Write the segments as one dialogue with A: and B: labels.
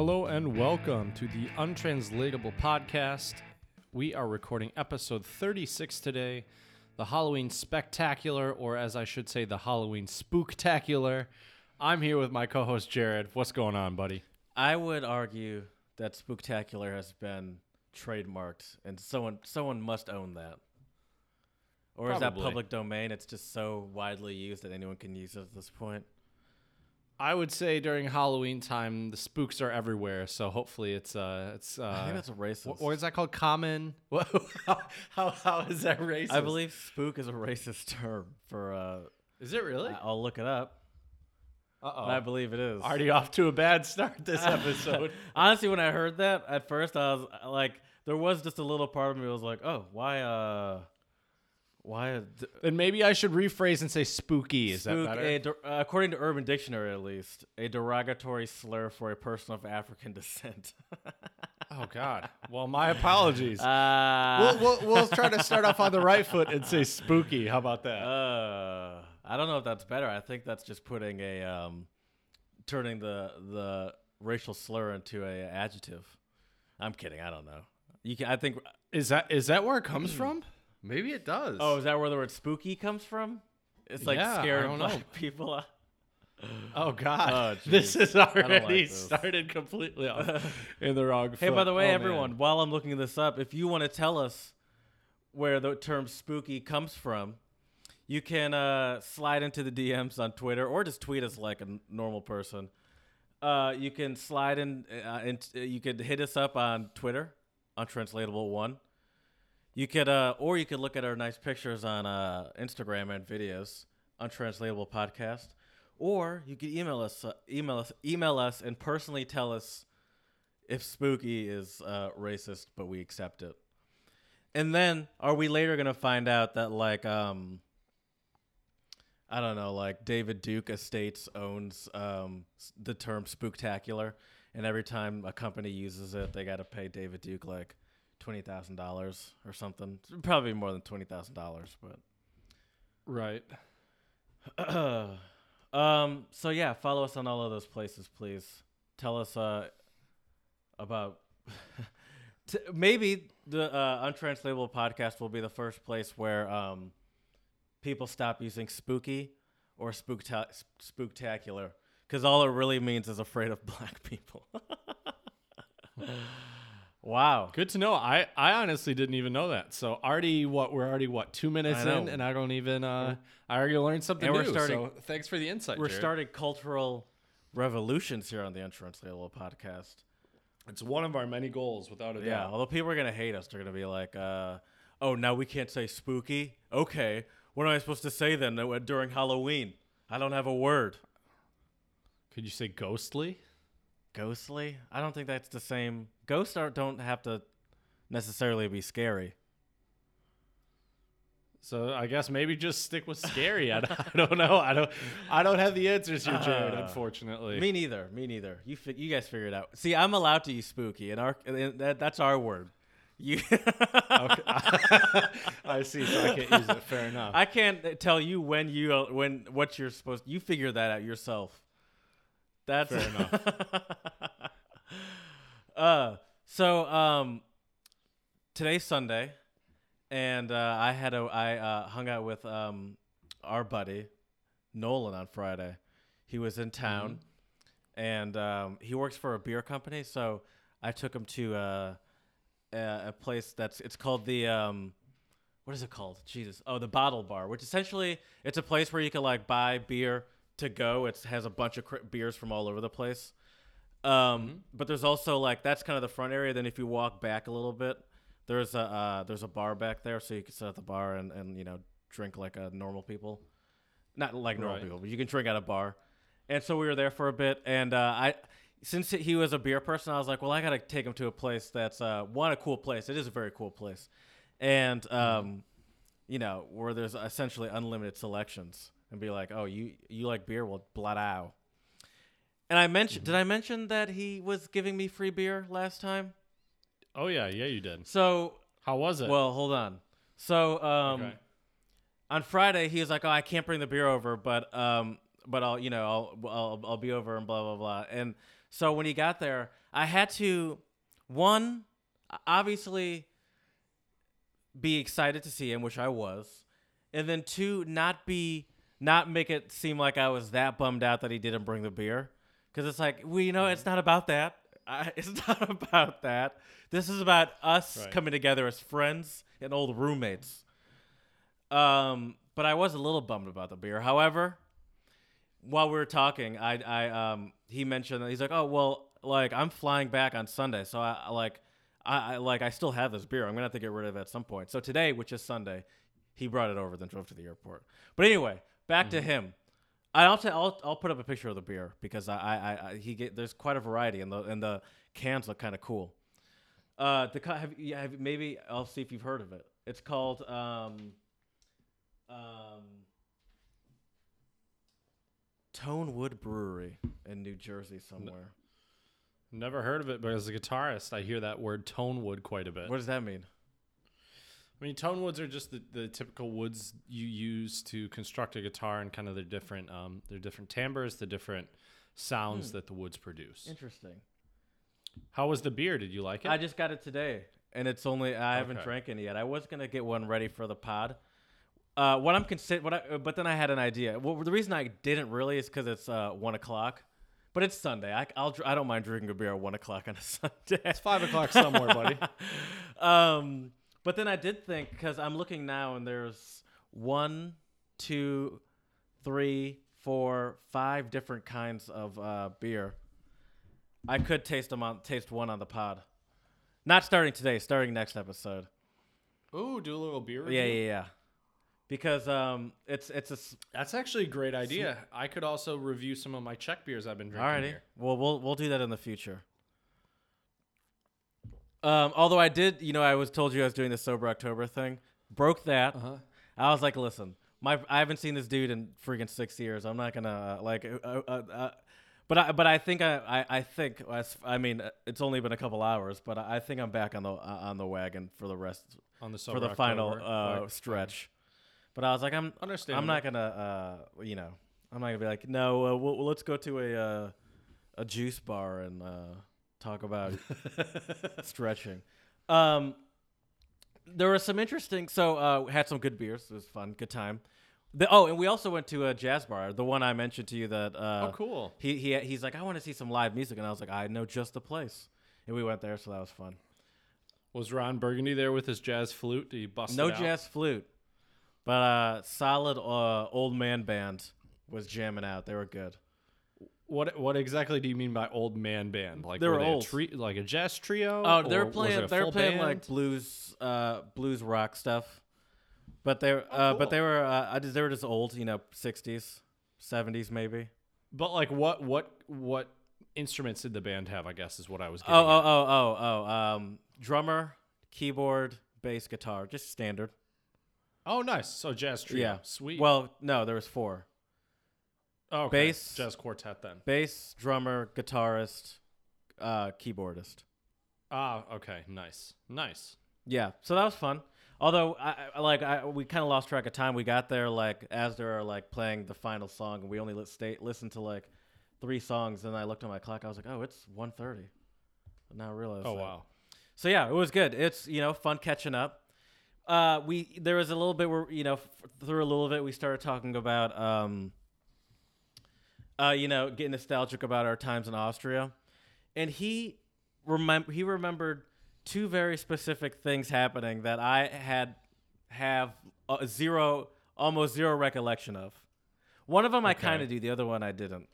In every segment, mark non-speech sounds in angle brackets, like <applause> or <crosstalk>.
A: Hello and welcome to the Untranslatable Podcast. We are recording episode 36 today, the Halloween Spectacular, or as I should say, the Halloween Spooktacular. I'm here with my co host Jared. What's going on, buddy?
B: I would argue that Spooktacular has been trademarked, and someone someone must own that. Or is that
A: Probably.
B: public domain? It's just so widely used that anyone can use it at this point.
A: I would say during Halloween time, the spooks are everywhere, so hopefully it's uh it's uh
B: I think that's a racist.
A: wh- what is that called? Common? <laughs> What, how, how how is that racist?
B: I believe spook is a racist term for. Uh,
A: Is it really?
B: I- I'll look it up.
A: Uh
B: but I believe it is.
A: Already off to a bad start this <laughs> episode.
B: Honestly, when I heard that at first, I was uh, like, there was just a little part of me was like, oh, why, uh, why? A d-
A: then maybe I should rephrase and say spooky. Is
B: spook,
A: that better?
B: a der- uh, according to Urban Dictionary, at least, a derogatory slur for a person of African <laughs> descent.
A: oh God. Well, my apologies.
B: Uh,
A: we'll, we'll, we'll try to start off on the right foot and say spooky. How about that?
B: uh, I don't know if that's better. I think that's just putting a um, turning the the racial slur into a adjective. I'm kidding. I don't know. You can. I think.
A: Is that is that where it comes <clears throat> from? Maybe it does.
B: Oh, is that where the word spooky comes from? It's like
A: Yeah, don't know.
B: black people.
A: oh God.
B: Oh, <laughs>
A: this is
B: don't like
A: already
B: this.
A: started completely off <laughs> in the wrong.
B: Hey,
A: foot.
B: by the way,
A: Oh,
B: everyone,
A: man.
B: while I'm looking this up, if you want to tell us where the term spooky comes from, you can uh, slide into the DMs on Twitter or just tweet us like a n- normal person. Uh, you can slide in, uh, in uh, you could hit us up on Twitter, Untranslatable one. You could, uh, or you could look at our nice pictures on uh, Instagram and videos, untranslatable podcast, or you could email us, uh, email us, email us, and personally tell us if spooky is uh, racist, but we accept it. And then are we later gonna find out that like um I don't know, like David Duke Estates owns um the term spooktacular and every time a company uses it they gotta pay David Duke like twenty thousand dollars or something. Probably more than twenty thousand dollars,
A: right.
B: but <clears throat> um so yeah, follow us on all of those places, please. Tell us uh about <laughs> T- maybe the uh, untranslatable podcast will be the first place where um, people stop using spooky or spookta- spooktacular because all it really means is afraid of <laughs> black people. <laughs> wow.
A: Good to know. I I honestly didn't even know that. So already what we're already what two minutes in, and I don't even. uh I already learned something
B: And we're
A: new.
B: starting-
A: so thanks for the insight.
B: We're
A: Jared.
B: starting cultural revolutions here on the untranslatable podcast.
A: It's one of our many goals, without a doubt.
B: Yeah, although people are gonna hate us, they're gonna be like, uh, "Oh, now we can't say spooky." Okay, what am I supposed to say then uh, during Halloween? I don't have a word.
A: Could you say ghostly?
B: Ghostly? I don't think that's the same. Ghosts are, don't have to necessarily be scary.
A: So I guess maybe just stick with scary. I, don't- <laughs> I don't know. I don't. I don't have the answers here, Jared.
B: Uh,
A: unfortunately.
B: Me neither. Me neither. You fi- you guys figure it out. See, I'm allowed to use spooky, and our and that, that's our word. You. <laughs>
A: Okay. <laughs> I see. So I can't use it. Fair enough.
B: I can't tell you when you uh, when what you're supposed. You figure that out yourself. That's
A: Fair enough. <laughs>
B: uh, so um, today's Sunday, and uh, I had a I uh, hung out with um our buddy Nolan on Friday. He was in town, and um, he works for a beer company. So I took him to uh, a, a place that's it's called the um, what is it called? Jesus. Oh, the Bottle Bar, which essentially it's a place where you can like buy beer to go. It has a bunch of cr- beers from all over the place. Um, but there's also like that's kind of the front area. Then if you walk back a little bit, there's a uh, there's a bar back there, so you can sit at the bar and, and you know drink like a normal people, not like normal
A: Right.
B: people, but you can drink at a bar. And so we were there for a bit, and uh, I since he was a beer person, I was like, well, I gotta take him to a place that's uh, one a cool place. It is a very cool place, and um, you know where there's essentially unlimited selections, and be like, oh, you you like beer? Well, bladao. And I mentioned, did I mention that he was giving me free beer last time?
A: oh yeah, yeah, you did.
B: So,
A: How was it?
B: well, hold on. So, um,
A: Okay.
B: on Friday, he was like, "Oh, I can't bring the beer over, but um, but I'll you know I'll I'll, I'll be over and blah blah blah." And So when he got there, I had to one obviously be excited to see him, which I was, and then two not be not make it seem like I was that bummed out that he didn't bring the beer, because it's like well, you know, it's not about that. <laughs> I, it's not <laughs> about that. This is about us
A: Right.
B: coming together as friends and old roommates. Um, but I was a little bummed about the beer. However, while we were talking, I, I, um, he mentioned that he's like, oh well, like I'm flying back on Sunday, so I, I like, I, I like I still have this beer. I'm gonna have to get rid of it at some point. So today, which is Sunday, he brought it over, then drove to the airport. But anyway, back to him. I'll, t- I'll I'll put up a picture of the beer because I, I, I, I he get there's quite a variety and the and the cans look kind of cool. Uh, the have, yeah, have, maybe I'll see if you've heard of it. It's called um, um, Tonewood Brewery in New Jersey somewhere.
A: Never heard of it, but as a guitarist, I hear that word tonewood quite a bit.
B: What does that mean?
A: I mean, tone woods are just the, the typical woods you use to construct a guitar and kind of their different um, their different timbres, the different sounds
B: Hmm.
A: that the woods produce.
B: Interesting.
A: How was the beer? Did you like it?
B: I just got it today, and it's only I haven't drank any yet. I was gonna get one ready for the pod. Uh, what I'm consider, what I, uh, but then I had an idea. Well, the reason I didn't really is because it's uh, one o'clock, but it's Sunday. I, I'll I don't mind drinking a beer at one o'clock on a <laughs> Sunday.
A: it's five o'clock somewhere, buddy. <laughs>
B: um, but then I did think because I'm looking now and there's one, two, three, four, five different kinds of uh, beer. I could taste them on taste one on the pod. Not starting today, starting next episode.
A: Ooh, do a little beer review.
B: Yeah, yeah, yeah. Because um, it's it's a s-
A: That's actually a great idea. I could also review some of my Czech beers I've been drinking
B: alrighty.
A: here.
B: Well, we'll we'll do that in the future. Um, although I did, you know, I was told you I was doing the sober October thing. Broke that.
A: Uh-huh.
B: I was like, listen, my I haven't seen this dude in freaking six years. I'm not gonna uh, like, uh, uh, uh, but I but I think I I, I think as- I mean uh, it's only been a couple hours, but I I think I'm back on the uh, on the wagon for the rest
A: On the
B: for the final
A: October.
B: uh,
A: Like,
B: stretch. But I was like, I'm I'm not gonna uh you know I'm not gonna be like no uh, we'll, let's go to a uh, a juice bar and uh, talk about <laughs> stretching. Um, there was some interesting. So uh, we had some good beers. It was fun, good time. The, oh, and we also went to a jazz bar, the one I mentioned to you that. Uh,
A: oh, cool.
B: He he he's like, I want to see some live music, and I was like, I know just the place, and we went there, so that was fun.
A: Was Ron Burgundy there with his jazz flute? Did he bust
B: No jazz flute, but uh, solid uh, old man band was jamming out. They were good.
A: What what exactly do you mean by old man band? Like
B: They were
A: a
B: old.
A: tri- like a jazz trio?
B: Oh,
A: they're
B: playing. They were
A: full
B: playing
A: band?
B: like blues, uh, blues rock stuff. But they, uh,
A: cool.
B: but they were, uh, I just, they were just old, you know, sixties, seventies, maybe.
A: But like what what what instruments did the band have? I guess is what I was.
B: Oh,
A: Getting
B: oh,
A: at.
B: oh, oh, oh. Um, drummer, keyboard, bass, guitar, just standard.
A: oh, nice. So jazz trio.
B: Yeah.
A: sweet.
B: Well, no, there was four:
A: oh, okay.
B: bass-
A: jazz quartet then.
B: bass, drummer, guitarist, uh, keyboardist.
A: Ah, okay, nice, nice.
B: Yeah, so that was fun. Although, I, I like, I, we kind of lost track of time. We got there like as they were like playing the final song, and we only li- stay, listened to like three songs. And I looked at my clock. I was like, oh, it's 1.30. But now I realized.
A: Oh
B: that.
A: wow.
B: So yeah, it was good. It's you know fun catching up. Uh, we there was a little bit where you know f- through a little bit we started talking about um. Uh, you know, getting nostalgic about our times in Austria, and he remember he remembered two very specific things happening that I had have uh, zero almost zero recollection of. One of them I kind of do, the other one I didn't.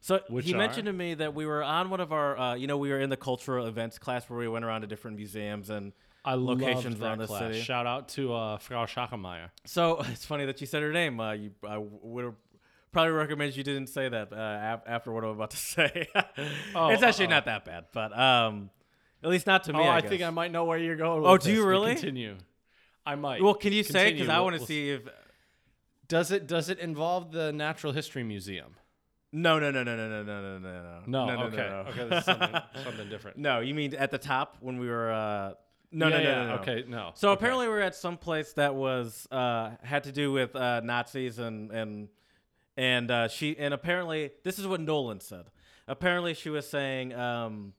B: So
A: Which
B: he
A: are?
B: mentioned to me that we were on one of our, uh, you know, we were in the cultural events class where we went around to different museums and
A: I
B: Locations around the
A: class.
B: city.
A: Shout out to uh, Frau Schachelmeier.
B: So <laughs> it's funny that you said her name. Uh, you, I would have probably recommended you didn't say that uh, af- after what I'm about to <laughs> say.
A: Oh,
B: it's actually
A: uh-oh.
B: not that bad, but um, at least not to me.
A: oh,
B: I,
A: I, think. I might know where you're going.
B: Oh, do you
A: this, but
B: really?
A: Continue. I might.
B: Well, can you say? Because I
A: We'll-
B: want to
A: we'll-
B: see if.
A: Does it does it involve the Natural History Museum?
B: No, no, no, no, no, no, no, no, no,
A: No.
B: no, no,
A: okay.
B: no, no.
A: Okay. That's something, <laughs> something different.
B: no, you mean at the top when we were? Uh, no,
A: Yeah,
B: no, no,
A: yeah,
B: no, no.
A: Okay. No.
B: So
A: okay.
B: apparently we were at some place that was uh, had to do with uh, Nazis and and and uh, she and apparently this is what Nolan said. apparently she was saying, um,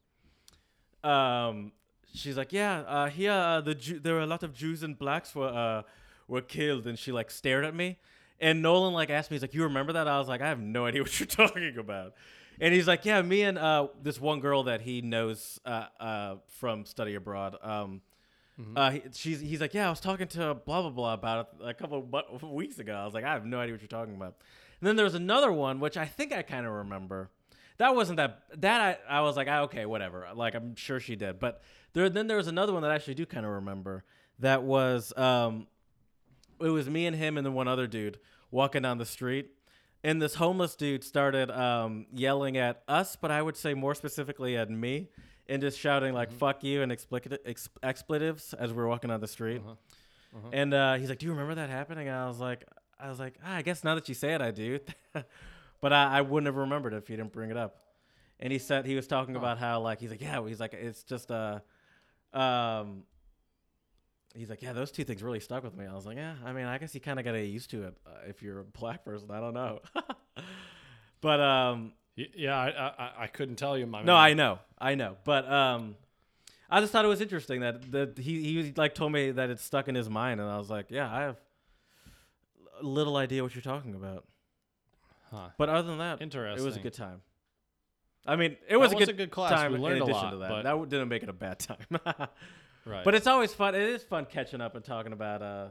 B: um, she's like, yeah, uh, here uh, the Jew- there were a lot of Jews and blacks were uh, were killed, and she like stared at me, and Nolan like asked me, he's like, you remember that? I was like, I have no idea <laughs> what you're talking about. And he's like, yeah, me and uh, this one girl that he knows uh, uh, from study abroad. Um, uh, he, she's he's like, yeah, I was talking to blah blah blah about it a couple of weeks ago. I was like, I have no idea what you're talking about. And then there was another one which I think I kind of remember. That wasn't that that I, I was like, ah, okay, whatever. Like I'm sure she did. But there then there was another one that I actually do kind of remember. That was um, it was me and him and then one other dude walking down the street. And this homeless dude started um, yelling at us, but I would say more specifically at me, and just shouting like "fuck you" and explicit- ex- expletives as we were walking down the street.
A: Uh-huh.
B: And uh, he's like, "Do you remember that happening?" And I was like, "I was like, ah, I guess now that you say it, I do." <laughs> but I, I wouldn't have remembered if you didn't bring it up. And he said he was talking
A: Huh.
B: about how like he's like, yeah, he's like, it's just uh, um, he's like, yeah, those two things really stuck with me. I was like, yeah, I mean, I guess you kind of got to get used to it uh, if you're a black person. I don't know. <laughs> but um,
A: Yeah, I, I I- I couldn't tell you, my
B: no,
A: man.
B: I know, I know, but um, I just thought it was interesting that that he he like told me that it's stuck in his mind, and I was like, yeah, I have little idea what you're talking about.
A: Huh.
B: But other than that,
A: Interesting.
B: it was a good time. I mean, it was, a,
A: was
B: good
A: a good class.
B: time
A: We learned
B: in
A: a lot,
B: to that.
A: but-
B: That didn't make it a bad time. <laughs>
A: Right.
B: but it's always fun. It is fun catching up and talking about uh,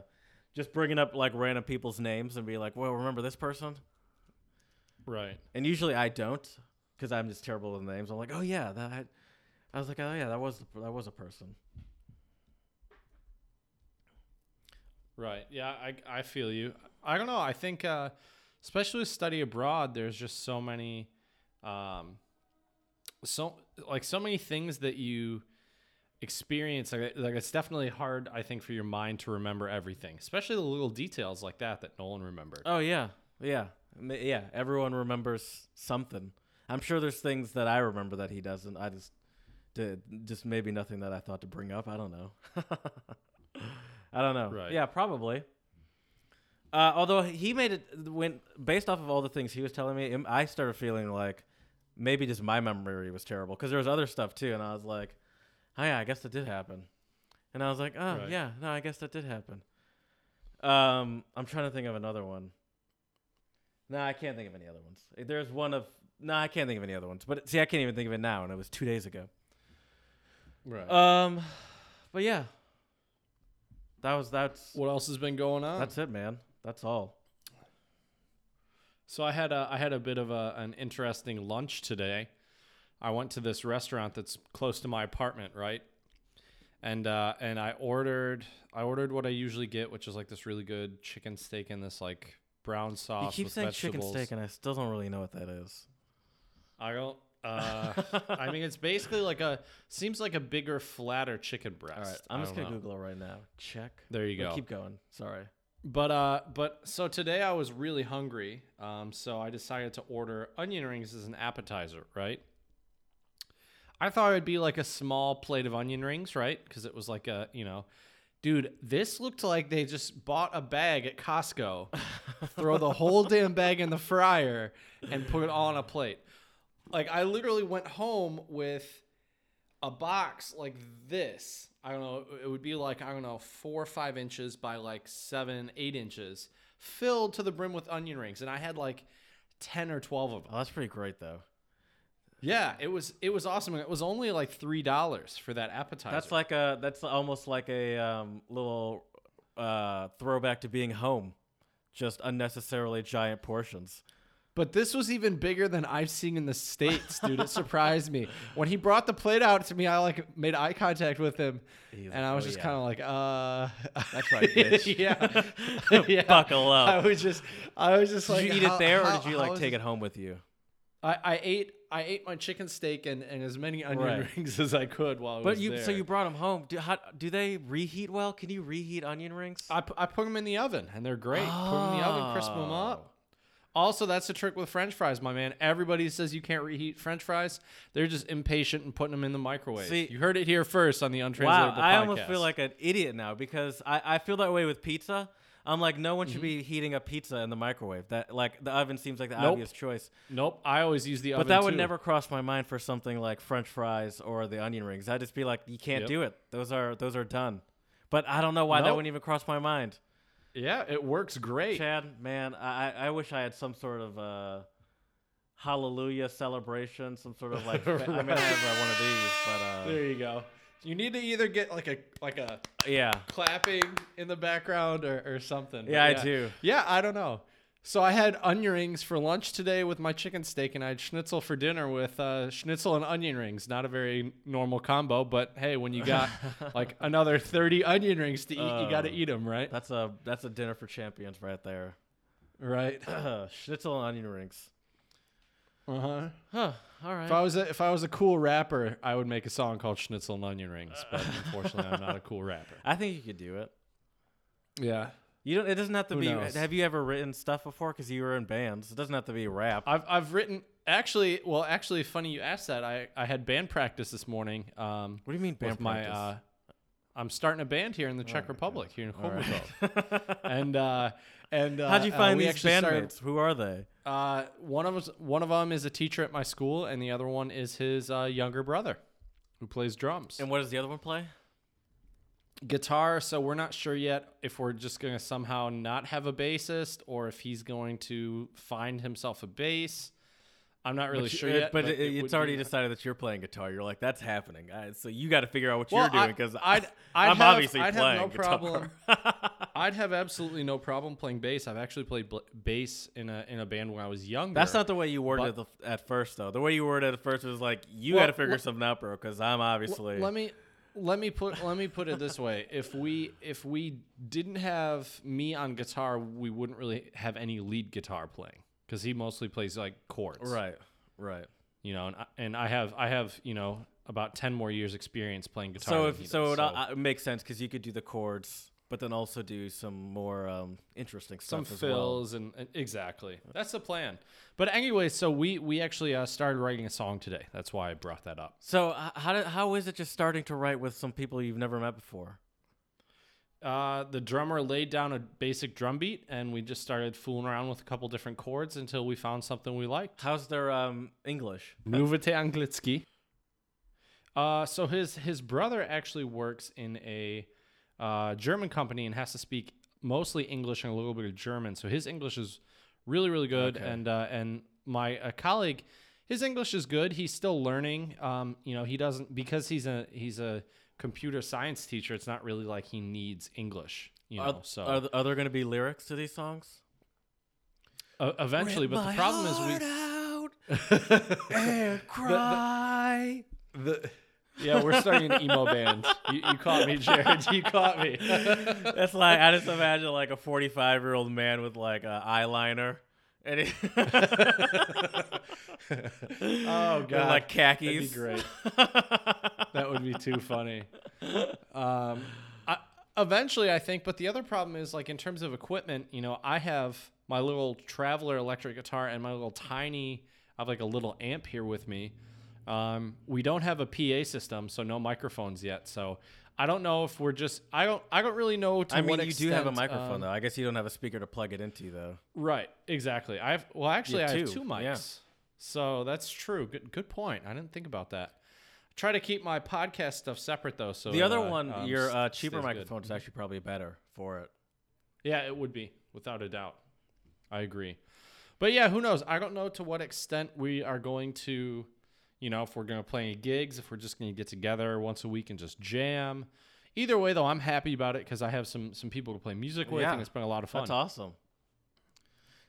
B: just bringing up like random people's names and be like, well, remember this person?
A: right.
B: And usually I don't because I'm just terrible with names. I'm like, oh yeah, that. I, I was like, oh yeah, that was that was a person.
A: Right. Yeah, I I feel you. I don't know. I think uh especially with study abroad, there's just so many um so like so many things that you experience like, like it's definitely hard I think for your mind to remember everything, especially the little details like that that Nolan remembered.
B: Oh yeah, yeah, yeah. Everyone remembers something. I'm sure there's things that I remember that he doesn't. I just did just maybe nothing that I thought to bring up. I don't know. <laughs> I don't know.
A: Right.
B: Yeah, probably. Uh, although he made it when based off of all the things he was telling me, I started feeling like maybe just my memory was terrible because there was other stuff too, and I was like, "Oh yeah, I guess that did happen," and I was like, "Oh
A: Right.
B: yeah, no, I guess that did happen." Um, I'm trying to think of another one. No, I can't think of any other ones. There's one of no, I can't think of any other ones. But see, I can't even think of it now, and it was two days ago.
A: Right.
B: Um, but yeah, that was that's
A: what else has been going on?
B: that's it, man. That's all.
A: So I had a I had a bit of a, an interesting lunch today. I went to this restaurant that's close to my apartment, right? And uh, and I ordered I ordered what I usually get, which is like this really good chicken steak and this like brown
B: You
A: sauce
B: keep
A: with
B: saying
A: vegetables.
B: chicken steak, and I still don't really know what that is.
A: I don't. Uh, I mean, it's basically like a seems like a bigger, flatter chicken breast.
B: All right, I'm just gonna
A: know.
B: Google it right now. Check.
A: There you
B: But
A: go.
B: Keep going. Sorry.
A: But uh, but so today I was really hungry. Um, so I decided to order onion rings as an appetizer. Right. I thought it'd be like a small plate of onion rings, right? Because it was like a you know, dude. This looked like they just bought a bag at Costco, <laughs> throw the whole damn bag in the fryer, and put it all on a plate. Like I literally went home with a box like this. I don't know. It would be like I don't know, four or five inches by like seven, eight inches, filled to the brim with onion rings, and I had like ten or twelve of them.
B: Oh, that's pretty great though.
A: Yeah, it was it was awesome. It was only like three dollars for that appetizer.
B: That's like a that's almost like a um, little uh, throwback to being home, just unnecessarily giant portions.
A: But this was even bigger than I've seen in the states, dude. It surprised me when he brought the plate out to me. I like made eye contact with him,
B: He's
A: and
B: like,
A: I was
B: "Oh,
A: just
B: yeah."
A: kind of like, uh,
B: That's right, <laughs> bitch.
A: yeah, <laughs> yeah.
B: Buckle up.
A: I was just, I was just
B: Did
A: like,
B: you eat
A: how-
B: it there, or did you like take it home with you?
A: I, I ate, I ate my chicken steak and, and as many onion
B: Right.
A: rings <laughs> as I could while I
B: But
A: was
B: you,
A: there.
B: so you brought them home. Do how, do they reheat well? Can you reheat onion rings?
A: I, I put them in the oven and they're great. Put them in the oven, crisp them up. Also, that's the trick with French fries, my man. Everybody says you can't reheat French fries. They're just impatient and putting them in the microwave.
B: See-
A: you heard it here first on the untranslatable
B: Wow, I almost feel like an idiot now because I, I feel that way with pizza. I'm like, no one should mm-hmm. be heating up pizza in the microwave. That like the oven seems like the
A: Nope.
B: obvious choice.
A: Nope. I always use the
B: But
A: oven.
B: But that would
A: too.
B: never cross my mind for something like French fries or the onion rings. I'd just be like, you can't
A: Yep.
B: do it. Those are those are done. But I don't know why that wouldn't even cross my mind.
A: Yeah, it works great.
B: Chad, man, I I wish I had some sort of uh, hallelujah celebration, some sort of like. <laughs> fa- I mean, I have one of these, but uh,
A: There you go. You need to either get like a like a
B: yeah,
A: clapping in the background or, or something.
B: yeah, I do.
A: Yeah, I don't know. So I had onion rings for lunch today with my chicken steak, and I had schnitzel for dinner with uh, schnitzel and onion rings. Not a very normal combo, but hey, when you got <laughs> like another thirty onion rings to eat, you got to
B: Oh.
A: eat them, right?
B: That's a that's a dinner for champions right there.
A: Right. <clears throat>
B: Schnitzel and onion rings.
A: Uh huh.
B: Huh. All right.
A: If I was a, if I was a cool rapper, I would make a song called Schnitzel and Onion Rings. But <laughs> unfortunately, I'm not a cool rapper.
B: I think you could do it.
A: Yeah.
B: You don't. It doesn't have to
A: Who
B: be.
A: knows?
B: Have you ever written stuff before? Because you were in bands. It doesn't have to be rap.
A: I've I've written actually. Well, actually, funny you asked that. I I had band practice this morning. Um,
B: what do you mean band
A: with my
B: practice?
A: uh, I'm starting a band here in the Czech
B: okay.
A: Republic, here in
B: All right.
A: Kobrov. <laughs> and uh, and uh,
B: How'd you
A: uh,
B: find
A: we
B: these
A: actually started-
B: bandmates? Who are they?
A: Uh, one of us, one of them is a teacher at my school, and the other one is his uh, younger brother, who plays drums
B: And what does the other one play?
A: Guitar. So we're not sure yet if we're just gonna somehow not have a bassist, or if he's going to find himself a bass. I'm not really
B: But
A: sure
B: uh,
A: yet.
B: but,
A: it
B: it- it's already decided that you're playing guitar. You're like, that's happening. I, so you got to figure out what
A: Well,
B: you're doing because <laughs> I'm
A: have-
B: obviously
A: I'd have
B: playing
A: no
B: guitar.
A: problem. <laughs> I'd have absolutely no problem playing bass. I've actually played bl- bass in a in a band when I was younger.
B: That's not the way you worded
A: But-
B: it the, at first, though. The way you worded it at first was like, you
A: Well,
B: got to figure something out, bro. Because I'm obviously.
A: let me let me put let me put it this way: if we if we didn't have me on guitar, we wouldn't really have any lead guitar playing because he mostly plays like chords,
B: right, right.
A: You know, and I, and I have I have you know about ten more years experience playing guitar.
B: So if so, it, uh, it makes sense because you could do the chords, but then also do some more um, interesting
A: some
B: stuff as well.
A: fills and, and exactly that's the plan. But anyway, so we we actually uh, started writing a song today. That's why I brought that up.
B: So h- how did, how is it just starting to write with some people you've never met before?
A: Uh, the drummer laid down a basic drum beat, and we just started fooling around with a couple different chords until we found something we liked.
B: How's their um, English?
A: Mluvite anglicky. Uh, so his his brother actually works in a uh, German company and has to speak mostly English and a little bit of German. So his English is really really good,
B: Okay.
A: and uh, and my uh, colleague, his English is good. He's still learning. Um, you know, he doesn't because he's a he's a computer science teacher. It's not really like he needs English. You know,
B: Are,
A: so
B: are, are there going to be lyrics to these songs?
A: uh, eventually, but the problem is we.
B: out <laughs> and cry.
A: The, yeah, we're starting an emo band. You, you caught me, Jared. You caught me. <laughs>
B: That's like I just imagine like a 45 year old man with like a eyeliner. And he <laughs>
A: oh
B: and,
A: god,
B: like khakis.
A: that'd be great. <laughs> That would be too funny. Um, I, eventually, I think. But the other problem is, like, in terms of equipment, you know, I have my little traveler electric guitar and my little tiny. I have like a little amp here with me. Um, we don't have a PA system, so no microphones yet. So I don't know if we're just. I don't. I don't really know. To
B: I mean, you do have a microphone
A: um,
B: though. I guess you don't have a speaker to plug it into though.
A: Right, exactly. I have well, actually, I have
B: two,
A: mics,
B: yeah.
A: so that's true. Good, good point. I didn't think about that. I Try to keep my podcast stuff separate though. So
B: the other
A: uh,
B: one,
A: um,
B: your uh, cheaper
A: stays good.
B: microphone is actually probably better for it.
A: Yeah, it would be without a doubt. I agree. But yeah, who knows? I don't know to what extent we are going to, you know, if we're going to play any gigs, if we're just going to get together once a week and just jam. Either way, though, I'm happy about it because I have some some people to play music with,
B: Yeah,
A: and it's been a lot of fun.
B: That's awesome.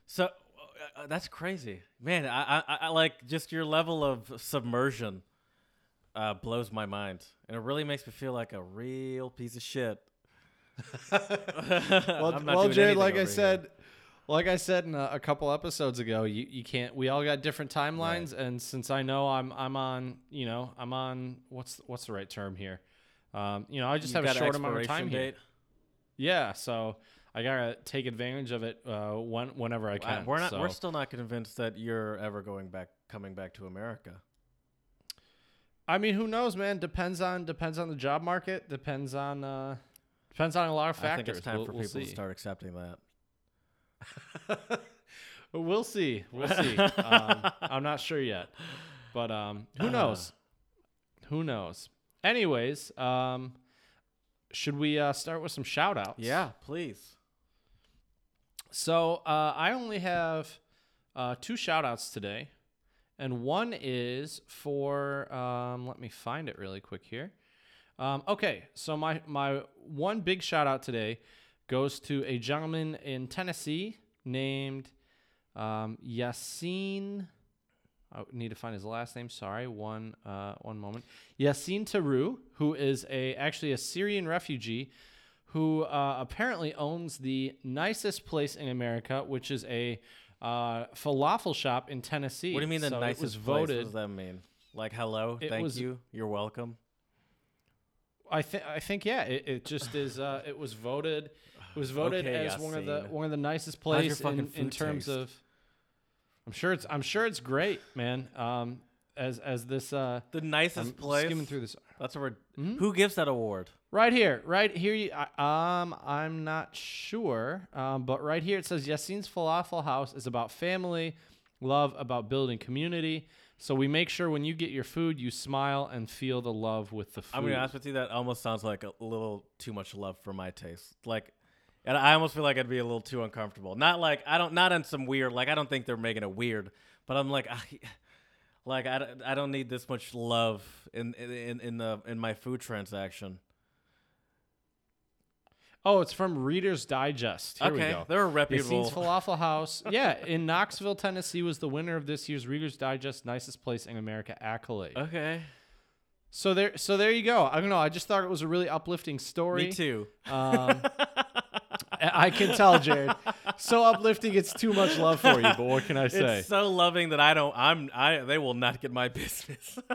B: So uh, uh, that's crazy, man. I, I, I like just your level of submersion uh, blows my mind, and it really makes me feel like a real piece of shit. <laughs> <laughs>
A: well, well
B: doing
A: Jared, like I
B: over here.
A: said, like I said in a, a couple episodes ago, you, you can't. We all got different timelines, and since I know I'm I'm on, you know, I'm on what's what's the right term here? Um, you know, I just
B: You've
A: have a short amount of time here. Yeah, so I gotta take advantage of it uh, when, whenever I can.
B: we're not.
A: so.
B: We're still not convinced that you're ever going back, coming back to America.
A: I mean, who knows, man? Depends on depends on the job market. Depends on uh, Depends on a lot of factors.
B: I think it's time
A: we'll,
B: for
A: we'll
B: people
A: see.
B: to start accepting that. <laughs>
A: We'll see. We'll see. <laughs> um, I'm not sure yet, but um, who
B: Uh.
A: knows? Who knows? Anyways, um, should we uh, start with some shout outs?
B: Yeah, please.
A: So uh, I only have uh, two shout outs today, and one is for, um, let me find it really quick here. Um, okay, so my, my one big shout out today goes to a gentleman in Tennessee named um, Yassin. I need to find his last name. Sorry, one uh, one moment. Yassin Terou, who is a actually a Syrian refugee, who uh, apparently owns the nicest place in America, which is a uh, falafel shop in Tennessee.
B: What do you mean the
A: So
B: nicest
A: was
B: place? What does that mean? Like hello, thank
A: was-
B: you, you're welcome.
A: I think I think yeah, it, it just is. Uh, it was voted. It was voted
B: Okay,
A: as one of the one of the nicest places in, in terms
B: taste?
A: of. I'm sure it's I'm sure it's great, man. Um, as as this uh,
B: The nicest
A: I'm
B: place.
A: skimming through this
B: That's a word.
A: Mhm.
B: Who gives that award?
A: right here, right here. You, I, um, I'm not sure, um, but right here it says Yassin's Falafel House is about family, love, about building community. So we make sure when you get your food, you smile and feel the love with the food.
B: I'm gonna be honest with you. That almost sounds like a little too much love for my taste. Like, and I almost feel like I'd be a little too uncomfortable. Not like I don't, not in some weird. Like I don't think they're making it weird, but I'm like, <laughs> I, like I, I don't need this much love in in in the in my food transaction.
A: Oh, it's from Reader's Digest. Here we go.
B: they're a
A: Yassin's
B: reputable. <laughs>
A: Falafel House, yeah, in Knoxville, Tennessee, was the winner of this year's Reader's Digest Nicest Place in America accolade.
B: okay,
A: So there, so there you go. I don't know. I just thought it was a really uplifting story.
B: me too.
A: Um, <laughs> I I can tell, Jared. So uplifting, it's too much love for you. But what can I say?
B: It's so loving that I don't. I'm. I. They will not get my <laughs> business. <laughs>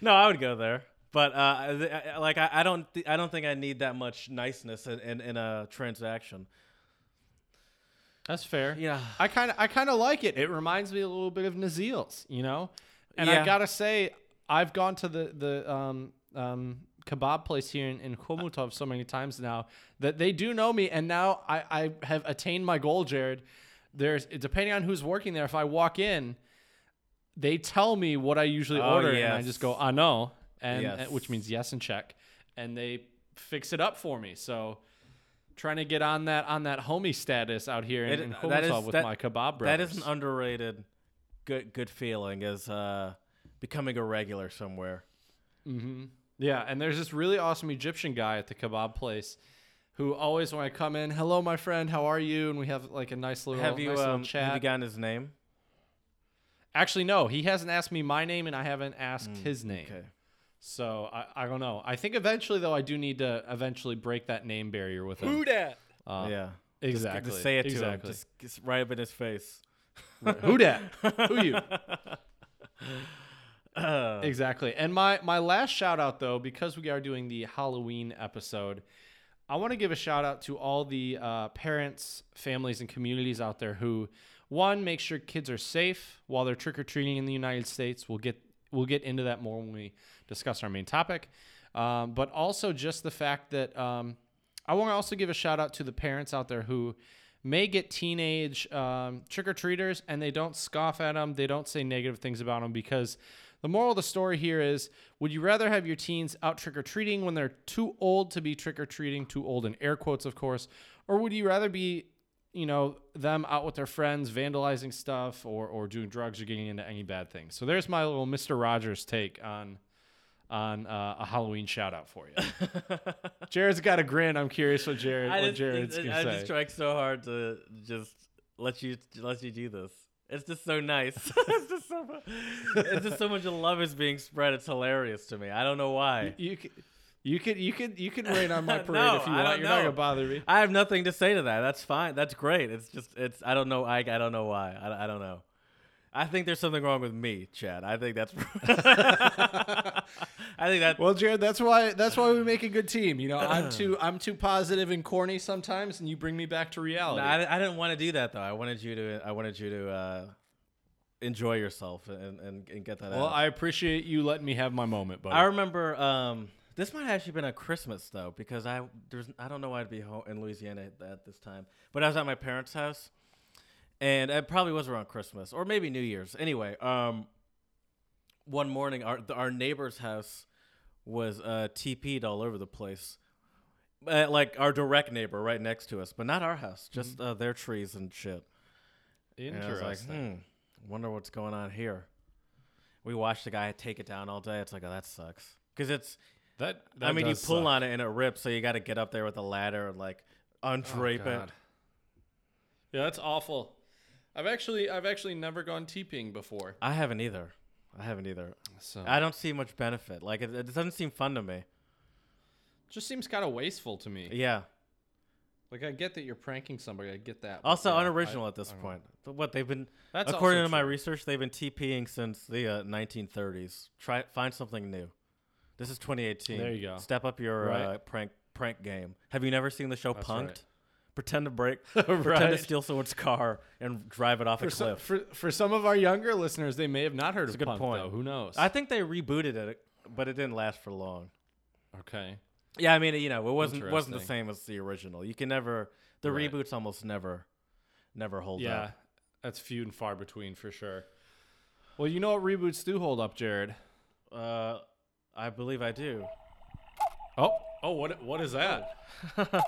B: no, I would go there, but uh, th- I- like I, I don't. Th- I don't think I need that much niceness in, in, in a transaction.
A: That's fair.
B: Yeah.
A: I kind of, I kind of like it. It reminds me a little bit of Nazil's, you know. And I gotta say, I've gone to the the um, um, kebab place here in, in Chomutov so many times now that they do know me, and now I, I have attained my goal, Jared. There's depending on who's working there. If I walk in, they tell me what I usually
B: Oh,
A: order, and I just go, I know, and
B: Yes.
A: and- which means yes and check, and they fix it up for me. So. Trying to get on that on that homie status out here in,
B: It-
A: in
B: that is-
A: Chomutov with
B: that-
A: my kebab brothers.
B: That is an underrated, good good feeling is uh, becoming a regular somewhere.
A: Mm-hmm. Yeah, and there's this really awesome Egyptian guy at the kebab place who always, when I come in, hello, my friend, how are you? And we have like a nice little,
B: have you
A: nice little
B: um,
A: chat.
B: have you gotten his name?
A: Actually, no, he hasn't asked me my name, and I haven't asked
B: Mm,
A: his name.
B: Okay.
A: So I, I don't know. I think eventually, though, I do need to eventually break that name barrier with him.
B: Who dat?
A: Uh,
B: yeah.
A: exactly.
B: Just say it to him. Just, just right up in his face.
A: Who dat? <laughs> Who you? <laughs> <clears throat> Exactly. And my my last shout out though, because we are doing the Halloween episode, I want to give a shout out to all the uh, parents, families, and communities out there who, one, make sure kids are safe while they're trick or treating in the United States. We'll get we'll get into that more when we discuss our main topic. Um, but also just the fact that um, I want to also give a shout out to the parents out there who may get teenage um, trick or treaters and they don't scoff at them, they don't say negative things about them because the moral of the story here is would you rather have your teens out trick or treating when they're too old to be trick or treating, too old in air quotes, of course, or would you rather be you know them out with their friends vandalizing stuff or, or doing drugs or getting into any bad things? So there's my little mr rogers take on on uh, a halloween shout out for you. <laughs> Jared's got a grin. I'm curious what jared
B: I
A: what
B: just,
A: jared's
B: I,
A: gonna
B: I
A: say.
B: I just tried so hard to just let you let you do this. It's just so nice. <laughs> <laughs> it's just so mu- it's just so much love is being spread. It's hilarious to me. I don't know why.
A: You can, you can you can you can rain on my <laughs> parade
B: No,
A: if you
B: I
A: want. You're not gonna bother me.
B: I have nothing to say to that. That's fine. That's great. It's just it's I don't know. I I don't know why. I, I don't know. I think there's something wrong with me, Chad. I think that's. <laughs> <laughs> I think that.
A: Well, Jared, that's why that's why we <sighs> make a good team. You know, I'm too <clears throat> I'm too positive and corny sometimes, and you bring me back to
B: No,
A: reality.
B: I, I didn't want to do that though. I wanted you to. I wanted you to uh, enjoy yourself and, and, and get that
A: well,
B: out.
A: Well, I appreciate you letting me have my moment, buddy.
B: I remember um, This might have actually been a Christmas though, because I there's I don't know why I'd be home in Louisiana at, at this time, but I was at my parents' house, and it probably was around Christmas or maybe New Year's. Anyway, um, one morning our our neighbor's house was uh TP'd all over the place, uh, like our direct neighbor right next to us, but not our house, just uh, their trees and shit. And I was
A: Interesting.
B: like, hmm, wonder what's going on here. We watched the guy take it down all day. It's like, oh, that sucks. Because it's,
A: That,
B: I mean, you pull
A: suck.
B: on it and it rips, so you got to get up there with a ladder and like
A: Oh,
B: undrape it.
A: Yeah, that's awful. I've actually I've actually never gone TPing before.
B: I haven't either. I haven't either.
A: So
B: I don't see much benefit. Like, it, it doesn't seem fun to me.
A: just seems kind of wasteful to me.
B: Yeah.
A: Like I get that you're pranking somebody. I get that.
B: Also,
A: yeah, I-
B: unoriginal at this point. But what they've been,
A: That's
B: according to my
A: true.
B: research, they've been TPing since the uh, 1930s. Try find something new. This is 2018.
A: There you go.
B: Step up your
A: Right.
B: uh, prank prank game. Have you never seen the show
A: That's
B: Punk'd?
A: right.
B: Pretend to break, <laughs> pretend to steal someone's car and drive it off
A: For
B: a
A: some,
B: cliff.
A: for for some of our younger listeners, they may have not heard
B: That's
A: of
B: a good
A: Punk,
B: point.
A: though. Who knows?
B: I think they rebooted it, but it didn't last for long.
A: okay.
B: Yeah, I mean, you know, it wasn't wasn't the same as the original. You can never the
A: Right.
B: reboots almost never never hold
A: Yeah,
B: up.
A: Yeah, that's few and far between for sure. Well, you know what reboots do hold up, Jared?
B: Uh, I believe I do.
A: Oh, oh, what what is that? <laughs>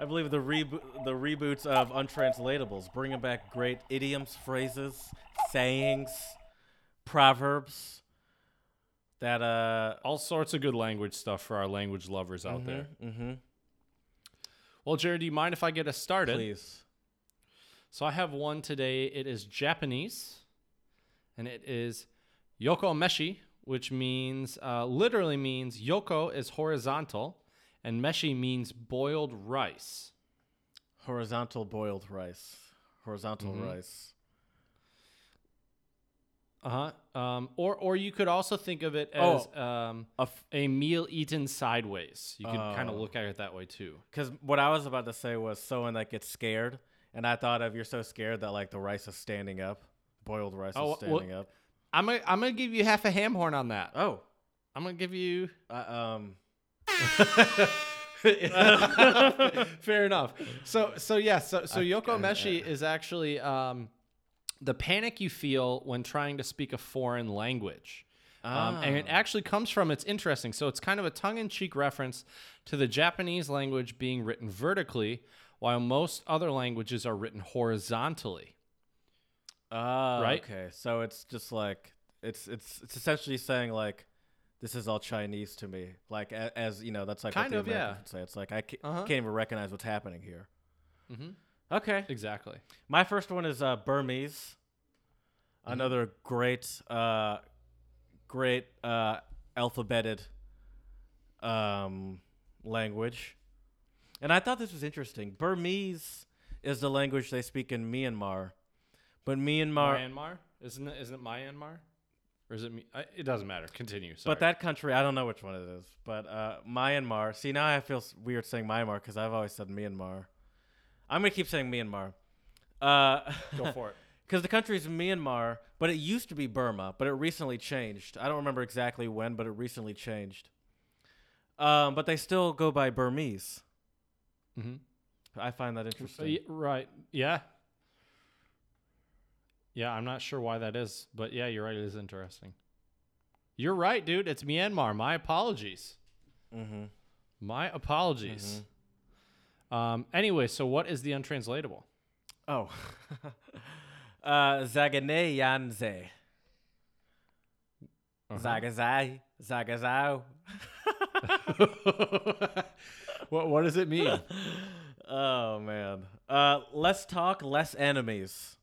B: I believe the rebo- the reboots of untranslatables, bringing back great idioms, phrases, sayings, proverbs. That uh,
A: All sorts of good language stuff for our language lovers out there.
B: Mm-hmm.
A: Well, Jared, do you mind if I get us started?
B: Please.
A: So I have one today. It is Japanese, and it is yoko meshi, which means uh, literally means yoko is horizontal, and meshi means boiled rice.
B: Horizontal boiled rice. Horizontal
A: Mhm.
B: rice.
A: Uh huh. Um, or or you could also think of it as um,
B: A f-
A: a meal eaten sideways. You could kind of
B: Oh.
A: look at it that way too.
B: Because what I was about to say was someone that gets scared, and I thought of you're so scared that like the rice is standing up, boiled rice
A: Oh,
B: is
A: well-
B: standing up.
A: I'm gonna I'm gonna give you half a ham horn on that.
B: Oh,
A: I'm gonna give you.
B: uh, um, <laughs>
A: Fair enough. So so yeah, so so Yoko Meshi is actually um, the panic you feel when trying to speak a foreign language. Um, and it
B: Ah.
A: actually comes from it's interesting. So it's kind of a tongue-in-cheek reference to the Japanese language being written vertically, while most other languages are written horizontally.
B: Ah,
A: Right?
B: Okay, so it's just like it's it's it's essentially saying like this is all Chinese to me. Like as you know, that's like
A: Kind
B: what
A: of,
B: Americans
A: yeah.
B: would say. It's like I ca-
A: Uh-huh.
B: can't even recognize what's happening here.
A: Mm-hmm.
B: Okay,
A: Exactly.
B: my first one is uh, Burmese.
A: Mm-hmm.
B: Another great, uh, great uh, alphabeted um, language, and I thought this was interesting. Burmese is the language they speak in Myanmar, but Myanmar.
A: Myanmar isn't it? Isn't it Myanmar? Or is it me? I, it doesn't matter. Continue. Sorry.
B: But that country, I don't know which one it is. But uh, Myanmar. See, now I feel weird saying Myanmar because I've always said Myanmar. I'm gonna keep saying Myanmar. Uh,
A: go for it. <laughs>
B: Because the country is Myanmar, but it used to be Burma, but it recently changed. I don't remember exactly when, but it recently changed. Um, but they still go by Burmese.
A: Mm-hmm.
B: I find that interesting.
A: right. Yeah. Yeah, I'm not sure why that is, but yeah, you're right. It is interesting. You're right, dude. It's Myanmar. My apologies.
B: Mm-hmm.
A: My apologies. Um. Anyway, so what is the untranslatable?
B: Oh. <laughs> uh, Zagane Yanze.
A: Uh-huh.
B: Zagazai. Zagazao. <laughs>
A: what What does it mean? <laughs>
B: Oh man. Uh, less talk, less enemies.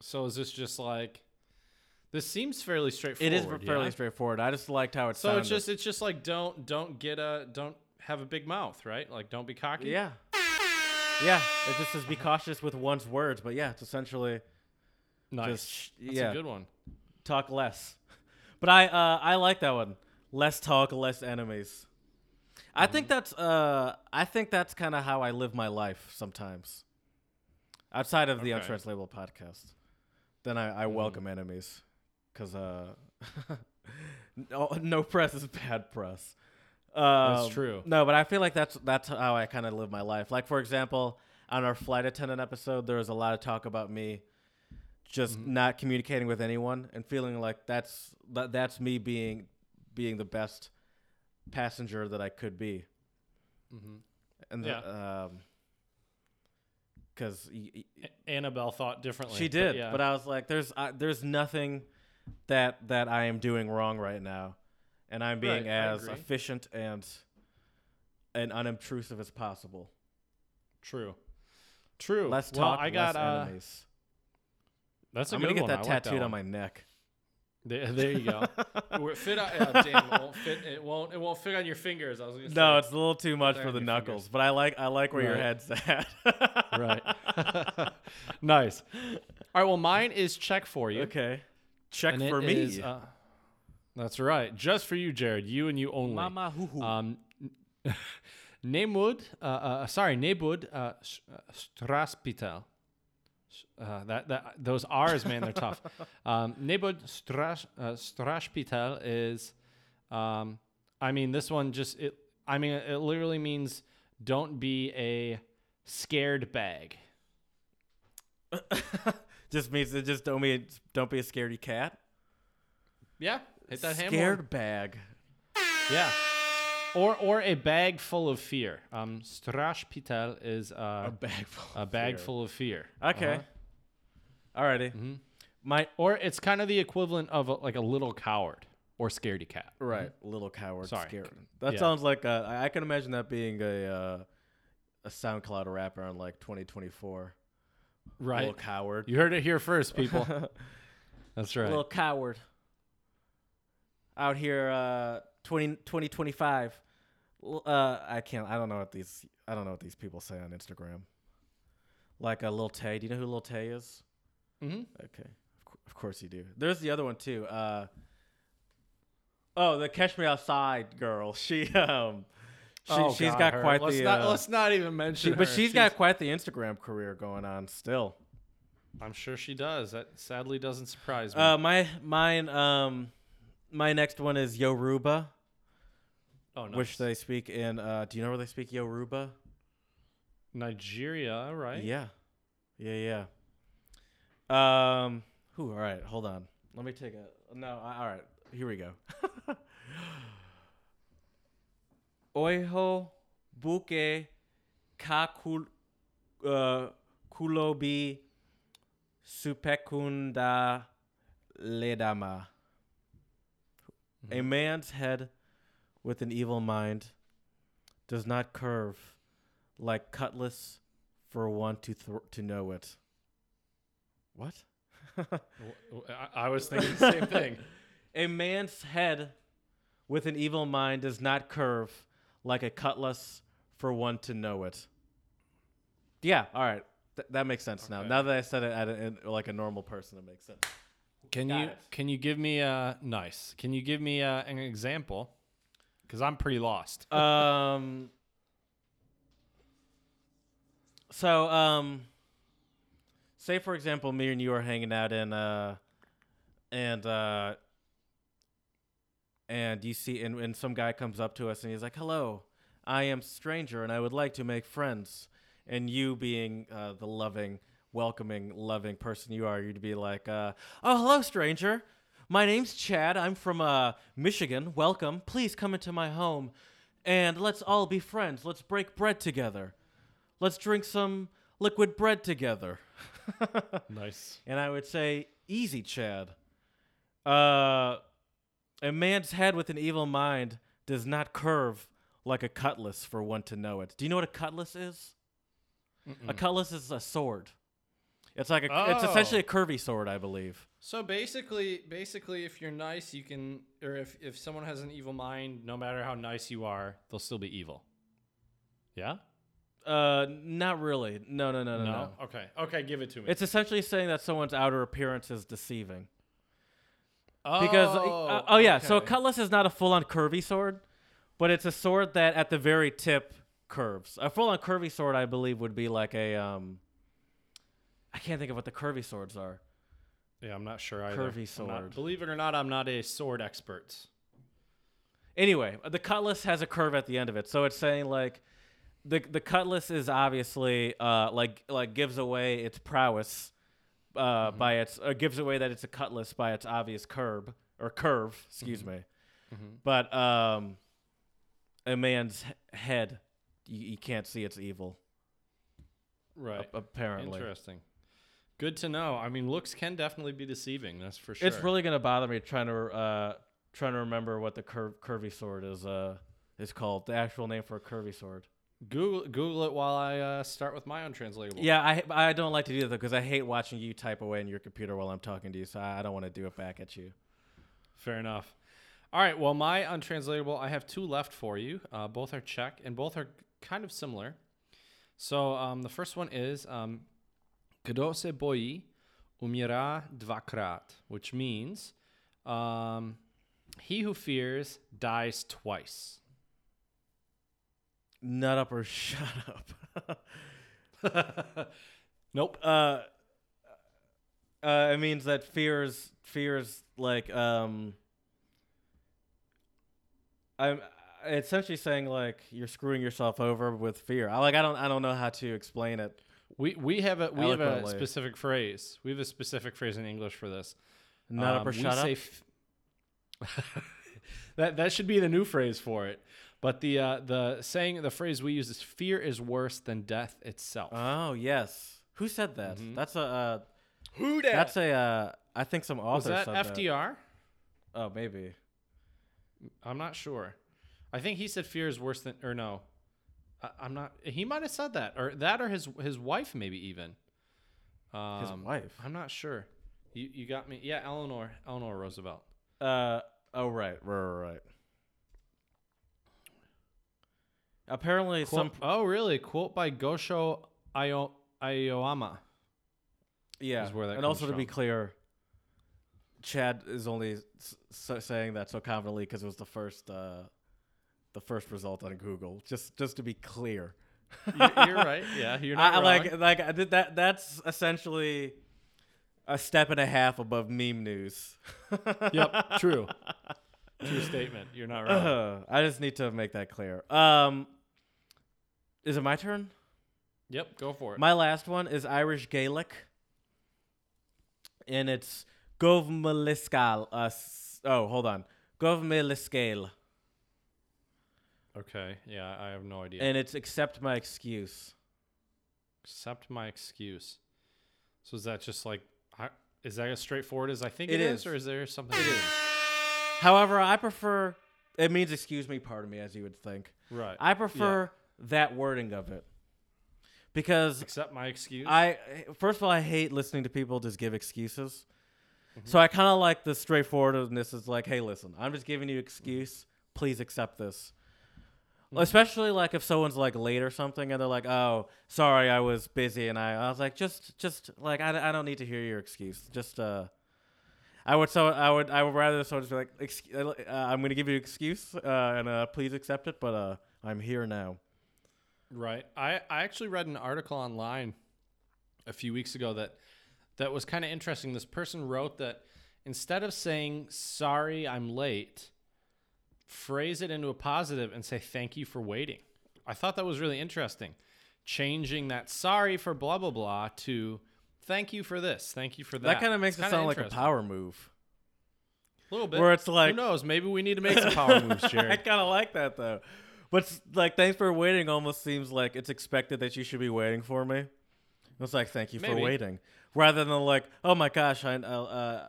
A: So is this just like? This seems fairly
B: It
A: straightforward.
B: is fairly
A: yeah?
B: straightforward. I just liked how it
A: So
B: sounded.
A: it's just it's just like don't don't get a don't have a big mouth, right? Like don't be cocky.
B: yeah, yeah. It just says be cautious with one's words, but yeah, it's essentially
A: Nice.
B: Just-
A: That's
B: yeah.
A: a good one.
B: talk less. <laughs> But I uh, I like that one. Less talk, less enemies. I think that's uh I think that's kind of how I live my life sometimes. Outside of the
A: Okay.
B: untranslatable podcast, then I, I welcome enemies, cause uh <laughs> no, no press is bad press.
A: That's
B: Um,
A: true.
B: No, but I feel like that's that's how I kind of live my life. Like for example, on our flight attendant episode, there was a lot of talk about me just
A: Mm-hmm.
B: not communicating with anyone and feeling like that's that, that's me being being the best passenger that I could be.
A: Mhm.
B: And
A: Yeah.
B: um, because
A: Annabelle thought differently.
B: she
A: but
B: did,
A: yeah.
B: but I was like, "There's, uh, there's nothing that that I am doing wrong right now, and I'm being
A: Right,
B: as efficient and and unobtrusive as possible.
A: true. True.
B: Less
A: well,
B: talk,
A: I got uh,
B: enemies.
A: that's a
B: I'm
A: good
B: gonna get
A: one.
B: that
A: I like
B: tattooed
A: that
B: on my neck.
A: There, there you go. <laughs> Where- fit on, uh, damn, it won't fit. It won't. It won't fit on your fingers. I was gonna say.
B: No, it's a little too much for the knuckles,
A: fingers.
B: but I like I like where your head's at. <laughs>
A: right. <laughs> nice. All right. Well, mine is check for you.
B: okay, check
A: and it
B: for me,
A: is, uh, that's right. Just for you, Jared. You and you only.
B: Mama hoo hoo.
A: Um, Nemud, uh, uh, sorry, Nebud uh, S- uh, Straspital. Uh, that that those R's, man, they're tough. <laughs> Um, Nebud Strash uh, Strashpital is, um, I mean, this one just it. I mean, it literally means don't be a scared bag. <laughs>
B: just means that just don't be don't be a scaredy cat.
A: Yeah, hit that.
B: Scared bag.
A: Yeah. Or or a bag full of fear. Um, Strashpital is uh,
B: A bag full.
A: a
B: of
A: bag
B: fear.
A: full of fear.
B: Okay.
A: Uh-huh.
B: Alrighty.
A: Mhm.
B: My
A: Or it's kind of the equivalent of a, like a little coward or scaredy cat.
B: right, little coward,
A: Sorry.
B: scared. That
A: Yeah.
B: sounds like a, I I can imagine that being a uh, a SoundCloud rapper in like 2024.
A: Right.
B: Little coward.
A: You heard it here first, people. <laughs> That's right.
B: Little coward. Out here, uh, 20, 2025. L- Uh, I can't. I don't know what these. I don't know what these people say on Instagram. Like a Lil Tay. Do you know who Lil Tay is?
A: Mm-hmm.
B: Okay, of, cou- of course you do. There's the other one too. Uh, oh, the Catch Me Outside girl. <laughs> She um, she
A: Oh,
B: she's got quite
A: let's
B: the.
A: Not,
B: uh,
A: let's not even
B: she,
A: mention
B: but
A: her.
B: she's got quite the Instagram career going on still.
A: I'm sure she does. That sadly doesn't surprise me.
B: Uh, my mine um, my next one is Yoruba,
A: oh, nice.
B: which they speak in. Uh, do you know where they speak Yoruba?
A: Nigeria, right?
B: Yeah, yeah, yeah. Um, who? All right, hold on. Let me take a. No, I, all right. Here we go. <laughs> Oiho buke kakul uh, kulobi supekunda ledama. A man's head with an evil mind does not curve like cutlass for one to th- to know it. What?
A: I was thinking the same thing. <laughs>
B: A man's head with an evil mind does not curve like a cutlass for one to know it. Yeah, all right. Th- that makes sense now.
A: Okay.
B: Now that I said it at a, in, like a normal person, it makes sense.
A: Can
B: Got
A: you
B: it.
A: can you give me a nice? Can you give me uh an example? Because I'm pretty lost.
B: um. <laughs> So, um, say for example, me and you are hanging out in, uh, and uh, and you see, and, and some guy comes up to us and he's like, "Hello, I am stranger, and I would like to make friends." And you, being uh, the loving, welcoming, loving person you are, you'd be like, uh, "Oh, hello, stranger. My name's Chad. I'm from uh, Michigan. Welcome. Please come into my home, and let's all be friends. Let's break bread together. Let's drink some liquid bread together." <laughs> <laughs>
A: nice.
B: And I would say, easy, Chad. Uh, a man's head with an evil mind does not curve like a cutlass for one to know it. Do you know what a cutlass is? A cutlass is a sword. It's like a, it's
A: Oh.
B: essentially a curvy sword, I believe.
A: So basically, basically, if you're nice, you can, or if if someone has an evil mind, no matter how nice you are, they'll still be evil. Yeah.
B: Uh, not really. No, no, no, no, no.
A: Okay. Okay. Give it to me.
B: It's essentially saying that someone's outer appearance is deceiving. Because uh, oh yeah, so a
A: okay.
B: cutlass is not a full-on curvy sword, but it's a sword that at the very tip curves. A full-on curvy sword, I believe, would be like a um. I can't think of what the curvy swords are.
A: Yeah, I'm not sure either.
B: Curvy
A: I'm not-
B: sword.
A: believe it or not, I'm not a sword expert.
B: Anyway, the cutlass has a curve at the end of it, so it's saying like the the cutlass is obviously uh like like gives away its prowess uh by its uh, gives away that it's a cutlass by its obvious curve or curve, excuse me. But um a man's head you, you can't see it's evil
A: Right.
B: a- apparently.
A: Interesting. Good to know. I mean, looks can definitely be deceiving. That's for sure.
B: It's really gonna bother me trying to uh trying to remember what the cur- curvy sword is uh is called. The actual name for a curvy sword.
A: Google Google it while I uh, start with my untranslatable.
B: Yeah, I I don't like to do that because I hate watching you type away in your computer while I'm talking to you. So I I don't want to do it back at you.
A: Fair enough. All right. Well, my untranslatable, I have two left for you. Uh, both are Czech and both are kind of similar. So um, the first one is um, Kdo se bojí, umírá dvakrát, which means um, he who fears dies twice.
B: Nut up or <laughs> shut up. <laughs>
A: Nope.
B: uh, uh, it means that fears fears like um. I'm essentially saying like you're screwing yourself over with fear. I like I don't I don't know how to explain it.
A: We we have a we have a specific phrase. We have a specific phrase in English for this.
B: Nut up
A: Um,
B: or shut up.
A: f- <laughs> that that should be the new phrase for it. But the uh, the saying the phrase we use is fear is worse than death itself.
B: Oh yes, who said that?
A: Mhm.
B: That's a uh,
A: Who
B: that's a uh, I think some
A: was
B: author
A: that
B: said
A: FDR?
B: Oh maybe.
A: I'm not sure. I think he said fear is worse than or no. I, I'm not. He might have said that or that or his his wife maybe even. Um,
B: His wife.
A: I'm not sure. You you got me. Yeah, Eleanor Eleanor Roosevelt.
B: Uh oh right right right. right. Apparently some
A: oh really? Quote by Gosho Ayo, Aoyama.
B: yeah,
A: is where that
B: and also to be clear, Chad is only s- saying that so confidently because it was the first uh, the first result on Google. Just just to be clear.
A: You're, you're right. Yeah, <laughs> you're not
B: I,
A: wrong.
B: like like I did that. That's essentially a step and a half above meme news.
A: yep, true. <laughs> True statement. You're not wrong. <laughs>
B: I just need to make that clear. Um, is it my turn?
A: yep, go for it.
B: My last one is Irish Gaelic, and it's Govmeliskal. Uh, oh, hold on, Govmeliskale,
A: okay. Yeah, I have no idea.
B: and it's accept my excuse.
A: Accept my excuse. So is that just like, is that as straightforward as I think
B: It
A: it is,
B: is.
A: or is there something?
B: It is. However, I prefer. It means excuse me, pardon me, as you would think.
A: Right.
B: I prefer that wording of it because
A: Accept my excuse.
B: I first of all I hate listening to people just give excuses.
A: Mm-hmm.
B: So I kind of like the straightforwardness. Is like, hey, listen, I'm just giving you excuse. Please accept this.
A: Mm-hmm.
B: Especially like if someone's like late or something, and they're like, "Oh, sorry, I was busy," and I, I was like, "Just, just like I, I don't need to hear your excuse. Just uh, I would so I would I would rather someone just be like, uh, I'm going to give you an excuse, uh, and uh, please accept it, but uh, I'm here now.
A: Right. I, I actually read an article online a few weeks ago that that was kind of interesting. This person wrote that instead of saying sorry I'm late, phrase it into a positive and say thank you for waiting. I thought that was really interesting. Changing that sorry for blah blah blah to thank you for this, thank you for that.
B: That, kind of makes
A: It's
B: it sound like a power move.
A: A little bit.
B: where it's like-
A: who knows? Maybe we need to make some power <laughs> moves,
B: Jerry.
A: I
B: kind of like that though. But like, thanks for waiting almost seems like it's expected that you should be waiting for me. It's like, thank you for waiting, rather than like, oh my gosh, I, uh, uh,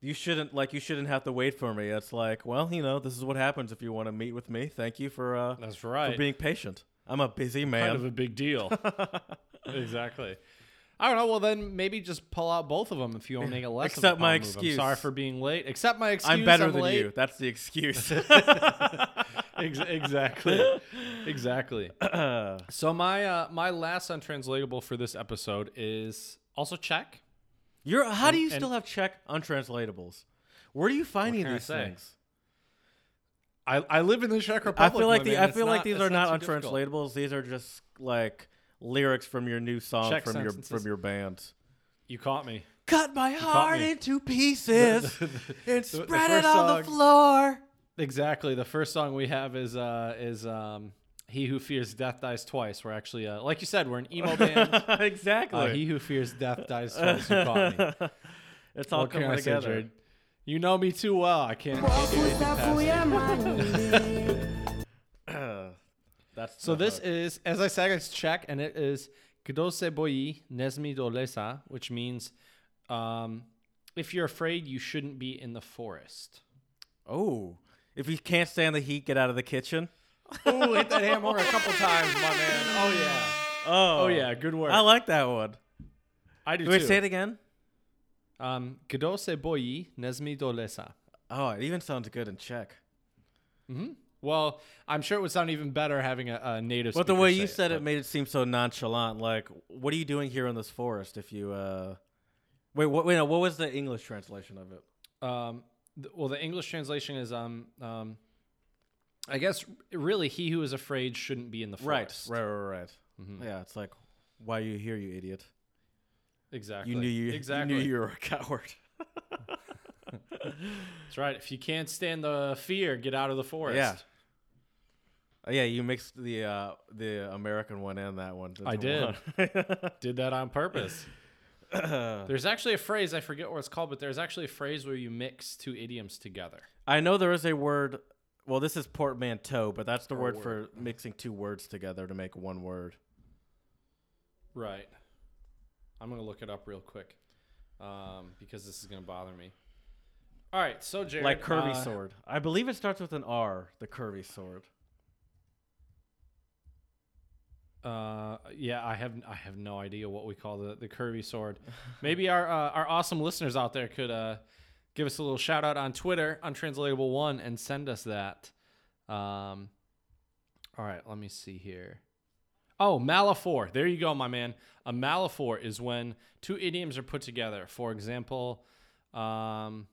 B: you shouldn't like, you shouldn't have to wait for me. It's like, well, you know, this is what happens if you want to meet with me. Thank you for uh,
A: That's
B: for being patient. I'm a busy man.
A: kind of a big deal. <laughs> exactly. I don't know. Well, then maybe just pull out both of them if you want to make it less.
B: Accept my
A: move.
B: excuse.
A: I'm sorry for being late. Accept my excuse.
B: I'm better
A: I'm
B: than
A: late.
B: you. That's the excuse. <laughs> <laughs>
A: Ex- exactly. <laughs> exactly. <clears throat> So my uh, my last untranslatable for this episode is also Czech.
B: You're how do you still have Czech untranslatables? Where are you finding
A: can I
B: these things?
A: I, I live in the Czech Republic.
B: I feel like the. I feel like these are not
A: difficult.
B: untranslatables. These are just like lyrics from your new song
A: Czech
B: from your from your band.
A: You caught me.
B: cut my heart
A: me.
B: into <laughs> pieces
A: the-
B: and
A: the
B: spread it on
A: song-
B: the floor.
A: Exactly. The first song we have is uh is um He Who Fears Death Dies Twice. We're actually uh like you said, we're an emo <laughs> band.
B: exactly.
A: Uh, he Who Fears Death Dies Twice. You caught me. <laughs>
B: it's all
A: What
B: coming
A: I say,
B: together.
A: Jared? You know me too well. I can't, can't past. <laughs> <coughs>
B: That's
A: So this
B: hook.
A: is, as I said, it's Czech, and it is Kdo se bojí, nesmí do lesa, which means um, if you're afraid, you shouldn't be in the forest.
B: oh, if you can't stand the heat, get out of the kitchen. <laughs>
A: Oh, hit that hammer a couple times, my man. Oh yeah.
B: Oh,
A: Oh yeah, good work.
B: I like that one.
A: I do
B: Can we
A: too.
B: say it again?
A: Um, Kdo se bojí, nesmí do.
B: Oh, it even sounds good in Czech.
A: hmm Well, I'm sure it would sound even better having a, a native.
B: But the
A: speaker
B: way
A: say
B: you said it made it seem so nonchalant. Like, what are you doing here in this forest? If you, uh, wait, what? Wait, no, what was the English translation of it?
A: Um, well, the English translation is um, um, I guess really he who is afraid shouldn't be in the
B: Right,
A: forest.
B: right, right, right.
A: Mhm.
B: Yeah, it's like, why are you here, you idiot?
A: Exactly.
B: You knew you,
A: exactly.
B: you knew you were a coward. <laughs>
A: That's right. If you can't stand the fear, get out of the forest.
B: Yeah. Uh, yeah, you mixed the uh, the American one and that one.
A: I
B: into <laughs>
A: Did that on purpose. <clears throat> There's actually a phrase I forget what it's called, but there's actually a phrase where you mix two idioms together.
B: I know there is a word. Well, this is portmanteau, but that's the word
A: word.
B: for mixing two words together to make one word.
A: Right. I'm gonna look it up real quick, um, because this is gonna bother me. All right, so Jared,
B: like curvy
A: uh,
B: sword. I believe it starts with an R. The curvy sword.
A: Uh, yeah, I have I have no idea what we call the the curvy sword. Maybe our uh, our awesome listeners out there could uh give us a little shout out on Twitter, Untranslatable one, and send us that. Um, all right, let me see here. Oh, malaphor. There you go, my man. A malaphor is when two idioms are put together. For example, um,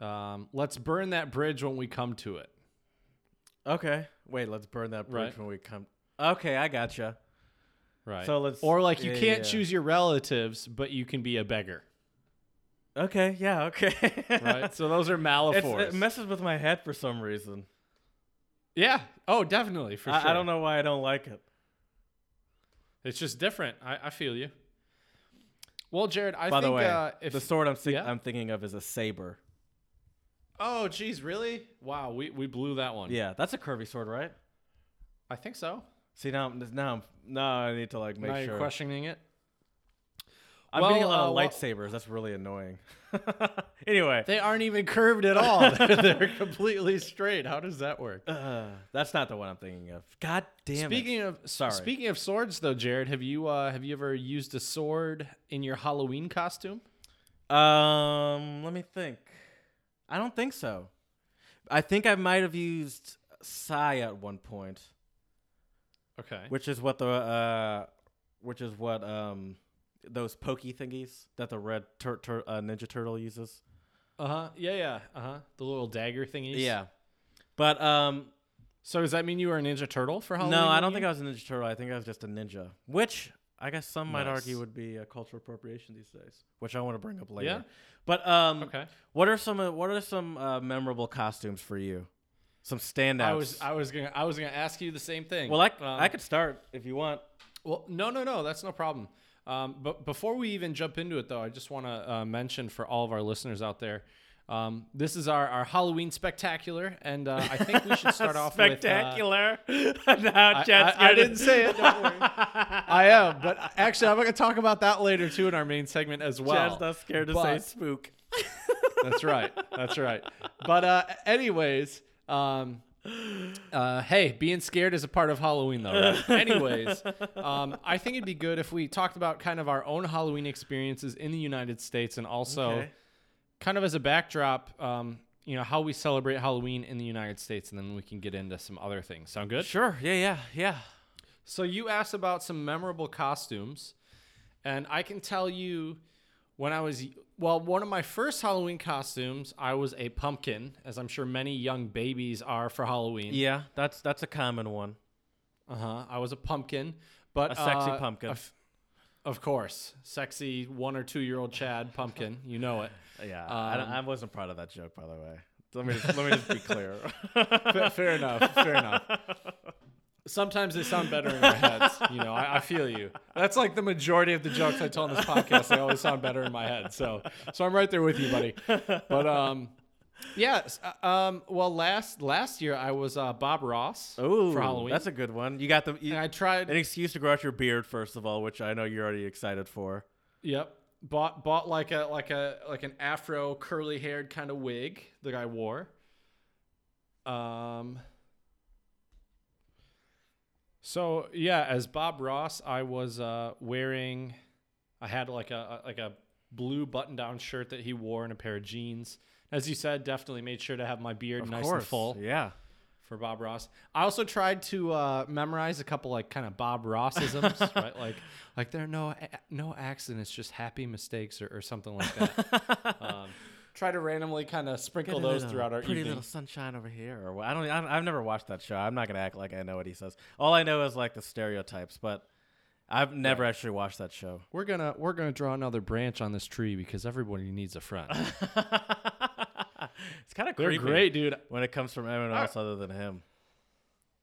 A: um, let's burn that bridge when we come to it.
B: Okay. Wait, let's burn that bridge
A: Right.
B: when we come. Okay, I gotcha.
A: Right.
B: So let's.
A: or like you
B: yeah,
A: can't
B: yeah.
A: choose your relatives, but you can be a beggar.
B: Okay. Yeah. Okay. <laughs>
A: right? so those are
B: It's, it messes with my head for some reason.
A: yeah. Oh, definitely for
B: I,
A: sure.
B: I don't know why I don't like it.
A: It's just different. I, I feel you. Well, Jared, I
B: By
A: think
B: the way,
A: uh, if
B: the sword I'm, think-
A: Yeah?
B: I'm thinking of is a saber.
A: oh, geez, really? Wow, we, we blew that one.
B: Yeah, that's a curvy sword, right?
A: I think so.
B: See now, I'm- now, I'm, now I need to like make
A: now
B: sure.
A: you're questioning it.
B: I'm getting a lot
A: uh,
B: of
A: well-
B: lightsabers. That's really annoying. <laughs> anyway,
A: They aren't even curved at all. they're, <laughs> they're completely straight. How does that work?
B: uh, that's not the one I'm thinking of. God damn
A: speaking
B: it.
A: of
B: Sorry.
A: speaking of swords, though, Jared, have you uh, have you ever used a sword in your Halloween costume?
B: Um, let me think. I don't think so. I think I might have used Sai at one point,
A: Okay.
B: which is what the uh, which is what um those pokey thingies that the red tur- tur- uh, Ninja Turtle uses.
A: Uh huh. Yeah, yeah. Uh huh. The little dagger thingies.
B: Yeah, but um,
A: So does that mean you were a Ninja Turtle for Halloween?
B: no, I don't think? I was a Ninja Turtle. I think I was just a ninja, which I guess some might argue would be a cultural appropriation these days, which I want to bring up later.
A: Yeah?
B: But um,
A: Okay.
B: what are some what are some uh, memorable costumes for you? Some standouts.
A: I was I was gonna I was gonna ask you the same thing.
B: well, I,
A: Um,
B: I could start if you want.
A: Well, no, no, no, that's no problem. Um, but before we even jump into it, though, I just want to uh, mention for all of our listeners out there, um, this is our, our Halloween spectacular, and uh, I think we should start <laughs> off with. uh,
B: Spectacular. <laughs> now
A: I, I- I didn't say it. <laughs> Don't worry. I am, but actually, I'm going to talk about that later too in our main segment as well.
B: Chad's not scared to say spook.
A: That's right. That's right. But uh, anyways, um, uh, hey, being scared is a part of Halloween, though. Right? <laughs> anyways, um, I think it'd be good if we talked about kind of our own Halloween experiences in the United States, and also
B: Okay.
A: kind of as a backdrop, um, you know, how we celebrate Halloween in the United States, and then we can get into some other things. Sound good?
B: Sure. Yeah. Yeah. Yeah.
A: So you asked about some memorable costumes, and I can tell you when I was well, one of my first Halloween costumes, I was a pumpkin, as I'm sure many young babies are for Halloween.
B: Yeah. That's that's a common one.
A: Uh huh. I was a pumpkin, but
B: A sexy
A: uh,
B: pumpkin.
A: F- Of course, sexy one or two year old Chad Pumpkin. You know it. <laughs>
B: Yeah, I,
A: Um,
B: I wasn't proud of that joke, by the way. Let me just, let me just be clear. <laughs>
A: Fa- fair enough. Fair enough. <laughs> Sometimes they sound better in our heads. You know, I, I feel you. That's like the majority of the jokes I tell on this podcast. They always sound better in my head. So, so I'm right there with you, buddy. But um, yeah. uh, Um. Well, last last year I was uh, Bob Ross
B: Ooh,
A: for Halloween.
B: that's a good one. You got the you,
A: and I tried.
B: an excuse to grow out your beard first of all, which I know you're already excited for.
A: Yep. Bought bought like a like a like an afro curly haired kind of wig that I wore. Um So yeah, as Bob Ross, I was uh wearing I had like a, like a blue button down shirt that he wore and a pair of jeans. As you said, definitely made sure to have my beard
B: Of
A: nice
B: course,
A: and full
B: Yeah.
A: for Bob Ross. I also tried to uh, memorize a couple like kind of Bob Rossisms, <laughs> right? Like like there are no no accidents, just happy mistakes or, or something like that. <laughs> um, try to randomly kind of sprinkle those
B: little
A: throughout our
B: pretty
A: evening.
B: little sunshine over here. Or what- I don't. I, I've never watched that show. I'm not gonna act like I know what he says. All I know is like the stereotypes, but I've never actually watched that show.
A: We're gonna we're gonna draw another branch on this tree because everybody needs a friend. <laughs>
B: it's kind of
A: They're
B: creepy
A: great, dude.
B: when it comes from anyone else other than him.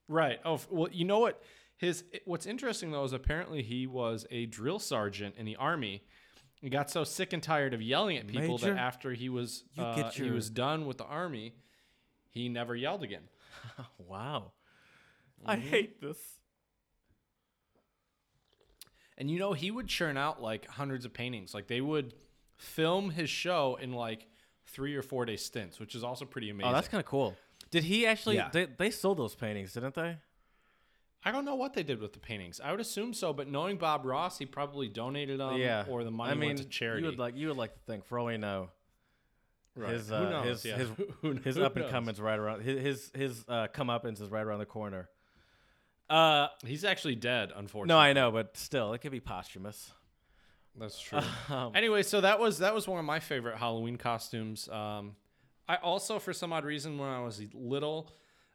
A: Right. Oh, f- well, you know what? His what's interesting though is apparently he was a drill sergeant in the army. He got so sick and tired of yelling at people
B: Major,
A: that after he was uh,
B: get
A: he was done with the army, he never yelled again. <laughs>
B: Wow. I
A: Mm-hmm.
B: hate this.
A: And you know he would churn out like hundreds of paintings. Like they would film his show in like three or four day stints, which is also pretty amazing.
B: Oh, that's kind of cool. Did he actually?
A: Yeah.
B: They, they sold those paintings, didn't they?
A: I don't know what they did with the paintings. I would assume so, but knowing Bob Ross, he probably donated them.
B: yeah.
A: or the money
B: I mean,
A: went to charity.
B: You would like. You would like to think. For all we know,
A: Right.
B: his uh,
A: knows?
B: his
A: Yeah.
B: his, <laughs>
A: Who-
B: his up and comings right around. His his his uh, comeuppance is right around the corner. Uh,
A: He's actually dead, unfortunately.
B: no, I know, but still, it could be posthumous.
A: That's true. <laughs>
B: Um,
A: anyway, so that was that was one of my favorite Halloween costumes. Um, I also, for some odd reason, when I was little,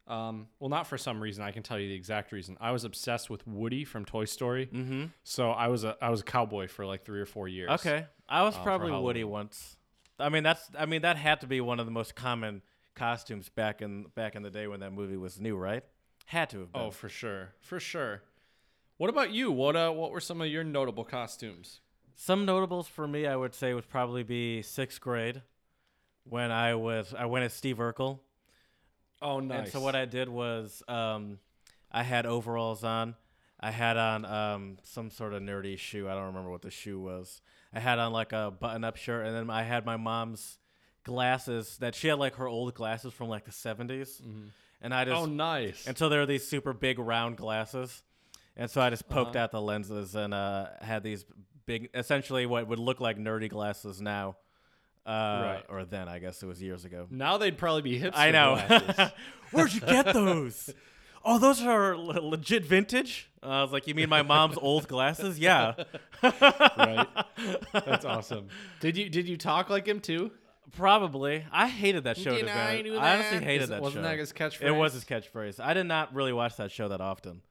A: um, well, not for some reason, I can tell you the exact reason. I was obsessed with Woody from Toy Story.
B: mm-hmm.
A: So I was a I was a cowboy for like three or four years.
B: Okay, I was
A: uh,
B: probably Woody once. I mean, that's. I mean, that had to be one of the most common costumes back in back in the day when that movie was new, right? Had to have been.
A: Oh, for sure, for sure. What about you? What uh, what were some of your notable costumes?
B: Some notables for me, I would say, would probably be sixth grade, when I was I went as Steve Urkel.
A: Oh, nice.
B: And so what I did was um, I had overalls on. I had on um, some sort of nerdy shoe. I don't remember what the shoe was. I had on like a button-up shirt, and then I had my mom's glasses that she had like her old glasses from like the 70s. And I just
A: oh, nice.
B: and so there were these super big round glasses. And so I just poked
A: Uh-huh.
B: out the lenses and uh, had these big, essentially what would look like nerdy glasses now. Uh,
A: Right.
B: Or then, I guess it was years ago.
A: now they'd probably be hipster
B: I know. <laughs> Where'd you get those? <laughs> oh, those are le- legit vintage. Uh, I was like, you mean my mom's old glasses? Yeah.
A: right. That's <laughs> awesome. Did you did you talk like him too?
B: Probably. I hated that show. to
A: Did
B: be
A: I
B: honest.
A: do
B: I honestly hated
A: Is-
B: that
A: wasn't
B: show.
A: that his catchphrase?
B: It was his catchphrase. I did not really watch that show that often.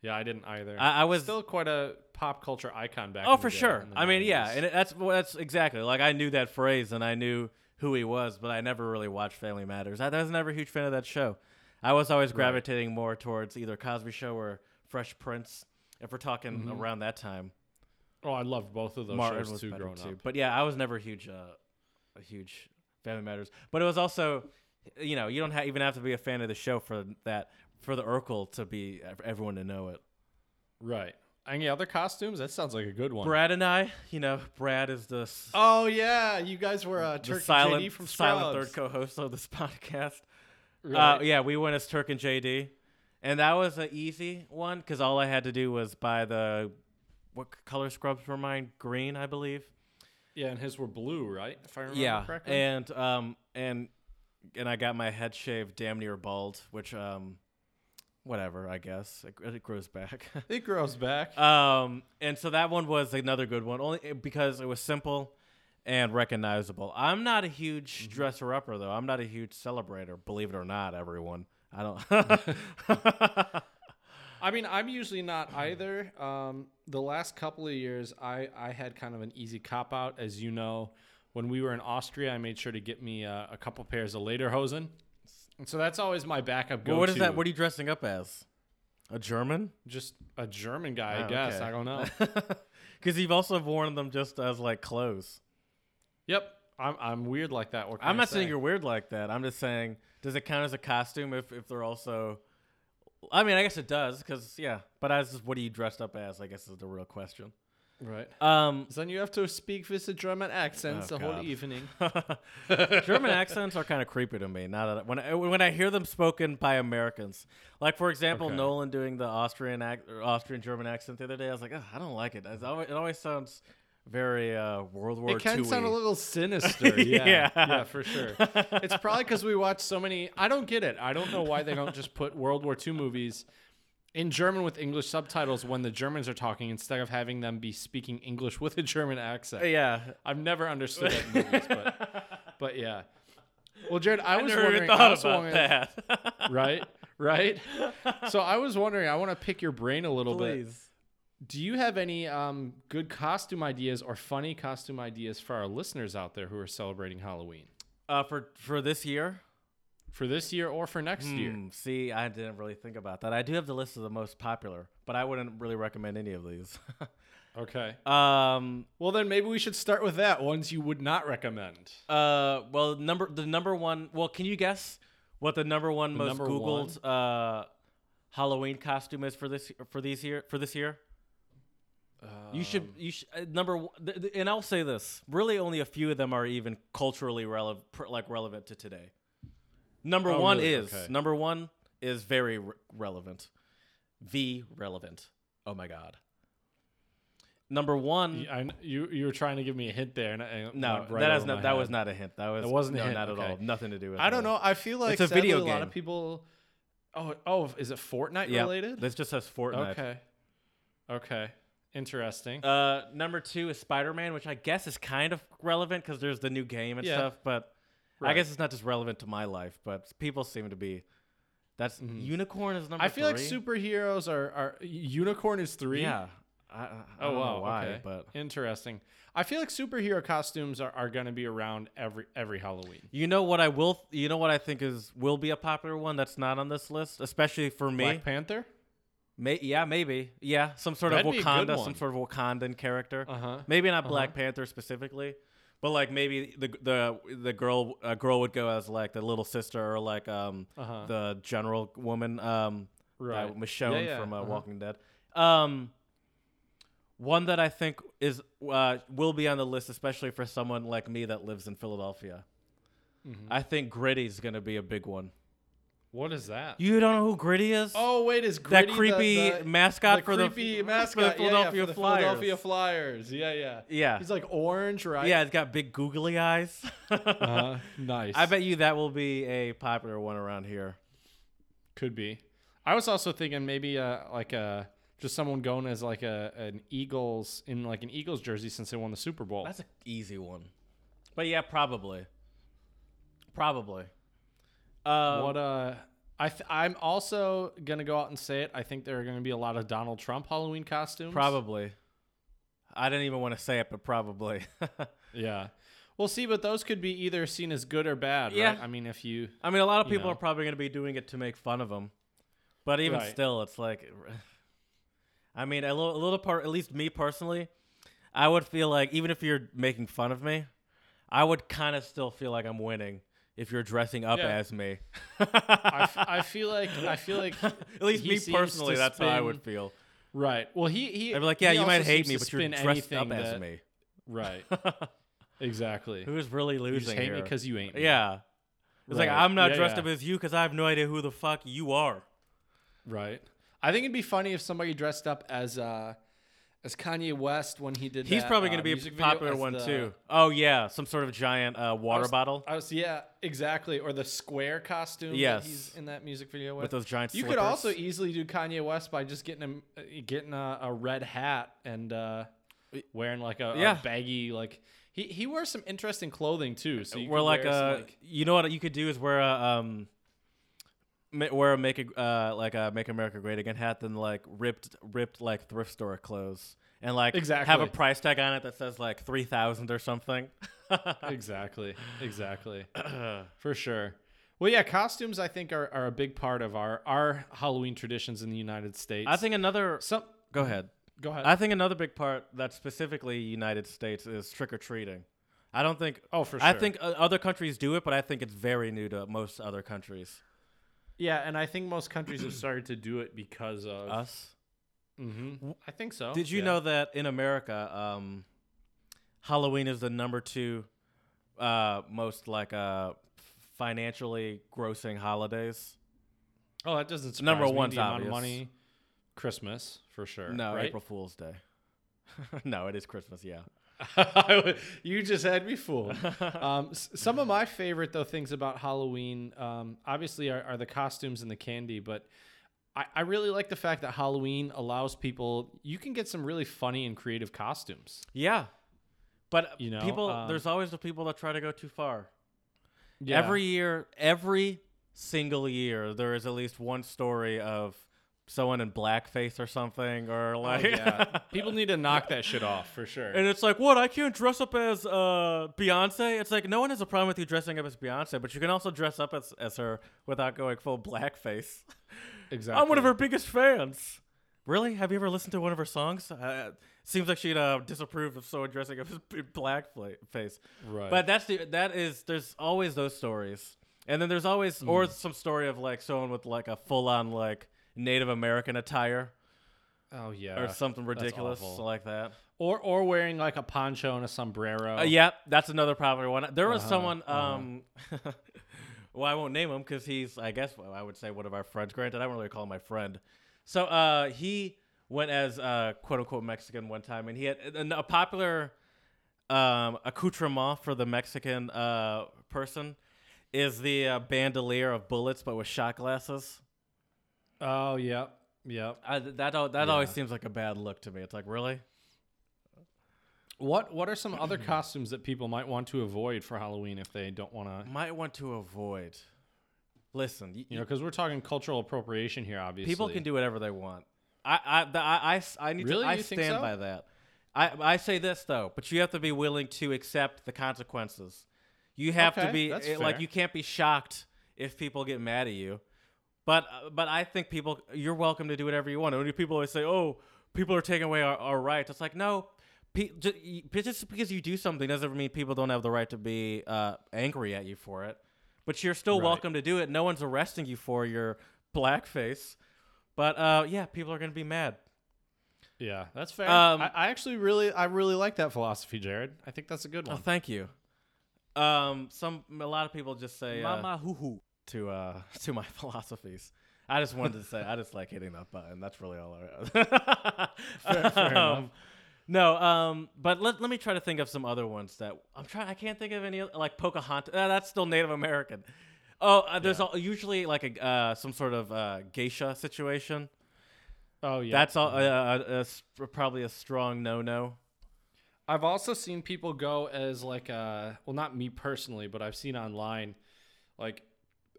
A: Yeah, I didn't either.
B: I, I was
A: still quite a pop culture icon back.
B: Oh, for
A: day,
B: sure. I mean, yeah, and that's that's exactly like I knew that phrase and I knew who he was, but I never really watched Family Matters. I, I was never a huge fan of that show. I was always gravitating more towards either Cosby Show or Fresh Prince. If we're talking
A: Mm-hmm.
B: around that time,
A: oh, I loved both of those
B: Martin
A: shows
B: was
A: too growing
B: too.
A: up.
B: But yeah, I was never a huge, uh, a huge Family Matters. But it was also, you know, you don't ha- even have to be a fan of the show for that for the Urkel to be for everyone to know it.
A: Right. Any other costumes? That sounds like a good one.
B: Brad and I, you know, Brad is the s-
A: Oh yeah, you guys were uh,
B: the
A: Turkey
B: silent,
A: JD from
B: silent third co-host of this <laughs> podcast. Uh, yeah, we went as Turk and JD, and that was an easy one because all I had to do was buy the what c- color scrubs were mine? Green, I believe.
A: yeah, and his were blue, right? If I remember
B: yeah,
A: correctly.
B: and um and and I got my head shaved damn near bald, which um whatever I guess it, it grows back. <laughs>
A: it grows back.
B: Um, and so that one was another good one, only eh, because it was simple and recognizable. I'm not a huge
A: Mm-hmm.
B: dresser upper though. I'm not a huge celebrator, believe it or not, everyone. I don't. <laughs>
A: I mean, <laughs> I'm usually not either. Um, the last couple of years, I, I had kind of an easy cop out. As you know, when we were in Austria, I made sure to get me uh, a couple pairs of Lederhosen. And so that's always my backup go
B: Well, what is that? What are you dressing up as? A German?
A: Just a German guy, I
B: Oh,
A: guess.
B: okay.
A: I don't know. <laughs>
B: Because you've also worn them just as like clothes.
A: yep. I'm, I'm weird like that.
B: I'm
A: I
B: not saying you're weird like that. I'm just saying, does it count as a costume if, if they're also? I mean, I guess it does, because yeah. But as what are you dressed up as? I guess is the real question.
A: Right.
B: Um,
A: then you have to speak with the German accents
B: Oh,
A: the whole evening. <laughs>
B: German accents are kind of creepy to me. Now that when I, when I hear them spoken by Americans, like for example,
A: Okay.
B: Nolan doing the Austrian ac- Austrian German accent the other day, I was like, "Ugh, I don't like it. It's always, it always sounds very uh, World War
A: It can sound a little sinister. <laughs> Yeah,
B: Yeah.
A: yeah, for sure. It's probably because we watch so many. I don't get it. I don't know why they don't just put World War II movies in German with English subtitles when the Germans are talking instead of having them be speaking English with a German accent.
B: yeah.
A: I've never understood that in movies, but <laughs> but yeah. Well, Jared, I,
B: I
A: was wondering. I was
B: about
A: wondering-
B: that. <laughs>
A: Right, right. <laughs> So I was wondering. I want to pick your brain a little bit.
B: Please.
A: Do you have any um, good costume ideas or funny costume ideas for our listeners out there who are celebrating Halloween
B: Uh, for for this year,
A: for this year or for next year?
B: Hmm, see, I didn't really think about that. I do have the list of the most popular, but I wouldn't really recommend any of these. <laughs>
A: Okay.
B: um,
A: Well, then maybe we should start with that. Ones you would not recommend.
B: Uh, well, number the number one. Well, can you guess what the number one
A: The
B: most
A: number
B: googled uh Halloween costume is for this for these year for this year? you should
A: Um,
B: you should uh, number one, th- th- and I'll say this: really, only a few of them are even culturally relevant, like relevant to today. Number
A: Oh,
B: one
A: really?
B: is
A: Okay.
B: number one is very re- relevant, v relevant. Oh my god. Number one.
A: I you you were trying to give me a hint there, and I,
B: No,
A: right
B: that not. That was not a hint. That was.
A: That wasn't a
B: no,
A: hint,
B: Not at
A: okay.
B: all. Nothing to do with. It.
A: I don't
B: that.
A: know. I feel like
B: It's a video
A: a lot of people. Oh, oh, is it Fortnite
B: Yeah,
A: related?
B: This just says Fortnite.
A: Okay. Okay. Interesting.
B: Uh, number two is Spider Man, which I guess is kind of relevant because there's the new game and
A: Yeah.
B: stuff. But I guess it's not just relevant to my life, but people seem to be. That's unicorn is number.
A: Mm-hmm. I feel like superheroes are are unicorn is three.
B: Yeah. I, I,
A: Oh wow.
B: why,
A: okay.
B: but
A: interesting. I feel like superhero costumes are, are going to be around every every Halloween.
B: you know what I will. You know what I think is will be a popular one that's not on this list, especially for me.
A: Black Panther.
B: May, yeah, maybe. Yeah, some sort
A: That'd
B: of
A: be a good
B: Wakanda, some sort of Wakandan character.
A: Uh huh.
B: Maybe not Black Panther specifically, but like maybe the the the girl a girl would go as like the little sister or like um
A: Uh-huh.
B: the general woman um
A: Right.
B: Michonne
A: Yeah, yeah,
B: from uh,
A: uh-huh.
B: Walking Dead. Um, one that I think is uh, will be on the list, especially for someone like me that lives in Philadelphia.
A: Mm-hmm.
B: I think Gritty's gonna be a big one.
A: What is that?
B: You don't know who Gritty is?
A: oh wait, is
B: that
A: Gritty the-
B: creepy
A: the,
B: mascot
A: the
B: for the
A: creepy <laughs>
B: for the Philadelphia
A: yeah, for the
B: Flyers.
A: Philadelphia Flyers. Yeah, yeah.
B: Yeah.
A: He's like orange, right?
B: Yeah, it's got big googly eyes. <laughs>
A: Uh-huh. Nice.
B: I bet you that will be a popular one around here.
A: Could be. I was also thinking maybe uh like a just someone going as like a an Eagles in like an Eagles jersey since they won the Super Bowl.
B: That's an easy one. But yeah, probably. Probably. Uh,
A: what uh I th- I'm also gonna go out and say it. I think there are gonna be a lot of Donald Trump Halloween costumes.
B: Probably. I didn't even want to say it, but probably. <laughs>
A: Yeah. We'll see, but those could be either seen as good or bad,
B: Yeah.
A: right? I mean, if you
B: I mean, a lot of
A: You
B: people
A: know.
B: are probably going to be doing it to make fun of him. But even
A: Right.
B: still, it's like, <sighs> I mean, a little, a little part, at least me personally, I would feel like even if you're making fun of me, I would kind of still feel like I'm winning if you're dressing up
A: Yeah.
B: as me. <laughs>
A: I, f- I feel like I feel like
B: At least me personally,
A: to
B: that's how I would feel.
A: right. Well, he he
B: I'd be like, yeah, you might hate me,
A: to
B: but you're
A: spin
B: dressed up
A: anything
B: as me.
A: Right. <laughs> exactly.
B: Who's really
A: You
B: losing
A: just hate me
B: here?
A: because you ain't. me.
B: yeah. It's like I'm not
A: Yeah,
B: dressed
A: yeah.
B: up as you because I have no idea who the fuck you are.
A: Right. I think it'd be funny if somebody dressed up as uh as Kanye West when he did. That.
B: He's
A: that,
B: probably
A: uh,
B: going to be a popular one
A: the-
B: too. Oh yeah, some sort of giant uh, water
A: I was-
B: bottle
A: I was yeah, exactly. Or the square costume.
B: Yes.
A: that he's in that music video with.
B: with those giant.
A: you could also easily do Kanye West by just getting him uh, getting a, a red hat and uh, wearing like a, a
B: Yeah.
A: baggy like he he wears some interesting clothing too. So you
B: wear like a.
A: like
B: you know what you could do is wear a um. Wear a make a, uh, like a Make America Great Again hat than like ripped ripped like thrift store clothes and like exactly. have a price tag on it that says like three thousand or something. <laughs>
A: exactly. Exactly. <clears throat> For sure. Well, yeah, costumes I think are, are a big part of our our Halloween traditions in the United States.
B: I think another.
A: some.
B: Go ahead.
A: Go ahead.
B: I think another big part that's specifically United States is trick or treating. I don't think.
A: oh, for sure.
B: I think uh, other countries do it, but I think it's very new to most other countries.
A: Yeah, and I think most countries have started to do it because of.
B: Us.
A: hmm I think so.
B: Did you
A: yeah.
B: know that in America, um, Halloween is the number two uh, most like uh, financially grossing holidays?
A: Oh, that doesn't surprise
B: Number
A: me.
B: one's
A: the amount of money. Christmas for sure.
B: No,
A: right?
B: April Fool's Day. <laughs> no, it is Christmas. Yeah. <laughs>
A: you just had me fooled. Um, some of my favorite though things about Halloween, um, obviously, are, are the costumes and the candy. But I, I really like the fact that Halloween allows people. You can get some really funny and creative costumes.
B: Yeah. But
A: You know,
B: people,
A: um,
B: there's always the people that try to go too far.
A: Yeah.
B: Every year, every single year, there is at least one story of someone in blackface or something, or
A: Oh,
B: like,
A: yeah. <laughs> people need to knock that shit off for sure.
B: and it's like, what? I can't dress up as uh, Beyonce. It's like no one has a problem with you dressing up as Beyonce, but you can also dress up as, as her without going full blackface.
A: exactly. <laughs>
B: I'm one of her biggest fans. Really? Have you ever listened to one of her songs? Uh, seems like she'd uh, disapprove of someone dressing up as <laughs> blackface.
A: Right.
B: But that's the that is there's always those stories, and then there's always or some story of like someone with like a full on like Native American attire
A: oh yeah.
B: or something ridiculous
A: awful.
B: like that.
A: or or wearing like a poncho and a sombrero.
B: Uh, yeah, that's another popular one. There was
A: Uh-huh,
B: someone.
A: uh-huh.
B: Um, <laughs> well, I won't name him because he's, I guess, well, I would say one of our friends. Granted, I don't really call him my friend. So uh, he went as uh, quote unquote Mexican one time, and he had a, a popular um, accoutrement for the Mexican uh, person is the uh, bandolier of bullets, but with shot glasses.
A: Oh yeah. Yeah.
B: I, that that
A: Yeah.
B: always seems like a bad look to me. It's like really.
A: What What are some other <clears throat> costumes that people might want to avoid for Halloween if they don't want to?
B: Might want to avoid. Listen, y-
A: You know, because we're talking cultural appropriation here. Obviously,
B: People can do whatever they want. I I the, I, I I need
A: Really?
B: to I
A: You
B: stand
A: so?
B: by that. I I say this though, but you have to be willing to accept the consequences. You have to be eh, like
A: fair.
B: you can't be shocked if people get mad at you. But uh, but I think people you're welcome to do whatever you want. And people always say, "Oh, people are taking away our, our rights," it's like no. Pe- ju- just because you do something doesn't mean people don't have the right to be uh, angry at you for it. But you're still
A: Right.
B: welcome to do it. No one's arresting you for your blackface. But uh, yeah, people are gonna be mad.
A: Yeah, that's fair.
B: Um,
A: I, I actually really, I really like that philosophy, Jared. I think that's a good
B: Oh,
A: one.
B: thank you. Um, some a lot of people just say uh,
A: Mama hoo hoo.
B: To uh <laughs> to my <laughs> philosophies. I just wanted to say I just like hitting that button. That's really all I. <laughs>
A: Fair- fair.
B: Um, No, um, but let, let me try to think of some other ones that I'm trying. I can't think of any like Pocahontas. Uh, that's still Native American. Oh, uh, there's
A: Yeah.
B: al- usually like a uh, some sort of uh, geisha situation.
A: Oh yeah,
B: That's all, uh, uh, probably a strong no-no.
A: I've also seen people go as like uh well not me personally, but I've seen online like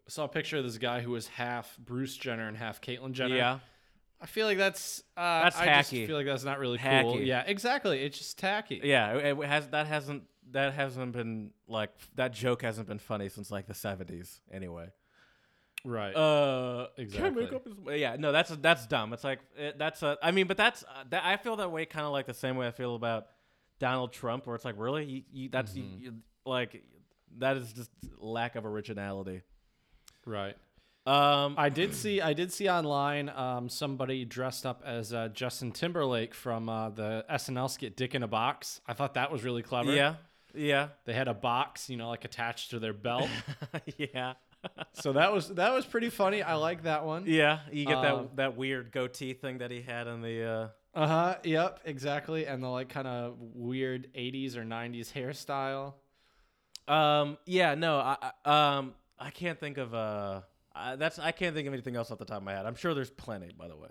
A: I saw a picture of this guy who was half Bruce Jenner and half Caitlyn Jenner.
B: Yeah,
A: I feel like that's uh
B: That's
A: I just feel like that's not really cool. Yeah, exactly. It's just tacky.
B: yeah. It, it has that hasn't that hasn't been like that joke hasn't been funny since like the 70s anyway.
A: Right.
B: Uh,
A: Exactly.
B: Can't make up his, yeah, no, that's that's dumb. It's like it, that's a. I mean, but that's uh, that. I feel that way, kind of like the same way I feel about Donald Trump, where it's like, really, you, you that's you,
A: Mhm.
B: you, like that is just lack of originality.
A: Right.
B: Um,
A: I did see I did see online um, somebody dressed up as uh, Justin Timberlake from uh, the SNL skit Dick in a Box. I thought that was really clever.
B: yeah, yeah,
A: They had a box, you know, like attached to their belt. <laughs>
B: yeah,
A: so that was that was pretty funny. I like that one.
B: yeah. You get
A: Um,
B: that that weird goatee thing that he had in the. Uh,
A: Uh huh. Yep. Exactly. And the like kind of weird '80s or '90s hairstyle.
B: Um. Yeah. No. I. I- Um. I can't think of. Uh. I, that's. I can't think of anything else off the top of my head. I'm sure there's plenty. By the way,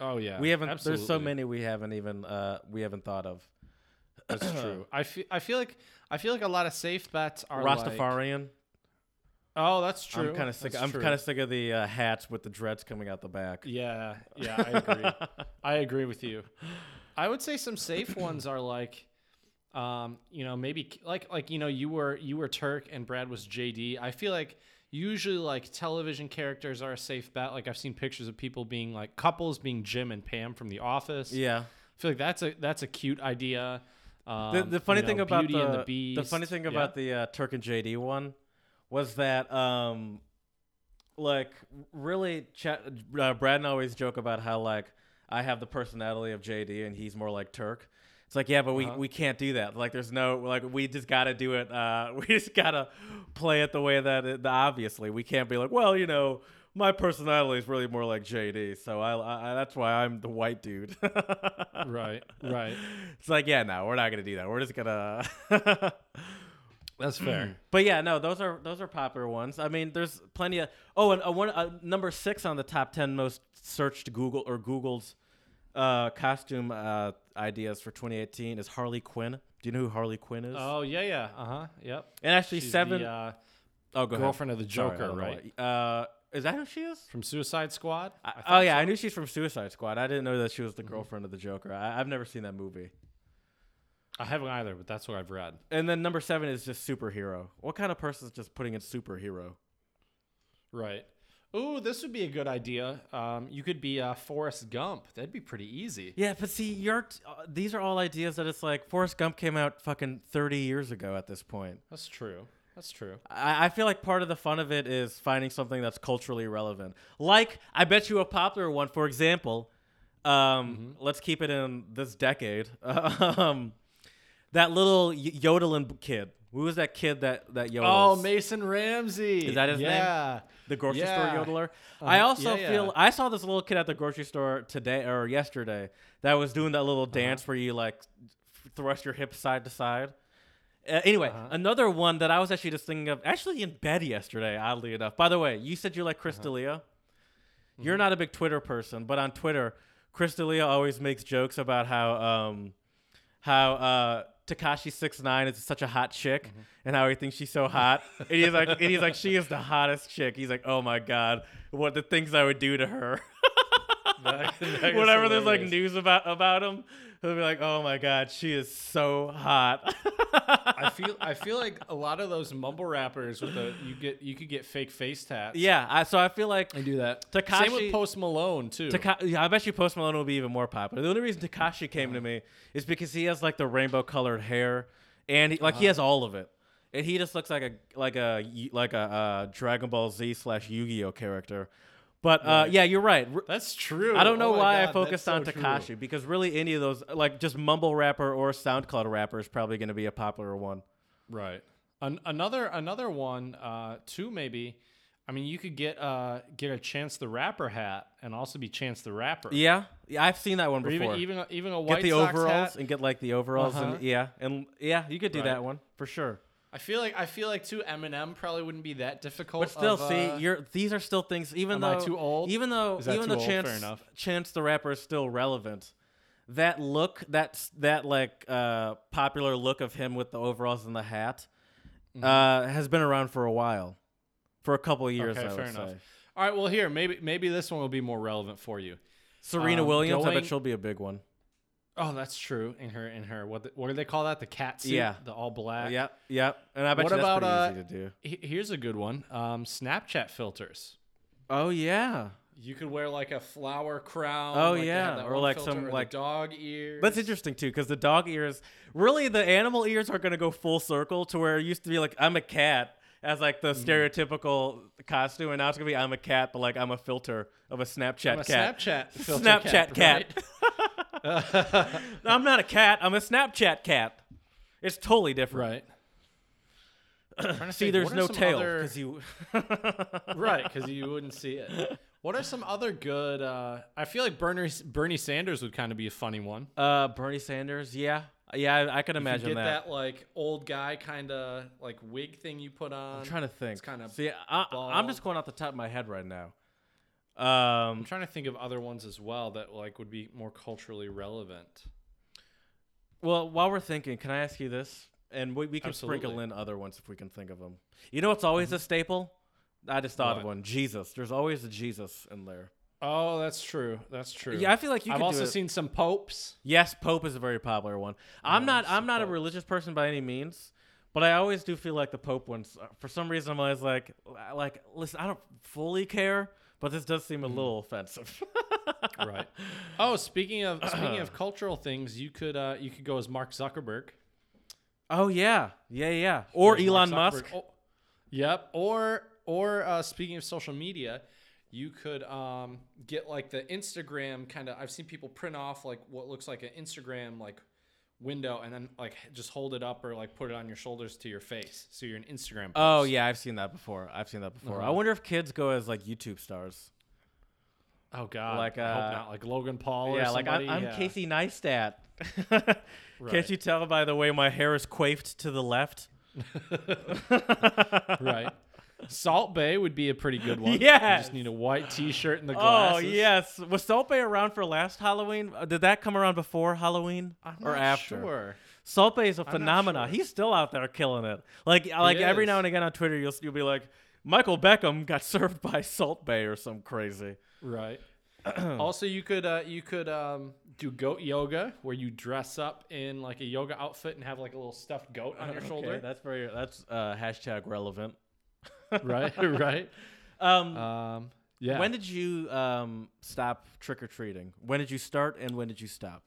A: Oh yeah.
B: we haven't. There's so many we haven't even. Uh. We haven't thought of.
A: That's <clears throat> true. I feel I feel like I feel like a lot of safe bets are like-
B: Rastafarian.
A: Oh, that's true.
B: I'm kind of sick.
A: That's
B: I'm kind of sick of the uh, hats with the dreads coming out the back.
A: Yeah, yeah, I agree. <laughs> I agree with you. I would say some safe ones are like, um, you know, maybe like like you know you were you were Turk and Brad was JD. I feel like usually like television characters are a safe bet. Like I've seen pictures of people being like couples being Jim and Pam from The Office.
B: Yeah.
A: I feel like that's a that's a cute idea. Um,
B: The, the funny
A: you know,
B: thing about the,
A: the
B: the funny thing
A: Yeah.
B: about the uh, Turk and JD one was that um like really Ch- uh, Brad and I always joke about how like I have the personality of JD and he's more like Turk. It's like yeah, but we,
A: Uh-huh.
B: we can't do that. Like there's no like we just got to do it. Uh, <laughs> we just gotta play it the way that it, obviously we can't be like well you know my personality is really more like JD, so I, I that's why I'm the white dude. <laughs>
A: right, right.
B: It's like, yeah, no, we're not gonna do that. We're just gonna. <laughs>
A: That's fair.
B: but yeah, no, those are those are popular ones. I mean, there's plenty of. Oh, and a one uh, number six on the top ten most searched Google or Google's uh, costume uh, ideas for 2018 is Harley Quinn. Do you know who Harley Quinn is?
A: Oh yeah, yeah. Uh huh. Yep.
B: and actually,
A: She's
B: seven
A: the, uh,
B: oh, go ahead.
A: girlfriend of the Joker,
B: don't
A: right?
B: Uh, is that who she is?
A: From Suicide Squad.
B: I,
A: I
B: oh yeah,
A: so.
B: I knew she's from Suicide Squad. I didn't know that she was the
A: Mm-hmm.
B: girlfriend of the Joker. I, I've never seen that movie.
A: I haven't either, but that's what I've read.
B: And then number seven is just superhero. What kind of person is just putting in superhero?
A: Right. Ooh, this would be a good idea. Um, you could be uh, Forrest Gump. That'd be pretty easy.
B: Yeah, but see, you're t- uh, these are all ideas that it's like Forrest Gump came out fucking 30 years ago at this point.
A: That's true. That's true.
B: I, I feel like part of the fun of it is finding something that's culturally relevant. Like, I bet you a popular one, for example, um, let's keep it in this decade. <laughs> um, that little yodeling kid. Who was that kid that that yodels?
A: Oh, Mason Ramsey.
B: Is that his name?
A: yeah.
B: The grocery
A: Yeah.
B: store yodeler. I
A: Uh-huh.
B: also
A: Yeah,
B: feel
A: yeah.
B: I saw this little kid at the grocery store today or yesterday that was doing that little
A: Uh-huh.
B: dance where you like thrust your hips side to side. Uh, anyway,
A: Uh-huh.
B: another one that I was actually just thinking of, actually in bed yesterday, oddly enough. By the way, you said you like Chris
A: Uh-huh.
B: D'Elia.
A: Mm-hmm.
B: You're not a big Twitter person, but on Twitter, Chris D'Elia always makes jokes about how um, how uh, Tekashi six nine is such a hot chick
A: Mm-hmm.
B: and how he thinks she's so hot. and he's like, and he's like, she is the hottest chick. He's like, oh my god, what the things I would do to her.
A: That- that is
B: Whenever there's like news about about him, he'll be like, oh my god, she is so hot.
A: I feel I feel like a lot of those mumble rappers with the you get you could get fake face tats.
B: yeah, I, so I feel like
A: I do that. Same
B: Tekashi-
A: with Post Malone too.
B: Taka- yeah, I bet you Post Malone will be even more popular. The only reason Tekashi came to me is because he has like the rainbow colored hair, and he, like he has all of it, and he just looks like a like a like a uh, Dragon Ball Z slash Yu Gi Oh character. But uh,
A: Right.
B: yeah, you're right.
A: That's true.
B: I don't know
A: Oh
B: why I focused on
A: so true.
B: Tekashi because really any of those like just mumble rapper or SoundCloud rapper is probably going to be a popular one.
A: Right. An- another another one, uh, too maybe. I mean, you could get uh get a Chance the Rapper hat and also be Chance the Rapper.
B: Yeah, yeah, I've seen that one
A: Or
B: before.
A: even even a, even a
B: get
A: White
B: the
A: Sox
B: overalls
A: hat.
B: and get like the overalls
A: Uh-huh.
B: and yeah, and yeah, you could do
A: Right.
B: that one for sure.
A: I feel like I feel like too Eminem probably wouldn't be that difficult.
B: But still,
A: of,
B: see,
A: uh,
B: you're these are still things. Even
A: am I
B: though
A: too old?
B: even though even though
A: old?
B: Chance. Chance the Rapper is still relevant, that look, that that like uh, popular look of him with the overalls and the hat,
A: Mm-hmm.
B: uh, has been around for a while, for a couple of years.
A: Okay,
B: I
A: fair enough.
B: say.
A: All right, well here maybe maybe this one will be more relevant for you.
B: Serena
A: Um,
B: Williams, I
A: going-
B: bet she'll be a big one.
A: Oh, that's true. In her in her what the, what do they call that? The cat suit.
B: Yeah.
A: The all black.
B: Yep, yep. And I bet
A: What
B: you that's
A: about,
B: pretty
A: uh,
B: easy to do.
A: He- Here's a good one. Um, Snapchat filters.
B: Oh yeah,
A: You could wear like a flower crown.
B: Oh,
A: like
B: yeah, or like some,
A: or
B: like-
A: dog ears.
B: That's interesting too, because the dog ears, really, the animal ears are going to go full circle to where it used to be like I'm a cat as like the
A: Mm-hmm.
B: stereotypical costume, and now it's gonna be I'm a cat, but like I'm a filter of a Snapchat
A: a
B: cat.
A: Snapchat <laughs> filter
B: Snapchat cat.
A: right? <laughs>
B: I'm not a cat. I'm a Snapchat cat. It's totally different.
A: right. To
B: See,
A: think,
B: there's no
A: some
B: tail
A: other-
B: because you. <laughs>
A: right, because you wouldn't see it. What are some other good? Uh, I feel like Bernie Bernie Sanders would kind of be a funny one.
B: Uh, Bernie Sanders. Yeah, yeah, I, I can
A: You could
B: imagine
A: get
B: that.
A: that. like old guy kind of like wig thing you put on.
B: I'm trying to think.
A: It's kinda
B: See, I, I'm just going off the top of my head right now. Um,
A: I'm trying to think of other ones as well that like would be more culturally relevant.
B: Well, while we're thinking, can I ask you this? And we, we can sprinkle in other ones if we can think of them. You know it's always a staple? I just thought of one. Jesus. There's always a Jesus in there.
A: Oh, that's true. That's true.
B: Yeah, I feel like you
A: I've also seen some popes.
B: Yes, Pope is a very popular one. I'm not. I'm not a religious person by any means, but I always do feel like the Pope ones. uh, For some reason, I'm always like, like, listen, I don't fully care, but this does
A: Mm.
B: seem a little offensive. <laughs>
A: right. Oh, speaking of speaking of cultural things, you could uh, you could go as Mark Zuckerberg
B: oh yeah, yeah, yeah. Or
A: Mark
B: Elon Musk.
A: Oh, yep. Or or uh, speaking of social media, you could um, get like the Instagram kind of. I've seen people print off like what looks like an Instagram like window and then like just hold it up or like put it on your shoulders to your face, so you're an Instagram.
B: Oh yeah, I've seen that before. I've seen that before. I
A: Uh-huh.
B: wonder if kids go as like YouTube stars.
A: Oh God.
B: Like,
A: I hope
B: uh,
A: not. Like Logan Paul.
B: yeah,
A: or
B: like. I'm, I'm
A: yeah.
B: Casey Neistat. <laughs>
A: Right.
B: Can't you tell by the way my hair is coiffed to the left? <laughs>
A: right. Salt Bae would be a pretty good one. Yeah.
B: You
A: just need a white T-shirt and the glasses.
B: Oh yes, was Salt Bae around for last Halloween? Uh, Did that come around before Halloween
A: I'm
B: or after?
A: Sure.
B: Salt Bae is a phenomenon.
A: sure.
B: He's still out there killing it. Like like every
A: is.
B: now and again on Twitter, you'll you'll be like, Michael Beckham got <laughs> served by Salt Bae or some crazy.
A: Right. <clears throat> also, you could uh, you could um, do goat yoga, where you dress up in like a yoga outfit and have like a little stuffed goat on your <laughs>
B: Okay,
A: shoulder.
B: that's very that's uh, hashtag relevant.
A: Right. <laughs> Right.
B: Um,
A: Um, yeah.
B: When did you um, stop trick or treating? When did you start and when did you stop?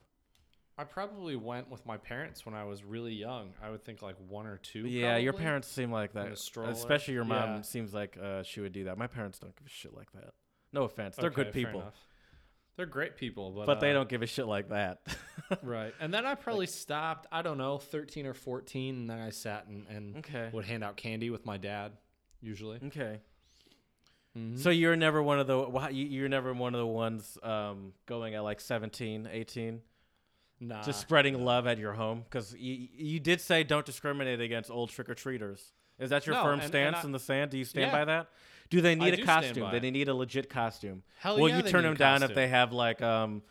A: I probably went with my parents when I was really young. I would think like one or two.
B: Yeah, your parents seem like that. Especially your mom
A: Yeah.
B: seems like uh, she would do that. My parents don't give a shit like that. No offense, they're
A: Okay,
B: good people.
A: They're great people, but
B: but they
A: uh,
B: don't give a shit like that. <laughs>
A: Right. And then I probably stopped, I don't know, 13 or 14. And then I sat and, and
B: okay.
A: would hand out candy with my dad, usually.
B: Okay.
A: Mhm.
B: So you're never one of the you- you're never one of the ones um, going at like 17, 18,
A: nah.
B: just spreading love at your home because you you did say don't discriminate against old trick or treaters. Is that your
A: No,
B: firm
A: and- and
B: stance
A: I-
B: in the sand? Do you stand
A: Yeah.
B: by that? Do they need a
A: do
B: costume? Do they need a legit costume?
A: Hell
B: well,
A: yeah,
B: you turn them down if they have like um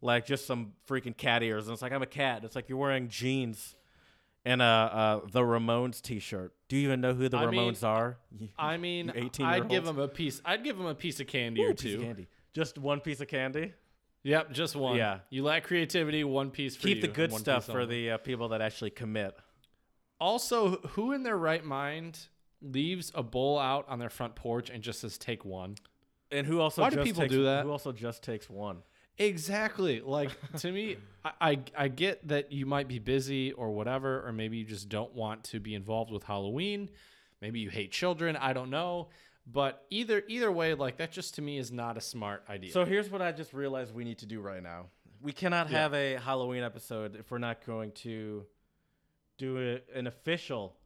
B: like just some freaking cat ears and it's like I'm a cat. It's like you're wearing jeans and a uh, the Ramones t-shirt. Do you even know who the
A: I mean,
B: Ramones are? <laughs>
A: I mean,
B: You 18
A: I'd give them a piece. I'd give him a piece of candy
B: Ooh,
A: or two.
B: candy. Just one piece of candy.
A: Yep, just one.
B: Yeah.
A: You lack creativity, one piece for
B: Keep
A: you,
B: the good stuff for
A: only.
B: the uh, people that actually commit.
A: Also, who in their right mind leaves a bowl out on their front porch and just says take one?
B: And who also
A: Why do people
B: takes,
A: do that?
B: Who also just takes one?
A: Exactly. Like <laughs> to me, I, I I get that you might be busy or whatever, or maybe you just don't want to be involved with Halloween. Maybe you hate children. I don't know. But either either way, like that just to me is not a smart idea.
B: So here's what I just realized we need to do right now. We cannot
A: Yeah.
B: have a Halloween episode if we're not going to do a, an official,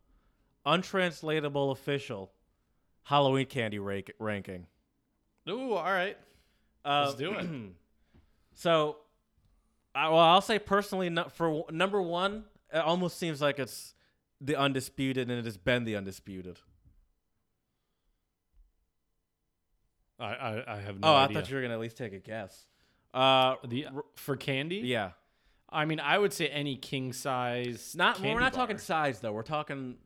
B: untranslatable official Halloween candy rank, ranking.
A: Ooh, all right.
B: Uh,
A: Let's do it. <clears throat>
B: So, I, well, I'll say personally, no, for number one, it almost seems like it's the undisputed, and it has been the undisputed.
A: I I, I have no
B: oh,
A: idea.
B: I thought you were gonna at least take a guess. Uh,
A: the for candy.
B: yeah,
A: I mean, I would say any king size.
B: not we're not
A: bar.
B: talking size though. We're talking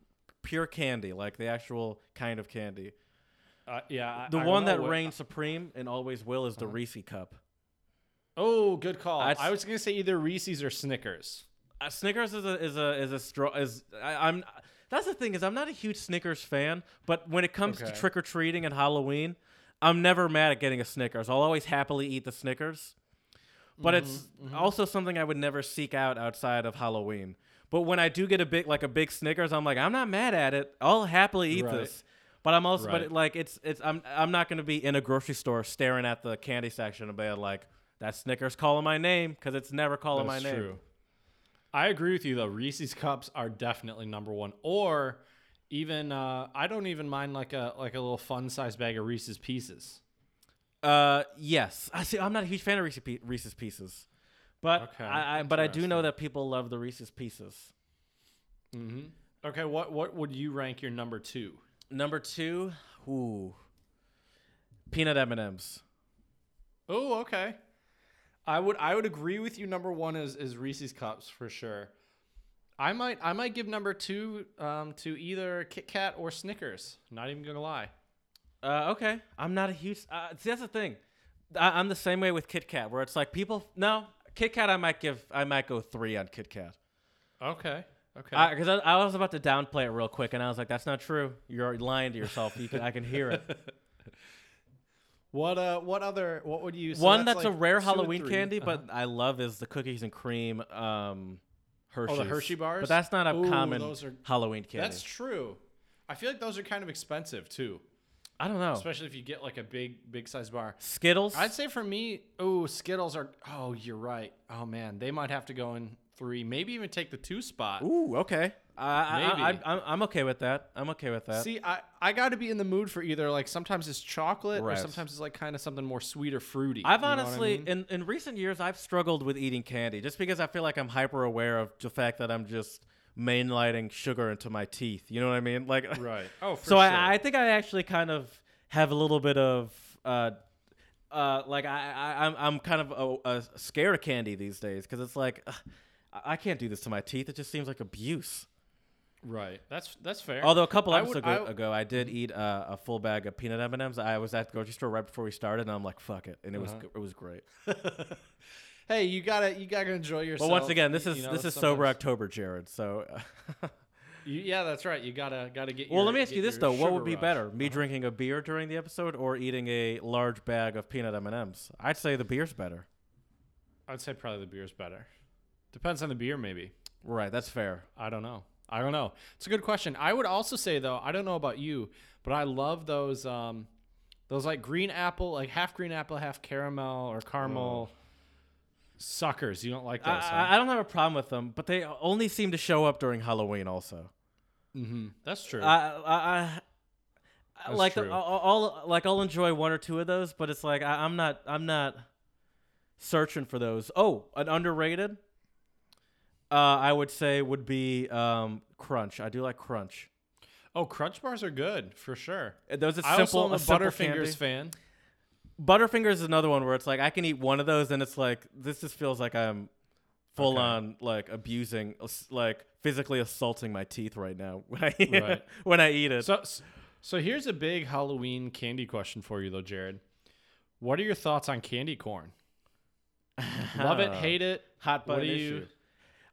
B: pure candy, like the actual kind of candy.
A: Uh, yeah,
B: The
A: I
B: one
A: know
B: that
A: what-
B: reigns supreme and always will is the
A: Uh-huh.
B: Reese cup.
A: Oh, good call. I was gonna say either Reese's or Snickers.
B: Uh, Snickers is a is a is a straw is I, I'm. That's the thing is I'm not a huge Snickers fan, but when it comes to trick or treating and Halloween, I'm never mad at getting a Snickers. I'll always happily eat the Snickers, but it's
A: Mm-hmm,
B: also something I would never seek out outside of Halloween. But when I do get a big like a big Snickers, I'm like I'm not mad at it. I'll happily eat
A: Right.
B: this. But I'm also
A: Right.
B: but it, like it's it's I'm I'm not gonna be in a grocery store staring at the candy section and be like that Snickers calling my name because it's never calling
A: That's
B: my name.
A: true. I agree with you though. Reese's cups are definitely number one. Or even uh, I don't even mind like a like a little fun size bag of Reese's Pieces.
B: Uh, yes. I see. I'm not a huge fan of Reese's, Reese's Pieces, but
A: Okay,
B: I, I but I do know that people love the Reese's Pieces.
A: Mm-hmm. Okay, what what would you rank your number two?
B: Number two, ooh, peanut M and M's.
A: Oh, okay. I would I would agree with you. Number one is is Reese's cups for sure. I might I might give number two um, to either Kit Kat or Snickers. Not even gonna lie.
B: Uh, okay, I'm not a huge. Uh, see, that's the thing. I, I'm the same way with Kit Kat, where it's like people. No, Kit Kat, I might give. I might go three on Kit Kat.
A: Okay. Okay.
B: Because I, I, was about to downplay it real quick, and I was like, "That's not true. You're lying to yourself. You can, I can hear it." <laughs>
A: what uh? What other? What would you? so
B: One that's, a
A: like
B: rare
A: two and
B: Halloween
A: three.
B: candy,
A: Uh-huh.
B: but I love is the cookies and cream um, Hershey's.
A: Oh, the Hershey bars?
B: But that's not a
A: Ooh,
B: common
A: those are-
B: Halloween candy.
A: that's true. I feel like those are kind of expensive too,
B: I don't know.
A: especially if you get like a big, big size bar.
B: Skittles.
A: I'd say for me, oh, Skittles are. Oh, you're right. Oh man, they might have to go in three, maybe even take the two spot.
B: Ooh, okay. I, I,
A: Maybe.
B: I, I'm, I'm okay with that. I'm okay with that.
A: See, I, I got to be in the mood for either like sometimes it's chocolate
B: Right.
A: or sometimes it's like kind of something more sweet or fruity.
B: I've
A: You know what I
B: honestly,
A: mean?
B: in, in recent years, I've struggled with eating candy just because I feel like I'm hyper aware of the fact that I'm just mainlining sugar into my teeth. You know what I mean? Like, <laughs>
A: right. Oh, for
B: so
A: sure.
B: I, I think I actually kind of have a little bit of, uh, uh, like I, I I'm I'm kind of a, a scared of candy these days because it's like ugh, I I can't do this to my teeth. It just seems like abuse.
A: Right. That's that's fair.
B: Although a couple
A: I
B: episodes
A: would-
B: ago,
A: I-
B: ago, I did eat uh, a full bag of peanut M and M's. I was at the grocery store right before we started, and I'm like, "Fuck it," and it was
A: Uh-huh.
B: it was great. <laughs>
A: hey, you gotta you gotta enjoy yourself.
B: But once again, this
A: you
B: is
A: know,
B: this is sober
A: sometimes-
B: October, Jared. So, <laughs>
A: You, yeah, that's right. You gotta gotta get.
B: well,
A: your-
B: let me ask
A: get
B: you this
A: your
B: though: What
A: sugar
B: would be
A: rush.
B: better, me
A: Uh-huh.
B: drinking a beer during the episode or eating a large bag of peanut M and M's? I'd say the beer's better.
A: I'd say probably the beer's better. Depends on the beer, maybe.
B: Right, that's fair.
A: I don't know. I don't know. It's a good question. I would also say though, I don't know about you, but I love those um those like green apple, like half green apple, half caramel or caramel suckers. You don't like those?
B: I- I don't have a problem with them, but they only seem to show up during Halloween. Also,
A: mm-hmm. That's true.
B: I, I, I,
A: That's
B: like
A: true.
B: I'll, I'll like I'll enjoy one or two of those, but it's like I, I'm not I'm not searching for those. Oh, an underrated. Uh, I would say would be um, Crunch. I do like Crunch.
A: oh, crunch bars are good for sure.
B: Uh, Those are simple.
A: I also am a
B: a
A: Butterfingers fan.
B: Butterfingers is another one where it's like I can eat one of those, and it's like this just feels like I'm full
A: Okay.
B: on like abusing, like physically assaulting my teeth right now <laughs> when I
A: Right. <laughs>
B: when I eat it.
A: So, so here's a big Halloween candy question for you, though, Jared. What are your thoughts on candy corn? Love it, <laughs> hate it.
B: hot button issue.
A: you?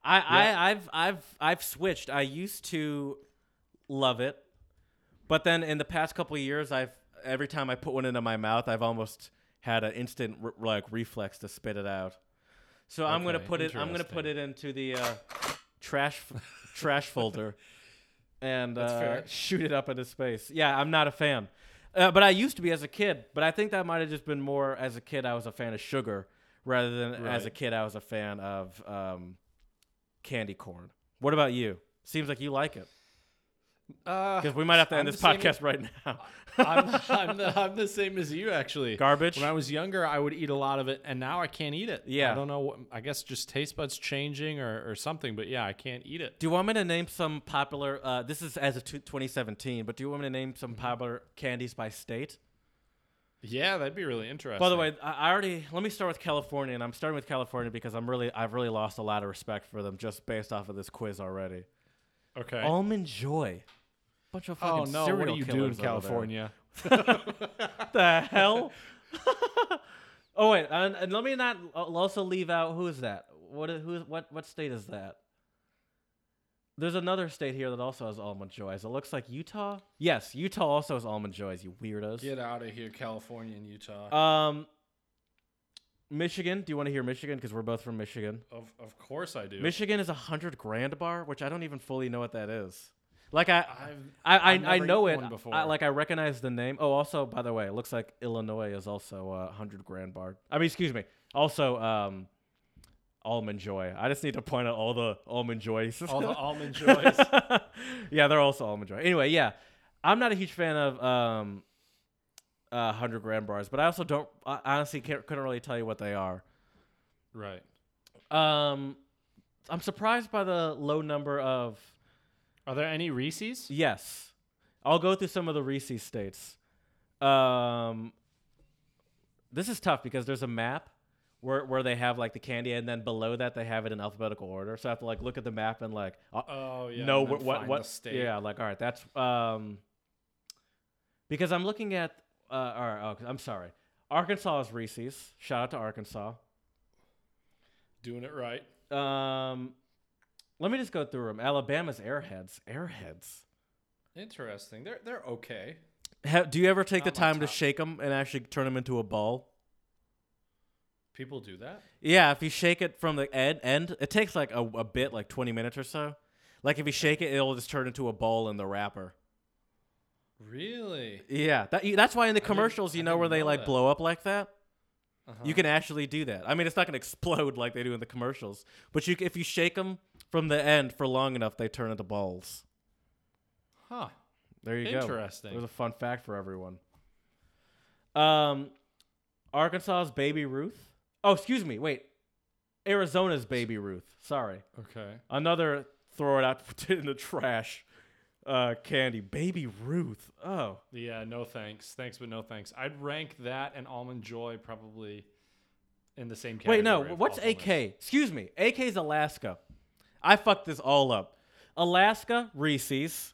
B: I,
A: Yeah.
B: I I've I've I've switched. I used to love it, but then in the past couple of years, I've every time I put one into my mouth, I've almost had an instant re- like reflex to spit it out. So I'm gonna put it. I'm gonna put it into the uh, trash f- <laughs> trash folder and uh, shoot it up into space. Yeah, I'm not a fan. Uh, but I used to be as a kid. But I think that might have just been more as a kid. I was a fan of sugar rather than as a kid. I was a fan of um, candy corn. What about you? Seems like you like it
A: Uh,
B: because we might have to end
A: I'm
B: this podcast right now. <laughs>
A: I'm, I'm, the, I'm the same as you, actually.
B: Garbage.
A: When I was younger, I would eat a lot of it, and now I can't eat it.
B: Yeah.
A: I don't know. What, I guess just taste buds changing or, or something, but yeah, I can't eat it.
B: Do you want me to name some popular? Uh, this is as of 2017, but do you want me to name
A: Mm-hmm.
B: some popular candies by state?
A: Yeah, that'd be really interesting.
B: By the way, I already let me start with California, and I'm starting with California because I'm really I've really lost a lot of respect for them just based off of this quiz already.
A: okay.
B: Almond Joy, bunch of fucking
A: oh no,
B: serial
A: what do you do in
B: killers over there.
A: California? <laughs> <laughs>
B: the hell? <laughs> oh wait, and, and let me not uh, also leave out who is that? What who what what state is that? There's another state here that also has almond joys. It looks like Utah. Yes, Utah also has almond joys. You weirdos.
A: Get out of here, California and Utah.
B: Um, Michigan. Do you want to hear Michigan? Because we're both from Michigan.
A: of of course I do.
B: Michigan is a hundred grand bar, which I don't even fully know what that is. Like I,
A: I've
B: I, I,
A: I've
B: I know it.
A: before.
B: I, like I recognize the name. Oh, also by the way, it looks like Illinois is also a hundred grand bar. I mean, excuse me. Also, um, almond joy. I just need to point out all the almond joys.
A: all the <laughs> almond joys. <laughs>
B: yeah, they're also almond joy. Anyway, yeah, I'm not a huge fan of um, uh, hundred grand bars, but I also don't. I honestly can't, couldn't really tell you what they are.
A: right.
B: Um, I'm surprised by the low number of.
A: Are there any Reese's?
B: Yes, I'll go through some of the Reese's states. Um, this is tough because there's a map where where they have like the candy, and then below that they have it in alphabetical order. So I have to like look at the map and like uh,
A: Oh yeah.
B: know what what, what
A: state.
B: yeah like all right that's um because I'm looking at. Uh, or, oh, I'm sorry. Arkansas is Reese's. Shout out to Arkansas.
A: Doing it right.
B: Um, let me just go through them. Alabama's Airheads. Airheads.
A: Interesting. They're they're okay.
B: Ha- do you ever take the
A: Not my
B: time to shake them and actually turn them into a ball?
A: People do that.
B: Yeah, if you shake it from the end, end it takes like a, a bit, like 20 minutes or so. Like if you shake it, it'll just turn into a ball in the wrapper.
A: Really?
B: Yeah, that, that's why in the commercials, you know where they
A: know
B: like
A: that.
B: blow up like that.
A: Uh-huh.
B: You can actually do that. I mean, it's not gonna <laughs> explode like they do in the commercials, but you if you shake them from the end for long enough, they turn into balls.
A: Huh.
B: There you go.
A: Interesting.
B: It was a fun fact for everyone. Um, Arkansas's Baby Ruth. Oh, excuse me. Wait, Arizona's Baby Ruth. Sorry,
A: Okay.
B: another throw it out <laughs> in the trash. Uh, candy, Baby Ruth. Oh,
A: Yeah, no thanks. Thanks, but no thanks. I'd rank that and Almond Joy probably in the same category.
B: wait, no.
A: of
B: What's
A: awfulness.
B: AK? Excuse me. AK's Alaska. I fucked this all up. Alaska Reese's,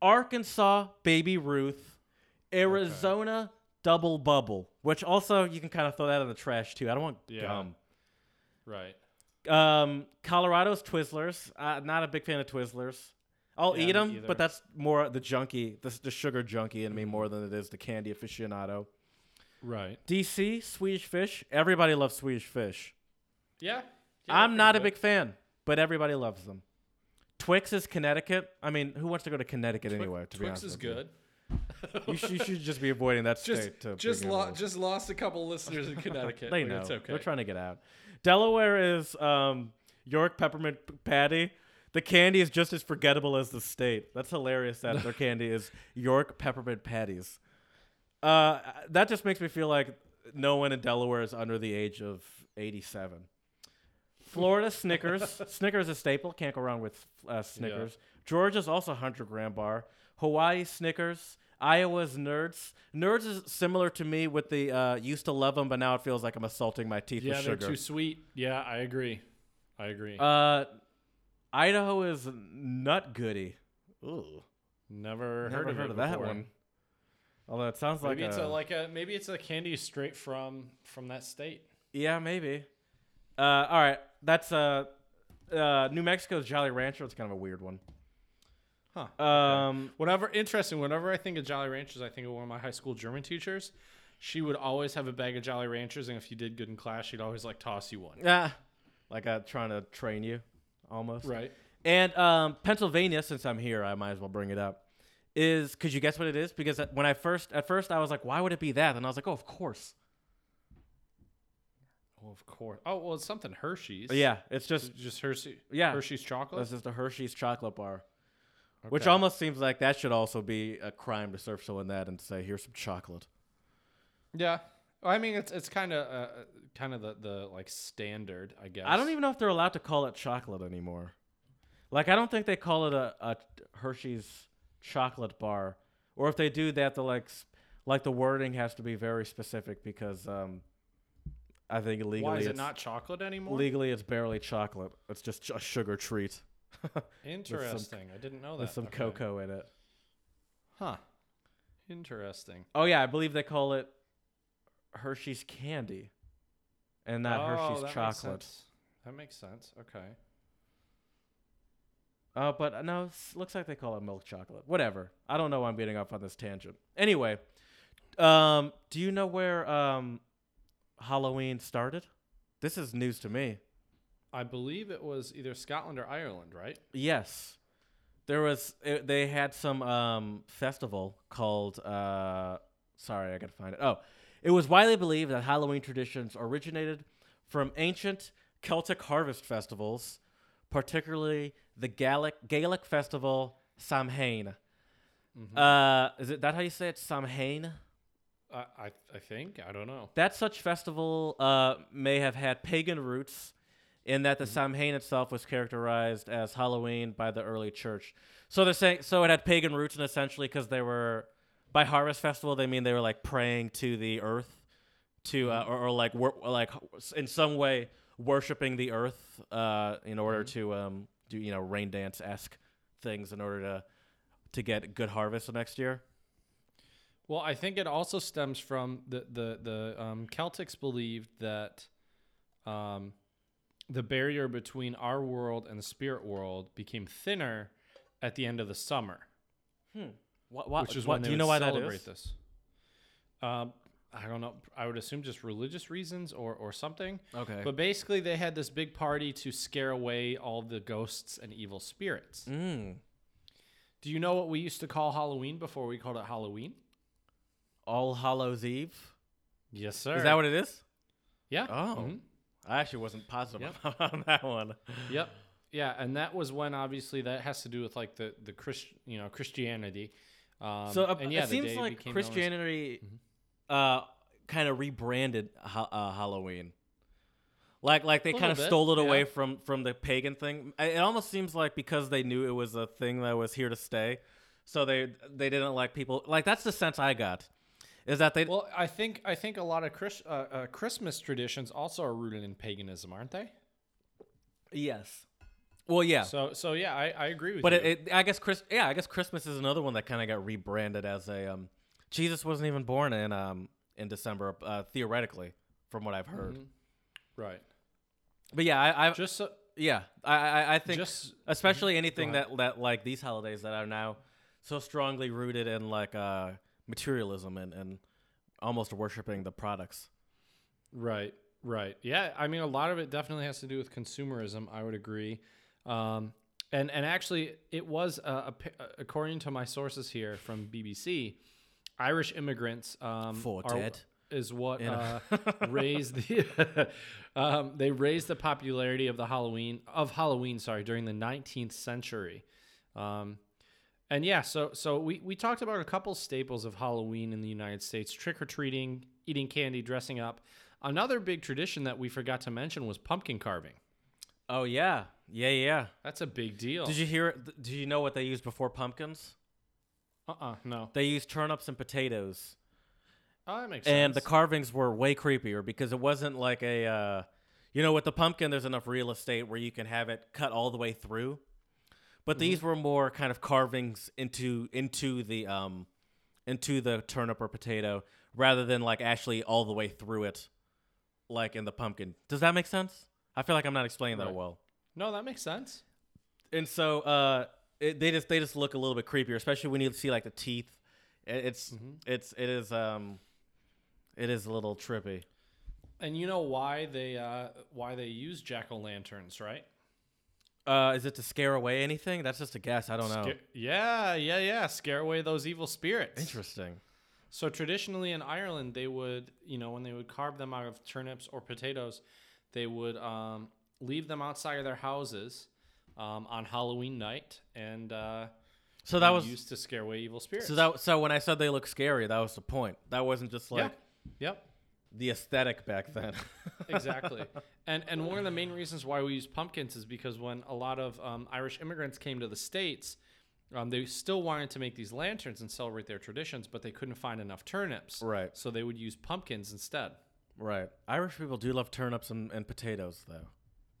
B: Arkansas Baby Ruth, Arizona Double Bubble, which also you can kind of throw that in the trash too. I don't want
A: Yeah.
B: gum.
A: Right.
B: Um, Colorado's Twizzlers. Uh, not a big fan of Twizzlers. I'll
A: Yeah,
B: eat them,
A: either.
B: but that's more the junkie, the, the sugar junkie in me more than it is the candy aficionado.
A: Right.
B: DC Swedish Fish. Everybody loves Swedish Fish.
A: Yeah.
B: I'm not a big fan, but everybody loves them. Twix is Connecticut. I mean, who wants to go to Connecticut anyway? To be
A: Twix
B: honest
A: is
B: with you? You, should, you should just be avoiding that <laughs>
A: Just
B: state. To
A: just lo- just lost a couple listeners in <laughs> Connecticut.
B: they
A: but
B: know.
A: It's okay.
B: They're trying to get out. Delaware is um, York peppermint p- patty. The candy is just as forgettable as the state. That's hilarious that their candy is York peppermint patties. Uh, that just makes me feel like no one in Delaware is under the age of 87. Florida Snickers. <laughs> Snickers is a staple. Can't go wrong with uh, Snickers. Georgia's also 100 grand bar. Hawaii Snickers. Iowa's Nerds. Nerds is similar to me with the uh, used to love them, but now it feels like I'm assaulting my teeth
A: yeah,
B: with
A: they're
B: sugar.
A: too sweet. Yeah, I agree. I agree.
B: uh, Idaho is Nut Goodie. Ooh,
A: never,
B: never
A: heard of,
B: heard
A: it
B: of that
A: before.
B: one. Although it sounds like
A: Maybe it's
B: a,
A: a, like a maybe it's a candy straight from from that state.
B: yeah, maybe. Uh, all right, that's uh, uh, New Mexico's Jolly Rancher. It's kind of a weird one.
A: Huh.
B: Um,
A: Whenever interesting, whenever I think of Jolly Ranchers, I think of one of my high school German teachers. She would always have a bag of Jolly Ranchers, and if you did good in class, she'd always like toss you one.
B: yeah, like uh, trying to train you, almost.
A: Right.
B: And um, Pennsylvania, since I'm here, I might as well bring it up. Is could you guess what it is? Because when I first at first I was like, why would it be that? And I was like, oh, of course.
A: Oh, of course. Oh, well, it's something Hershey's.
B: Yeah, it's just
A: Just, just Hershey.
B: yeah.
A: Hershey's chocolate.
B: This is the Hershey's chocolate bar, which almost seems like that should also be a crime to serve someone that and say, here's some chocolate.
A: Yeah. Well, I mean, it's it's kind of uh, kind of the the like standard, I guess.
B: I don't even know if they're allowed to call it chocolate anymore. Like I don't think they call it a, a Hershey's chocolate bar, or if they do, they have to like like the wording has to be very specific because um, I think legally
A: Why is it
B: it's,
A: not chocolate anymore?
B: legally it's barely chocolate. It's just a sugar treat <laughs>
A: Interesting. I didn't know that.
B: with some
A: Okay.
B: cocoa in it.
A: Huh. Interesting.
B: Oh yeah, I believe they call it Hershey's candy, and not
A: oh,
B: Hershey's
A: that makes
B: chocolate.
A: sense. That makes sense. Okay.
B: Uh, but no, it looks like they call it milk chocolate. Whatever. I don't know why I'm getting off on this tangent. Anyway, um, do you know where um, Halloween started? This is news to me.
A: I believe it was either Scotland or Ireland, right?
B: Yes, there was. It, they had some um, festival called. Uh, sorry, I gotta find it. Oh, it was widely believed that Halloween traditions originated from ancient Celtic harvest festivals, particularly the Gaelic Gaelic festival Samhain. Uh, is it that how you say it? Samhain.
A: I, I I think I don't know.
B: That such festival uh, may have had pagan roots, in that the Samhain itself was characterized as Halloween by the early church. So they're saying so it had pagan roots, and essentially because they were by harvest festival they mean they were like praying to the earth, to uh, or, or like wor- or like in some way worshiping the earth uh, in order to um, do you know rain dance esque things in order to to get good harvest the next year.
A: Well, I think it also stems from the the the um, Celtics believed that um, the barrier between our world and the spirit world became thinner at the end of the summer,
B: What, what,
A: which is
B: what,
A: when they
B: do you know why that
A: celebrate
B: is?
A: this. Um, I don't know. I would assume just religious reasons or or something.
B: Okay.
A: But basically, they had this big party to scare away all the ghosts and evil spirits.
B: mm.
A: Do you know what we used to call Halloween before we called it Halloween?
B: All Hallows Eve.
A: Yes, sir.
B: Is that what it is?
A: Yeah.
B: Oh.
A: Mhm.
B: I actually wasn't positive
A: Yep. <laughs>
B: on that one.
A: Yep. Yeah, and that was when obviously that has to do with like the the Christ, you know, Christianity. Um,
B: so uh,
A: and yeah,
B: it seems like
A: became known as- Mm-hmm.
B: Christianity uh, kind of rebranded ha- uh, Halloween. Like like they kind of stole it away
A: yeah.
B: from from the pagan thing. It almost seems like because they knew it was a thing that was here to stay, so they they didn't like people. Like that's the sense I got, is that they
A: Well, I think I think a lot of Chris, uh, uh, Christmas traditions also are rooted in paganism, aren't they?
B: yes. Well, yeah,
A: So so yeah, I, I agree with
B: but
A: you.
B: it, it I guess Chris yeah I guess Christmas is another one that kind of got rebranded as a um Jesus wasn't even born in um in December uh, theoretically from what I've heard.
A: Mhm. right.
B: But yeah, I, I
A: Just so,
B: Yeah, I I, I think
A: just
B: especially anything that that like these holidays that are now so strongly rooted in like uh materialism and and almost worshiping the products.
A: Right, right. Yeah, I mean, a lot of it definitely has to do with consumerism. I would agree. Um, and and actually, it was uh, a, according to my sources here from BBC, Irish immigrants um,
B: For dead.
A: is what uh, <laughs> raised the <laughs> um, they raised the popularity of the Halloween of Halloween. Sorry, during the 19th century. Um, and yeah, so so we, we talked about a couple staples of Halloween in the United States: trick or treating, eating candy, dressing up. Another big tradition that we forgot to mention was pumpkin carving.
B: Oh yeah, yeah yeah.
A: That's a big deal.
B: Did you hear? Did you know what they used before pumpkins?
A: Uh uh no.
B: They used turnips and potatoes,
A: Oh, that makes
B: and the carvings were way creepier because it wasn't like a, uh, you know, with the pumpkin, there's enough real estate where you can have it cut all the way through. But these were more kind of carvings into into the um, into the turnip or potato rather than like actually all the way through it, like in the pumpkin. Does that make sense? I feel like I'm not explaining that well.
A: no, that makes sense.
B: and so uh, it, they just they just look a little bit creepier, especially when you see like the teeth. It, it's
A: Mm-hmm.
B: it's it is um, it is a little trippy.
A: And you know why they uh, why they use jack o' lanterns, right?
B: Uh, is it to scare away anything? That's just a guess. I don't know.
A: Sca- yeah, yeah, yeah. Scare away those evil spirits.
B: Interesting.
A: So traditionally in Ireland, they would, you know, when they would carve them out of turnips or potatoes, they would um, leave them outside of their houses um, on Halloween night, and uh,
B: So that was
A: used to scare away evil spirits.
B: so that so when I said they look scary, that was the point. That wasn't just like
A: yeah, yep,
B: the aesthetic back then. <laughs>
A: exactly. and and one of the main reasons why we use pumpkins is because when a lot of um, Irish immigrants came to the states. Um, they still wanted to make these lanterns and celebrate their traditions, but they couldn't find enough turnips.
B: Right.
A: So they would use pumpkins instead.
B: right. Irish people do love turnips and, and potatoes, though.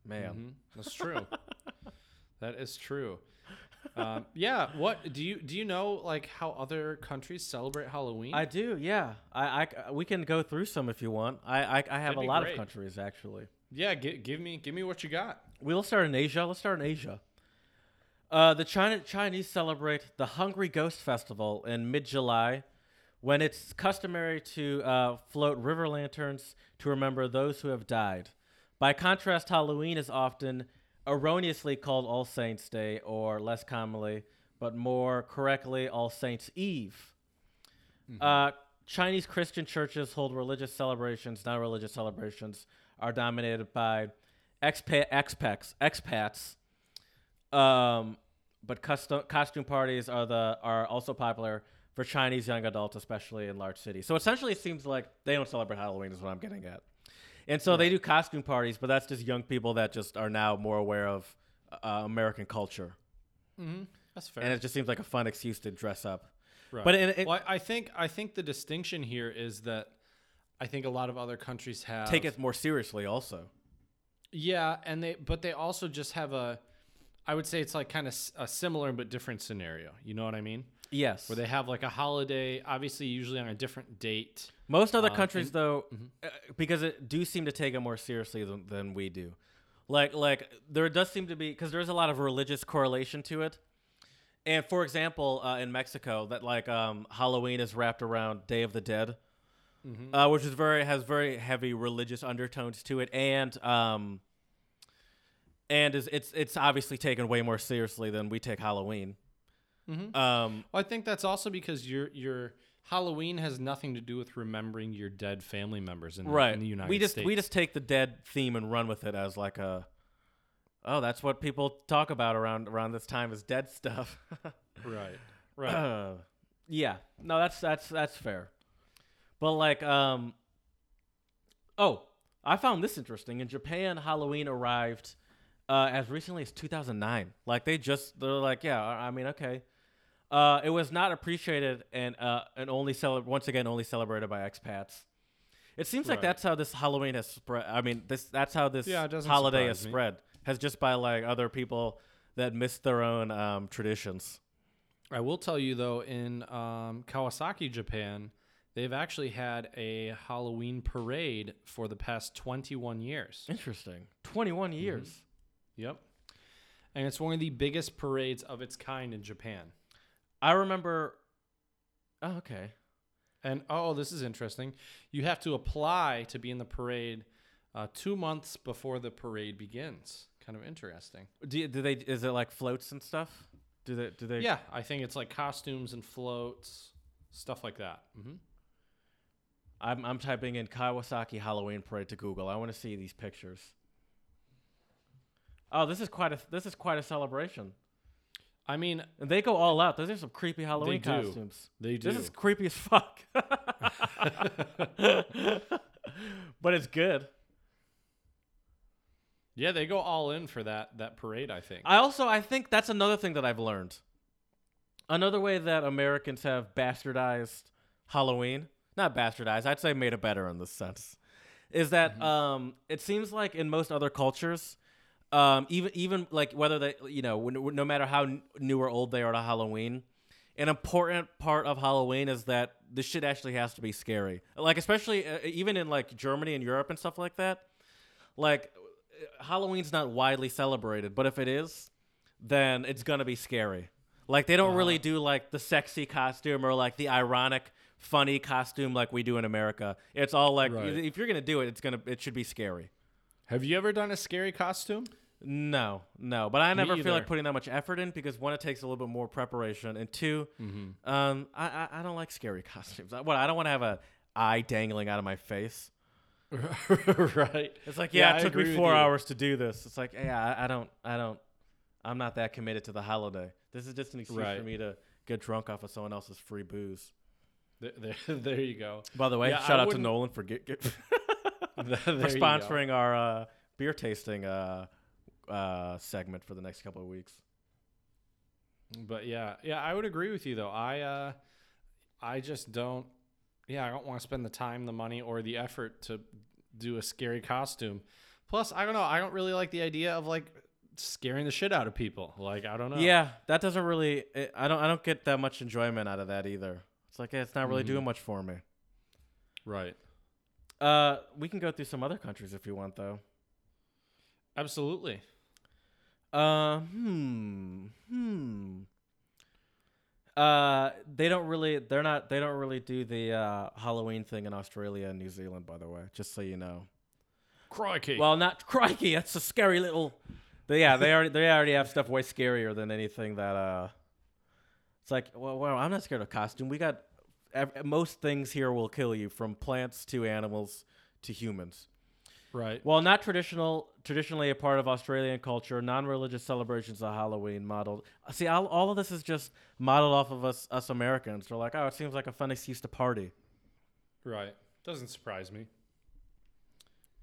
B: Man.
A: Mhm. That's true. <laughs> that is true. Um, yeah. What do you do? You know like how other countries celebrate Halloween?
B: I do, yeah. I, I we can go through some if you want. I I, I have
A: That'd
B: a lot
A: great.
B: of countries actually.
A: yeah. Gi- give me give me what you got.
B: We'll start in Asia. Let's start in Asia. Uh, the China Chinese celebrate the Hungry Ghost Festival in mid-July, when it's customary to uh, float river lanterns to remember those who have died. By contrast, Halloween is often erroneously called All Saints' Day, or less commonly, but more correctly, All Saints' Eve. Uh, Chinese Christian churches hold religious celebrations, non religious celebrations are dominated by expat, expats, expats. Um, but custom, costume parties are the are also popular for Chinese young adults, especially in large cities. So essentially, it seems like they don't celebrate Halloween, is what I'm getting at. And so they do costume parties, but that's just young people that just are now more aware of uh, American culture,
A: Mm-hmm. That's fair.
B: and it just seems like a fun excuse to dress up.
A: right.
B: But it,
A: well, I I think I think the distinction here is that I think a lot of other countries have
B: take it more seriously, also.
A: Yeah, and they but they also just have a I would say it's like kind of a similar but different scenario. You know what I mean?
B: Yes.
A: Where they have like a holiday, obviously usually on a different date.
B: Most other
A: Um,
B: countries,
A: and-
B: though, uh, because it do seem to take it more seriously than, than we do. Like, like there does seem to be because there's a lot of religious correlation to it. And for example, uh, in Mexico, that like um, Halloween is wrapped around Day of the Dead, uh, which is very has very heavy religious undertones to it, and um, and is it's it's obviously taken way more seriously than we take Halloween.
A: Mhm.
B: Um,
A: Well, I think that's also because your your Halloween has nothing to do with remembering your dead family members in, the-
B: right.
A: in the United
B: we just
A: States.
B: we just take the dead theme and run with it as like a oh that's what people talk about around around this time is dead stuff. <laughs>
A: Right, right.
B: Uh, <clears throat> yeah. No that's that's that's fair. But like um oh i found this interesting. In japan halloween arrived uh, as recently as 2009 like they just they're like yeah I mean okay uh, it was not appreciated and uh, and only cele- once again only celebrated by expats it seems like that's how this Halloween has spread. I mean, this that's how this
A: Yeah,
B: holiday has
A: me.
B: spread. Has just by like other people that missed their own um, traditions.
A: I will tell you though, in um, Kawasaki, Japan, they've actually had a Halloween parade for the past 21 years.
B: Interesting. Twenty-one years.
A: Yep. And it's one of the biggest parades of its kind in Japan.
B: I remember. Oh, okay.
A: And oh, this is interesting. You have to apply to be in the parade uh, two months before the parade begins. Kind of interesting.
B: Do, do they? Is it like floats and stuff? Do they? Do they?
A: Yeah, I think it's like costumes and floats, stuff like that. hmm
B: I'm I'm typing in Kawasaki Halloween parade to Google. I want to see these pictures. Oh, this is quite a this is quite a celebration.
A: I mean,
B: And they go all out. Those are some creepy Halloween
A: do.
B: costumes.
A: they do.
B: This is creepy as fuck. <laughs> but it's good.
A: yeah, they go all in for that that parade. I think.
B: I also I think that's another thing that I've learned. Another way that Americans have bastardized Halloween, not bastardized, I'd say made it better in this sense, is that um, it seems like in most other cultures, um, even even like whether they you know when, no matter how new or old they are to Halloween, an important part of Halloween is that this shit actually has to be scary. Like especially uh, even in like Germany and Europe and stuff like that. Like uh, Halloween's not widely celebrated, but if it is, then it's gonna be scary. Like they don't really do like the sexy costume or like the ironic, funny costume like we do in America. It's all like
A: Right.
B: if you're gonna do it, it's gonna it should be scary.
A: Have you ever done a scary costume?
B: No, no, but I never feel like
A: either.
B: putting that much effort in because one, it takes a little bit more preparation, and 2
A: Mm-hmm.
B: um, I, I I don't like scary <laughs> costumes. I, what I don't want to have a eye dangling out of my face. <laughs>
A: right.
B: It's like,
A: Yeah,
B: it took me four hours to do this. It's like, yeah, I, I don't, I don't, I'm not that committed to the holiday. This is just an excuse
A: Right.
B: for me to get drunk off of someone else's free booze.
A: There, <laughs> there, there you go.
B: By the way,
A: Yeah,
B: shout
A: I
B: out to
A: wouldn't-
B: Nolan for get, get <laughs> for sponsoring our uh, beer tasting uh, uh, segment for the next couple of weeks.
A: But yeah, yeah, I would agree with you though. I uh I just don't yeah, I don't want to spend the time, the money or the effort to do a scary costume. Plus, I don't know, I don't really like the idea of like scaring the shit out of people. Like, I don't know.
B: Yeah, that doesn't really. It, I don't. I don't get that much enjoyment out of that either. It's like eh, it's not really
A: Mhm.
B: doing much for me.
A: Right.
B: Uh, we can go through some other countries if you want, though.
A: Absolutely.
B: Uh, hmm, hmm. Uh, they don't really. They're not. They don't really do the uh, Halloween thing in Australia and New Zealand. By the way, just so you know.
A: Crikey.
B: Well, not <laughs> crikey. That's a scary little. But yeah, they already they already have stuff way scarier than anything that. Uh, it's like, well, well, I'm not scared of costume. We got most things here will kill you, from plants to animals to humans.
A: right.
B: While not traditional, traditionally a part of Australian culture, non-religious celebrations of Halloween modeled. See, all, all of this is just modeled off of us, us Americans. They're like, oh, it seems like a fun excuse to party.
A: Right. Doesn't surprise me.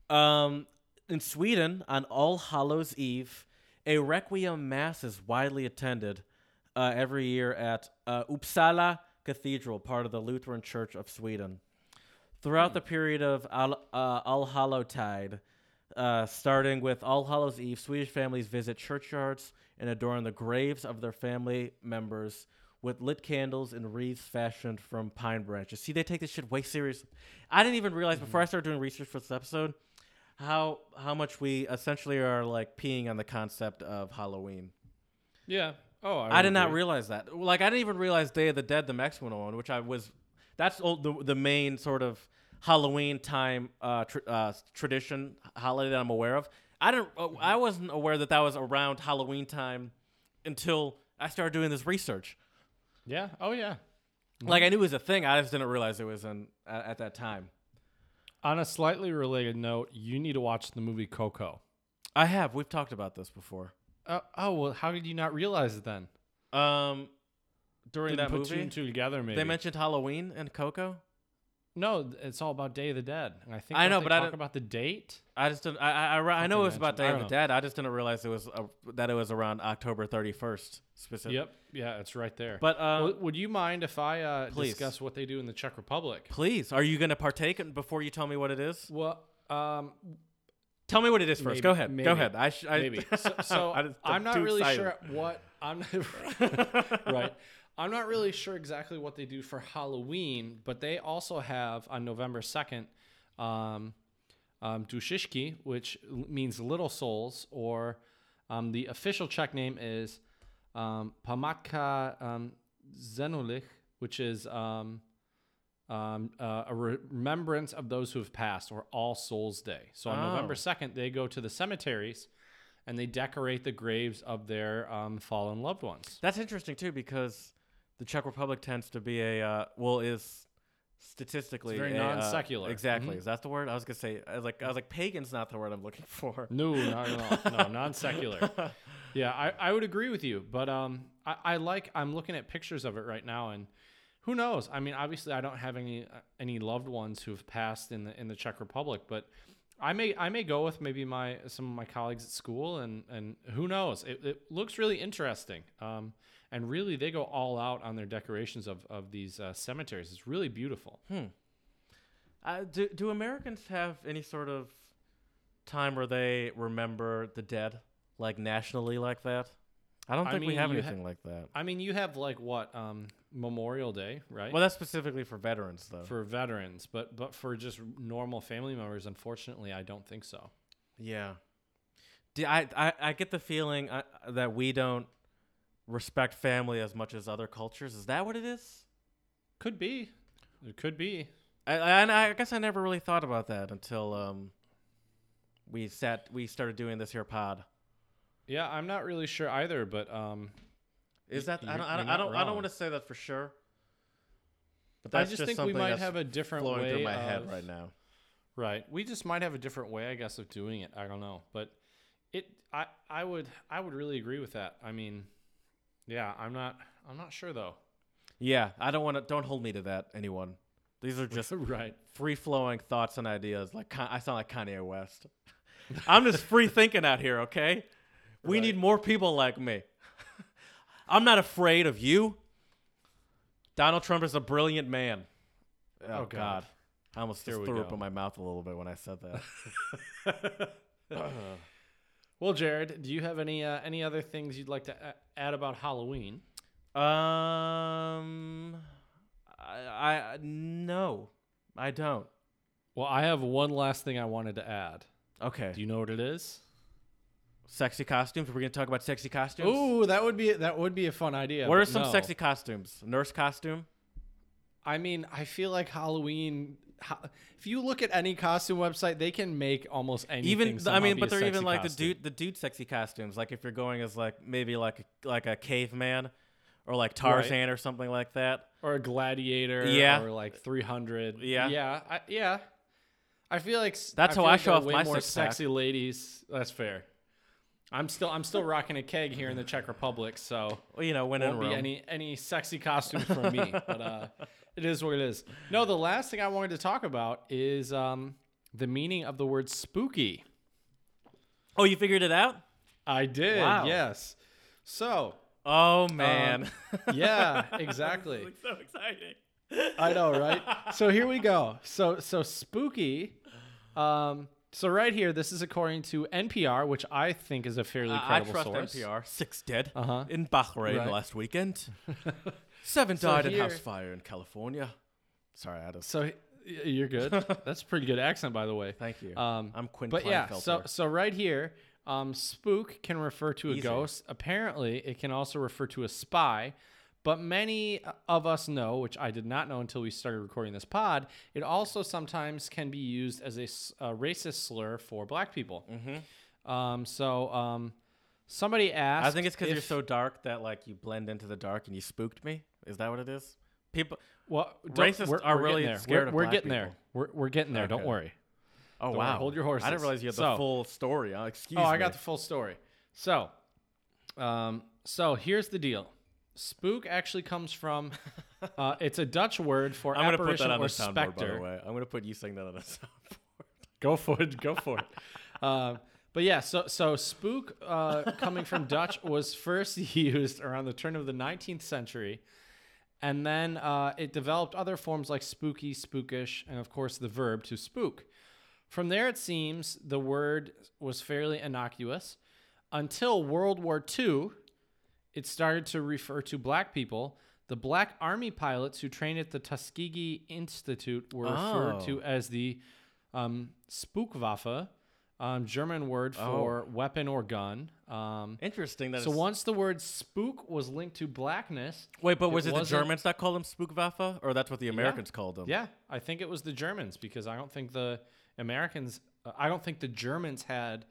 B: Um, in Sweden, on All Hallows Eve, a requiem mass is widely attended uh, every year at uh, Uppsala Cathedral, part of the Lutheran Church of Sweden. Throughout the period of All, uh, All Hallowtide, Uh, starting with All Hallows Eve, Swedish families visit churchyards and adorn the graves of their family members with lit candles and wreaths fashioned from pine branches. See, they take this shit way seriously. I didn't even realize before I started doing research for this episode how how much we essentially are like peeing on the concept of Halloween.
A: Yeah. Oh,
B: I, did not realize that. Like, I didn't even realize Day of the Dead, the Mexican one, which I was. That's old, the the main sort of Halloween time uh, tr- uh, tradition holiday that I'm aware of. I didn't. Uh, I wasn't aware that that was around Halloween time until I started doing this research.
A: Yeah. Oh, yeah.
B: Like I knew it was a thing. I just didn't realize it was in at, at that time.
A: On a slightly related note, you need to watch the movie Coco.
B: I have. We've talked about this before.
A: Uh, oh well, how did you not realize it then?
B: Um, during
A: Didn't
B: that
A: put two and two together, maybe.
B: they mentioned Halloween and Coco.
A: no, it's all about Day of the Dead. And I think
B: I know, but I
A: talk about the date.
B: I just didn't. I I, I, I know it was about Day of the. Dead. I just didn't realize it was uh, that it was around October thirty first specifically.
A: Yep. Yeah, it's right there.
B: But uh,
A: Well, would you mind if I uh, discuss what they do in the Czech Republic?
B: please, are you going to partake before you tell me what it is?
A: Well, um,
B: Tell me what it is first.
A: Maybe-
B: Go ahead.
A: maybe.
B: Go ahead. I, sh- I
A: maybe. <laughs> So, so
B: I
A: I'm not really
B: excited.
A: sure what I'm <laughs> right. I'm not really sure exactly what they do for Halloween, but they also have on November second, um, um, Dushishki, which l- means little souls, or um, the official Czech name is um, Pamatka um, Zenulich, which is um, um, uh, a re- remembrance of those who have passed, or All Souls Day. So on November
B: Oh.
A: 2nd, they go to the cemeteries and they decorate the graves of their um, fallen loved ones.
B: That's interesting too because the Czech Republic tends to be a uh, well is statistically
A: very
B: a, uh,
A: non-secular.
B: exactly.
A: Mhm.
B: Is that the word? I was gonna say. I was like, I was like, pagan's not the word I'm looking for.
A: No, not at all. No, <laughs> non secular. Yeah, I, I would agree with you, but um, I, I like I'm looking at pictures of it right now, and who knows? I mean, obviously, I don't have any uh, any loved ones who have passed in the in the Czech Republic, but I may I may go with maybe my some of my colleagues at school, and and who knows? It, it looks really interesting. Um, and really, they go all out on their decorations of of these uh, cemeteries. It's really beautiful.
B: Hmm. Uh, do do Americans have any sort of time where they remember the dead, like nationally, like that? I don't
A: I
B: think we have
A: you ha-
B: anything like that.
A: I mean, you have like what um, Memorial Day, right?
B: Well, that's specifically for veterans, though.
A: for veterans, but but for just normal family members, unfortunately, I don't think so.
B: yeah. Do, I, I I get the feeling uh, that we don't respect family as much as other cultures. Is that what it is?
A: Could be, it could be.
B: I, I, I guess I never really thought about that until um, we sat we started doing this here pod.
A: Yeah, I'm not really sure either, but um,
B: Is that I don't I don't I don't, I don't want to say that for sure. But
A: I
B: that's
A: just, think we might have a different
B: flowing
A: way
B: through my
A: of,
B: head right now.
A: Right, we just might have a different way, I guess, of doing it. I don't know, but it, I, I would, I would really agree with that. I mean, yeah, I'm not, I'm not sure though.
B: Yeah, I don't want to. Don't hold me to that, anyone. These are just <laughs>
A: right.
B: free flowing thoughts and ideas. Like I sound like Kanye West. <laughs> I'm just free thinking out here. Okay, we
A: Right.
B: need more people like me. I'm not afraid of you. Donald Trump is a brilliant man. Oh,
A: Oh,
B: God.
A: God.
B: I almost
A: Here
B: just
A: we
B: threw up in my mouth a little bit when I said that. <laughs>
A: Well, Jared, do you have any uh, any other things you'd like to a- add about Halloween?
B: um, I, I no, I don't.
A: Well, I have one last thing I wanted to add.
B: Okay,
A: Do you know what it is?
B: Sexy costumes. We're gonna talk about sexy costumes.
A: Ooh, that would be that would be a fun idea.
B: what are some
A: no.
B: sexy costumes? Nurse costume.
A: I mean, I feel like Halloween. If you look at any costume website, they can make almost anything.
B: even I mean, but they're even like
A: costume.
B: the dude the dude sexy costumes. Like if you're going as like maybe like a, like a caveman or like Tarzan or something like that.
A: or a gladiator,
B: Yeah.
A: or like three hundred.
B: Yeah.
A: yeah, I, yeah. I feel like
B: That's how
A: feel
B: I
A: like
B: show off
A: way
B: my
A: more sexy ladies. That's fair. I'm still I'm still rocking a keg here in the Czech Republic, so
B: Well, you know, when in
A: won't be
B: Rome.
A: any any sexy costumes from me. but uh, it is what it is. No, the last thing I wanted to talk about is um, the meaning of the word spooky.
B: oh, you figured it out?
A: I did.
B: Wow.
A: Yes. So
B: Oh man, <laughs>
A: yeah, exactly.
B: so exciting.
A: I know, right? so here we go. So so spooky, um, So right here, this is according to NPR, which I think is a fairly
B: Uh, I
A: credible
B: trust
A: source.
B: NPR. Six dead
A: Uh-huh.
B: in Bahrain
A: Right.
B: last weekend. <laughs> Seven
A: So
B: died in
A: here-
B: house fire in California. Sorry, I had.
A: So you're good. <laughs> That's a pretty good accent, by the way.
B: Thank you.
A: Um,
B: I'm Quinn
A: but yeah, so so right here, um, spook can refer to a
B: Easy.
A: ghost. Apparently, it can also refer to a spy. But many of us know, which I did not know until we started recording this pod, it also sometimes can be used as a racist slur for black people. Mm-hmm. Um, so um, somebody asked.
B: I think it's because you're so dark that like you blend into the dark and you spooked me. Is that what it is? People.
A: well,
B: racists
A: we're,
B: are
A: we're
B: really
A: there.
B: scared
A: we're,
B: of
A: we're
B: black
A: getting there. We're, we're getting there. Don't worry.
B: Oh
A: Don't worry,
B: wow!
A: hold your horses.
B: I didn't realize you had
A: So-
B: the full story. Uh, excuse
A: Oh,
B: me.
A: I got the full story. So, um, so here's the deal. Spook actually comes from. <laughs> Uh, it's a Dutch word for
B: I'm gonna put that on
A: or
B: the soundboard, by the way. I'm gonna put you saying that on the soundboard.
A: Go for it. Go for it. Um, <laughs> but yeah, so so spook uh, coming from Dutch was first <laughs> used around the turn of the 19th century, and then uh, it developed other forms like spooky, spookish, and of course the verb to spook. From there, it seems the word was fairly innocuous until World War II. It started to refer to black people. The black army pilots who trained at the Tuskegee Institute were referred
B: Oh.
A: to as the um, Spookwaffe, um, German word for weapon or gun. Um,
B: Interesting. That
A: so
B: it's-
A: once the word spook was linked to blackness,
B: Wait, but
A: it
B: was it, the Germans that called them Spookwaffe, or that's what the Americans called them?
A: yeah, I think it was the Germans because I don't think the Americans, uh, I don't think the Germans had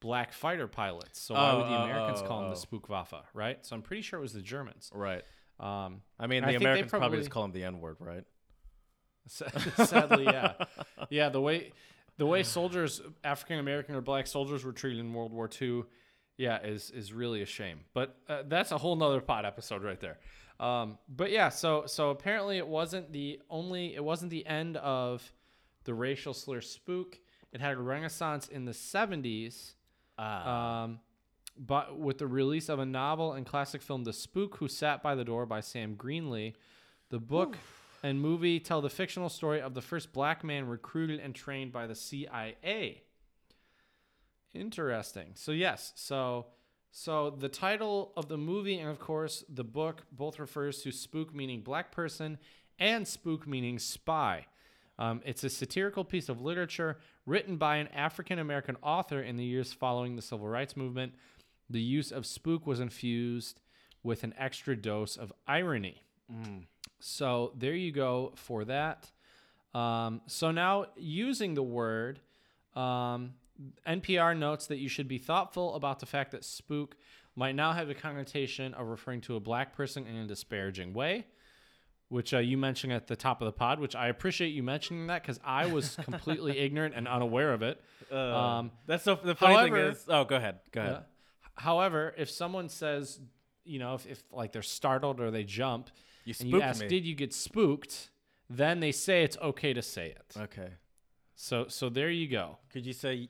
A: black fighter pilots. So why
B: Oh,
A: would the
B: oh,
A: Americans
B: oh,
A: call them
B: oh.
A: the Spookwaffe, right? So I'm pretty sure it was the Germans.
B: Right.
A: Um,
B: I mean, the
A: they
B: Americans probably,
A: probably-
B: just call them the N word, right? <laughs>
A: sadly, yeah, yeah. The way the way soldiers, African American or black soldiers, were treated in World War II, yeah, is is really a shame. But uh, that's a whole nother pod episode right there. Um, but yeah, so so apparently it wasn't the only, it wasn't the end of the racial slur spook. It had a renaissance in the 70s.
B: Ah.
A: Um, but with the release of a novel and classic film, The Spook Who Sat by the Door by Sam Greenlee, the book and movie tell the fictional story of the first black man recruited and trained by the CIA. Interesting. So yes, so so the title of the movie and of course the book both refers to spook meaning black person and spook meaning spy. Um, it's a satirical piece of literature written by an African American author in the years following the civil rights movement. The use of spook was infused with an extra dose of irony. So there you go for that. Um, so now using the word, um, NPR notes that you should be thoughtful about the fact that spook might now have a connotation of referring to a black person in a disparaging way, which uh, you mentioned at the top of the pod, which I appreciate you mentioning that because I was <laughs> completely ignorant and unaware of it.
B: Uh,
A: um,
B: that's so. The funny
A: however-
B: thing is, oh, go ahead. Go ahead.
A: Uh, however, if someone says, you know, if, if like they're startled or they jump,
B: You
A: and you
B: spooked
A: ask,
B: me.
A: "Did you get spooked?" Then they say it's okay to say it.
B: Okay.
A: So so there you go.
B: Could you say,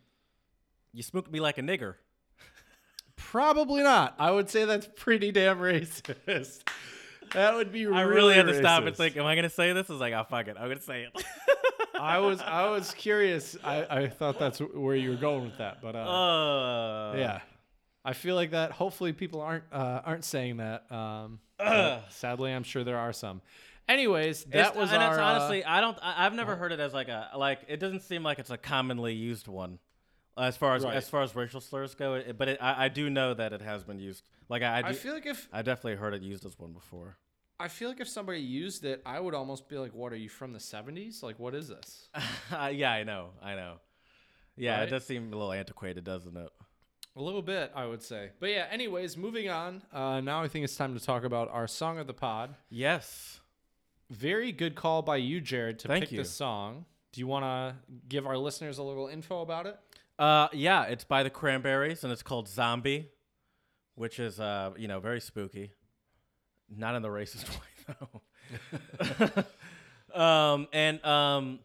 B: you spooked me like a nigger? <laughs>
A: Probably not. I would say that's pretty damn racist. That would be.
B: Really I really had to stop and think, am I gonna say this? I was like, oh fuck it, I'm gonna say it. <laughs>
A: I was I was curious. I, I thought that's where you were going with that, but uh,
B: uh,
A: yeah, I feel like that. Hopefully, people aren't uh, aren't saying that. Um, <clears throat> sadly, I'm sure there are some. Anyways, that
B: It's-
A: was
B: and
A: our.
B: it's
A: uh,
B: honestly, I don't, I, I've never heard it as like a like. It doesn't seem like it's a commonly used one, as far as
A: Right.
B: as far as racial slurs go. It, but it, I, I do know that it has been used. Like I, I, do,
A: I feel like if
B: I definitely heard it used as one before.
A: I feel like if somebody used it, I would almost be like, "What are you from the '70s? Like, what is this?" <laughs>
B: yeah, I know, I know. Yeah,
A: Right?
B: it does seem a little antiquated, doesn't it?
A: A little bit, I would say. But yeah, anyways, moving on. Uh, now I think it's time to talk about our song of the pod.
B: Yes.
A: Very good call by you, Jared, to
B: Thank
A: pick
B: you.
A: this song. Do you want to give our listeners a little info about it?
B: Uh, yeah, it's by the Cranberries and it's called Zombie, which is uh, you know, very spooky. Not in the racist <laughs> way though. <laughs> um, and um,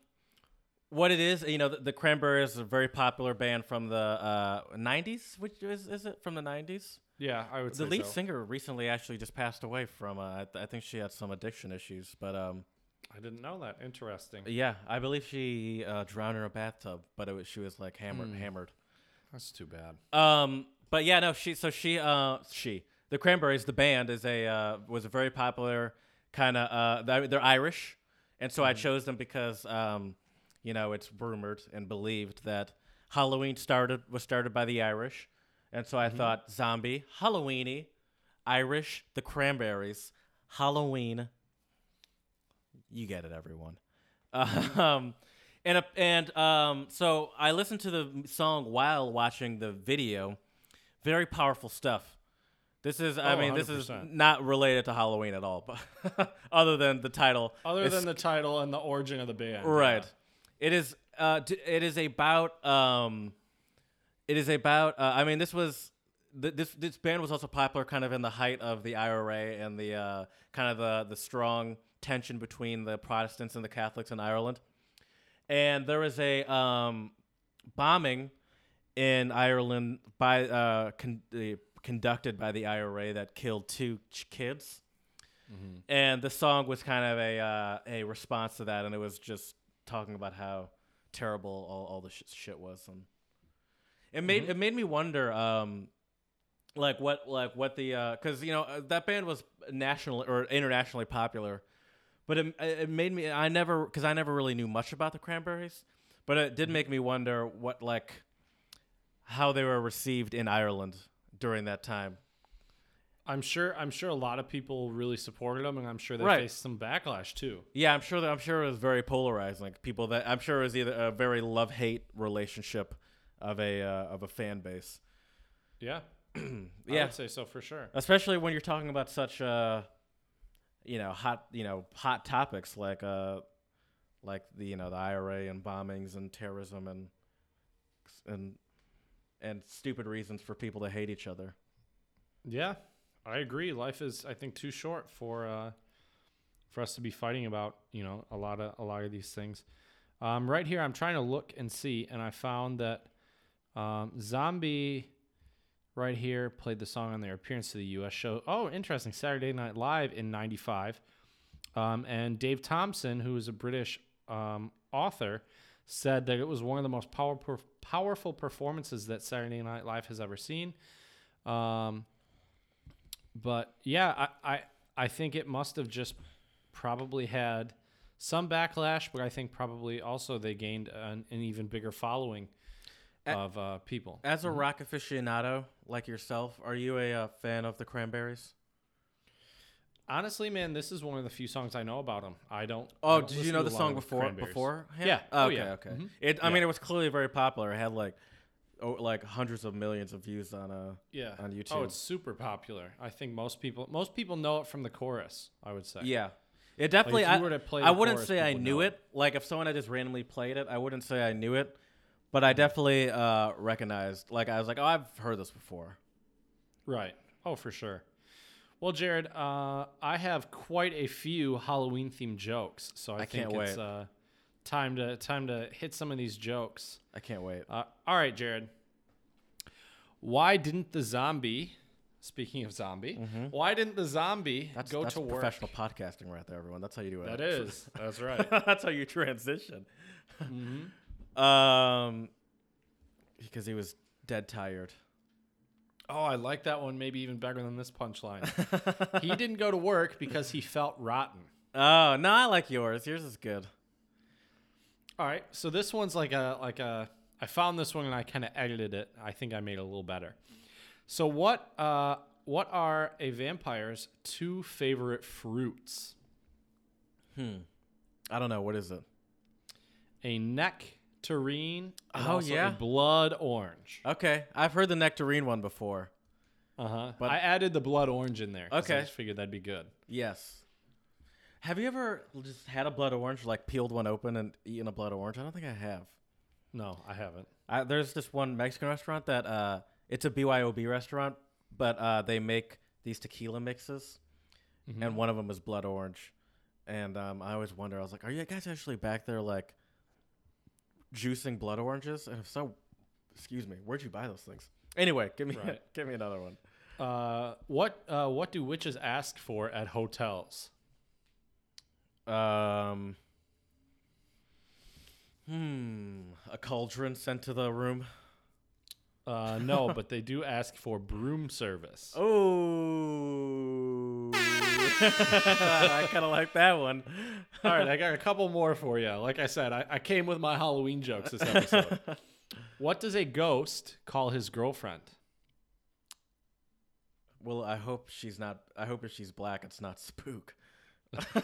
B: what it is, you know, the, the Cranberries is a very popular band from the uh, '90s. Which is is it from the '90s?
A: Yeah, I would
B: The lead singer recently actually just passed away from. Uh, I, th- I think she had some addiction issues, but um,
A: I didn't know that. Interesting.
B: Yeah, I believe she uh, drowned in a bathtub, but it was, she was like hammered.
A: Hmm.
B: Hammered.
A: That's too bad.
B: Um, but yeah, no, she. So she. Uh, she. The Cranberries, the band, is a uh, was a very popular kind of. Uh, they're, they're Irish, and so I chose them because, um, you know, it's rumored and believed that Halloween started was started by the Irish, and so I thought zombie, Halloweeny, Irish, the Cranberries, Halloween. You get it, everyone. Um, and and um, so I listened to the song while watching the video. Very powerful stuff. This is, I
A: Oh,
B: mean, this is
A: 100%.
B: not related to Halloween at all, but <laughs> other than the title.
A: Other
B: It's-
A: than the title and the origin of the band.
B: right, it is. Uh, d- it is about. Um, it is about. Uh, I mean, this was. th- This this band was also popular, kind of in the height of the IRA and the uh, kind of the the strong tension between the Protestants and the Catholics in Ireland. And there was a um, bombing in Ireland by uh, con- uh, conducted by the IRA that killed two ch- kids. And the song was kind of a uh, a response to that, and it was just talking about how terrible all, all the sh- shit was, and it made it made me wonder, um, like what like what the because you know uh, that band was national or internationally popular, but it it made me I never because I never really knew much about the Cranberries, but it did make me wonder what like how they were received in Ireland during that time.
A: I'm sure. I'm sure a lot of people really supported them, and I'm sure they
B: Right.
A: faced some backlash too.
B: Yeah, I'm sure that I'm sure it was very polarizing. Like people that I'm sure it was either a very love hate relationship of a uh, of a fan base.
A: Yeah.
B: yeah, <clears throat> I
A: would say so for sure.
B: especially when you're talking about such uh, you know hot you know hot topics like uh like the you know the IRA and bombings and terrorism and and and stupid reasons for people to hate each other.
A: Yeah, I agree. Life is, I think, too short for uh, for us to be fighting about, you know, a lot of a lot of these things. Um, right here, I'm trying to look and see, and I found that um, Zombie, right here, played the song on their appearance to the U.S. show. Oh, interesting! Saturday Night Live in '95, um, and Dave Thompson, who is a British um, author, said that it was one of the most powerful powerful performances that Saturday Night Live has ever seen. Um, but yeah, I, I I think it must have just probably had some backlash, but I think probably also they gained an, an even bigger following of uh, people.
B: As a rock aficionado like yourself, are you a uh, fan of the Cranberries?
A: Honestly, man, this is one of the few songs I know about them. I don't. I
B: Oh,
A: don't
B: did you know the song before before?
A: Yeah. Oh,
B: okay.
A: yeah.
B: Okay.
A: Mhm.
B: It. I
A: Yeah.
B: mean, it was clearly very popular. It had like, oh, like hundreds of millions of views on uh
A: Yeah.
B: on YouTube.
A: Oh, it's super popular. I think most people most people know it from the chorus. I would say.
B: yeah. It definitely.
A: if you
B: I,
A: were to play
B: I wouldn't
A: chorus,
B: say I knew
A: know
B: it. Like if someone had just randomly played it, I wouldn't say I knew it, but I definitely uh recognized. Like I was like, oh, I've heard this before.
A: Right. Oh, for sure. Well, Jared, uh, I have quite a few Halloween themed jokes, so I,
B: I
A: think
B: can't
A: it's
B: wait.
A: uh, time to time to hit some of these jokes.
B: I can't wait.
A: Uh, all right, Jared. Why didn't the zombie? Speaking of zombie, why didn't the zombie
B: Mm-hmm. That's
A: go
B: that's
A: to work?
B: professional podcasting right there, everyone. That's how you do it.
A: That is. <laughs> That's right.
B: That's how you transition.
A: Mm-hmm.
B: Um, because he was dead tired.
A: Oh, I like that one. Maybe even better than this punchline. <laughs> he didn't go to work because he felt rotten.
B: Oh no, I like yours. Yours is good.
A: All right, so this one's like a like a. I found this one and I kind of edited it. I think I made it a little better. So what uh what are a vampire's two favorite fruits?
B: Hmm. I don't know. What is it?
A: A nectarine.
B: Oh, yeah?
A: blood orange.
B: Okay, I've heard the nectarine one before.
A: Uh huh.
B: But-
A: I added the blood orange in there. 'cause I
B: Okay.
A: just figured that'd be good.
B: Yes. Have you ever just had a blood orange, like peeled one open and eaten a blood orange? I don't think I have.
A: No, I haven't.
B: I, there's this one Mexican restaurant that uh, it's a BYOB restaurant, but uh, they make these tequila mixes,
A: Mm-hmm.
B: and one of them is blood orange. And um, I always wonder, I was like, are you guys actually back there like juicing blood oranges? And if so, excuse me, where'd you buy those things? Anyway, give me <laughs>
A: Right.
B: give me another one.
A: Uh, what uh, what do witches ask for at hotels?
B: Um. Hmm. A cauldron sent to the room.
A: Uh, no, but they do ask for broom service. <laughs>
B: Oh. I kind of like that one.
A: All right, I got a couple more for you. Like I said, I, I came with my Halloween jokes this episode. <laughs> what does a ghost call his girlfriend?
B: Well, I hope she's not. I hope if she's black, it's not spook. <laughs>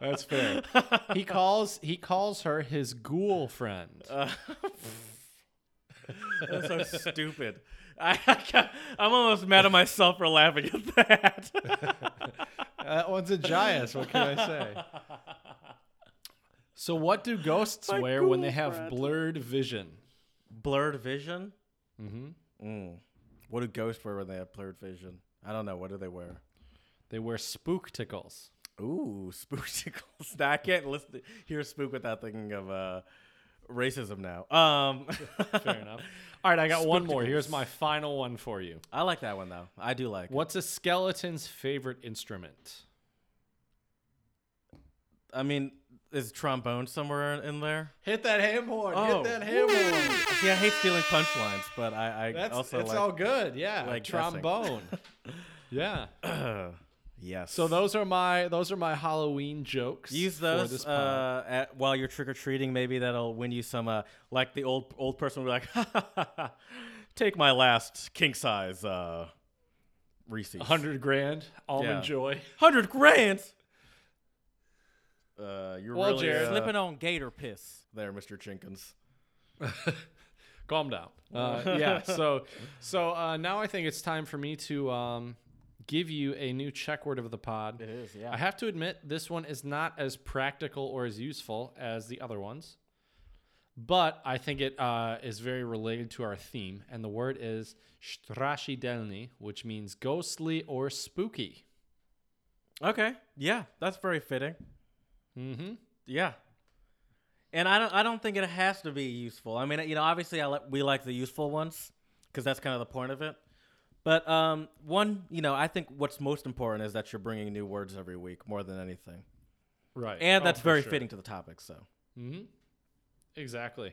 A: That's fair. He calls he calls her his ghoul friend.
B: Uh, <laughs> that's so stupid. <laughs> I, I ca- I'm almost mad at myself for laughing at that. <laughs>
A: that one's a giant. What can I say? So, what do ghosts
B: My
A: wear when they have
B: friend.
A: blurred vision?
B: blurred vision.
A: Mm-hmm.
B: Mm. What do ghosts wear when they have blurred vision? I don't know. What do they wear?
A: They wear spook tickles.
B: Ooh, spook <laughs> tickles. Nah, I can't listen to, hear spook without thinking of uh, racism now. Um, <laughs>
A: Fair enough. <laughs> All right, I got one more. Here's my final one for you.
B: I like that one though. I do like.
A: What's a skeleton's favorite instrument?
B: I mean, is trombone somewhere in, in there?
A: Hit that ham horn.
B: Oh.
A: Hit that ham horn.
B: See, I hate stealing punchlines, but I, I
A: That's
B: also
A: it's
B: like.
A: all good. Yeah,
B: like guessing.
A: trombone. <laughs> yeah. <clears throat> <clears throat>
B: yes.
A: So those are my those are my Halloween jokes.
B: Use
A: for
B: those
A: this pod.
B: uh, at, while you're trick or treating. Maybe that'll win you some. Uh, like the old old person will be like, <laughs> "Take my last king size uh, Reese's."
A: hundred grand almond
B: Yeah.
A: joy.
B: Hundred grand. Uh, you're
A: Well,
B: really
A: Jared-
B: uh, slipping on gator piss there, Mr. Chinkins. <laughs>
A: Calm down. Uh, <laughs> yeah. So so uh, now I think it's time for me to um, give you a new Czech word of the pod.
B: It is, yeah.
A: I have to admit, this one is not as practical or as useful as the other ones, but I think it uh, is very related to our theme. And the word is strashidelny, which means ghostly or spooky.
B: okay. Yeah, that's very fitting.
A: Mm-hmm.
B: Yeah. And I don't I don't think it has to be useful. I mean, you know, obviously I li- we like the useful ones cuz that's kind of the point of it. But um one, you know, I think what's most important is that you're bringing new words every week more than anything.
A: Right.
B: And
A: Oh,
B: that's
A: for
B: very
A: sure.
B: fitting to the topic, so.
A: Mm-hmm. Exactly.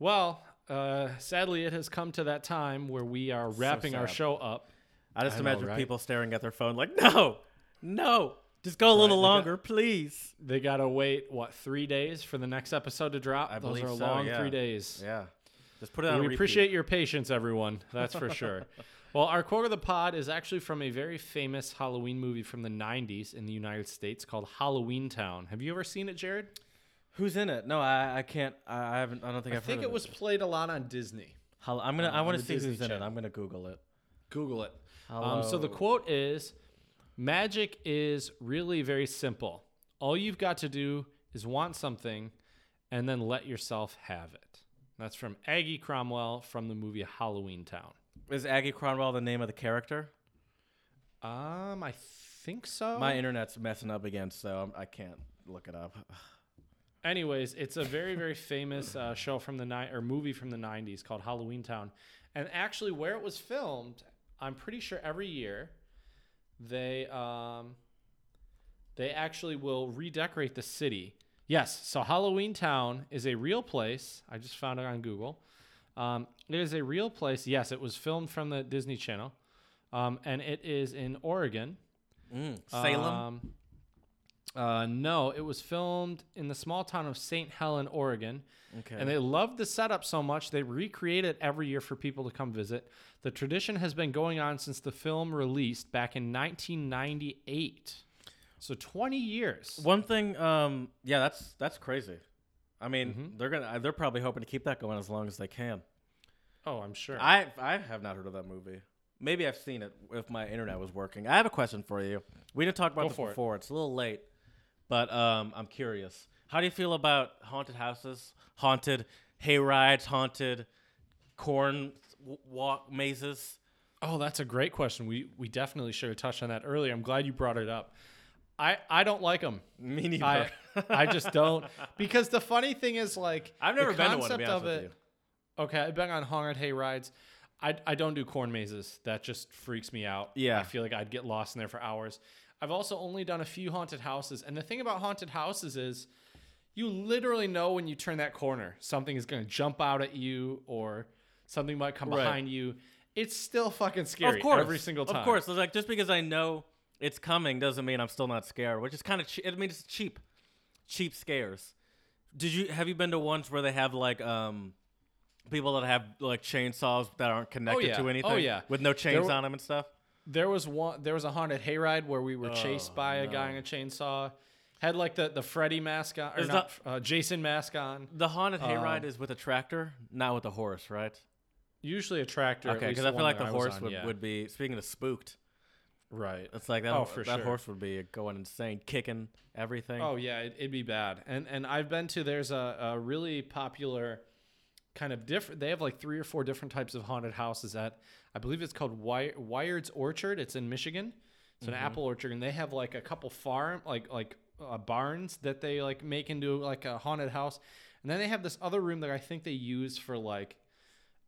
A: Well, uh, sadly, it has come to that time where we are wrapping our show up.
B: I just
A: I know,
B: imagine
A: right?
B: people staring at their phone like, "No. No. Just go a little
A: Right, they got-
B: longer, please."
A: They got to wait, what, three days for the next episode to drop?
B: I
A: Those are
B: so,
A: long
B: yeah.
A: three days.
B: Yeah. Just put it on
A: we
B: repeat.
A: appreciate your patience, everyone. That's for sure. <laughs> Well, our quote of the pod is actually from a very famous Halloween movie from the 90s in the United States called Halloween Town. Have you ever seen it, Jared?
B: Who's in it? No, I I can't I, I haven't I don't think
A: I
B: have I
A: think
B: heard
A: it
B: of
A: was played a lot on Disney.
B: Hall- I'm to
A: uh,
B: I want to see
A: Disney
B: who's in it.
A: Channel.
B: I'm going to google it.
A: Google it. Um, so the
B: Hello.
A: quote is Magic is really very simple. All you've got to do is want something and then let yourself have it. That's from Aggie Cromwell from the movie Halloween Town.
B: Is Aggie Cromwell the name of the character?
A: Um, I think so.
B: My internet's messing up again, so I'm, I can't look it up. <sighs>
A: Anyways, it's a very very famous uh, show from the night or movie from the '90s called Halloween Town, and actually where it was filmed, I'm pretty sure every year they um they actually will redecorate the city. Yes, so Halloween Town is a real place. I just found it on Google. Um, it is a real place. Yes, it was filmed from the Disney Channel, um, and it is in Oregon.
B: Mm, Salem.
A: Um, uh, no, it was filmed in the small town of St. Helen, Oregon.
B: okay.
A: And they loved the setup so much they recreate it every year for people to come visit. The tradition has been going on since the film released back in 1998. So 20 years.
B: One thing, um, yeah, that's that's crazy. I mean,
A: Mhm.
B: they're gonna they're probably hoping to keep that going as long as they can.
A: Oh, I'm sure.
B: I I have not heard of that movie. Maybe I've seen it if my internet was working. I have a question for you. We didn't talk about
A: Go
B: this
A: for it.
B: before. It's a little late, but um, I'm curious. How do you feel about haunted houses, haunted hay rides, haunted corn walk mazes?
A: oh, that's a great question. We we definitely should have touched on that earlier. I'm glad you brought it up. I I don't like them.
B: Me neither.
A: I I just <laughs> don't because the funny thing is like
B: I've never been to one. To be honest
A: of
B: with
A: it-
B: you.
A: Okay, I've been on haunted hay rides. I, I don't do corn mazes. That just freaks me out.
B: Yeah.
A: I feel like I'd get lost in there for hours. I've also only done a few haunted houses, and the thing about haunted houses is you literally know when you turn that corner, something is going to jump out at you or something might come
B: Right.
A: behind you. It's still fucking scary
B: of course,
A: every single time.
B: Of course, it's like just because I know it's coming doesn't mean I'm still not scared. Which is kind of. Che- I mean, it's cheap, cheap scares. Did you have you been to ones where they have like um people that have like chainsaws that aren't connected
A: yeah.
B: to
A: Oh,
B: anything?
A: yeah.
B: with no chains on them and stuff.
A: There was one. There was a haunted hayride where we were chased
B: Oh,
A: by a guy in a chainsaw. Had like the the Freddy mask on, or
B: Is
A: not, uh, Jason mask on.
B: The haunted hayride
A: Um,
B: is with a tractor, not with a horse, right?
A: Usually a tractor.
B: Okay, because I feel like the horse
A: on,
B: would,
A: yeah.
B: would be speaking of spooked.
A: Right.
B: It's like that.
A: Oh, for
B: that
A: sure.
B: horse would be going insane, kicking everything.
A: Oh yeah, it, it'd be bad. And and I've been to there's a, a really popular kind of different. They have like three or four different types of haunted houses at I believe it's called Wy- Wiard's Orchard. It's in Michigan. It's an apple orchard, and they have like a couple farm like like uh, barns that they like make into like a haunted house. And then they have this other room that I think they use for like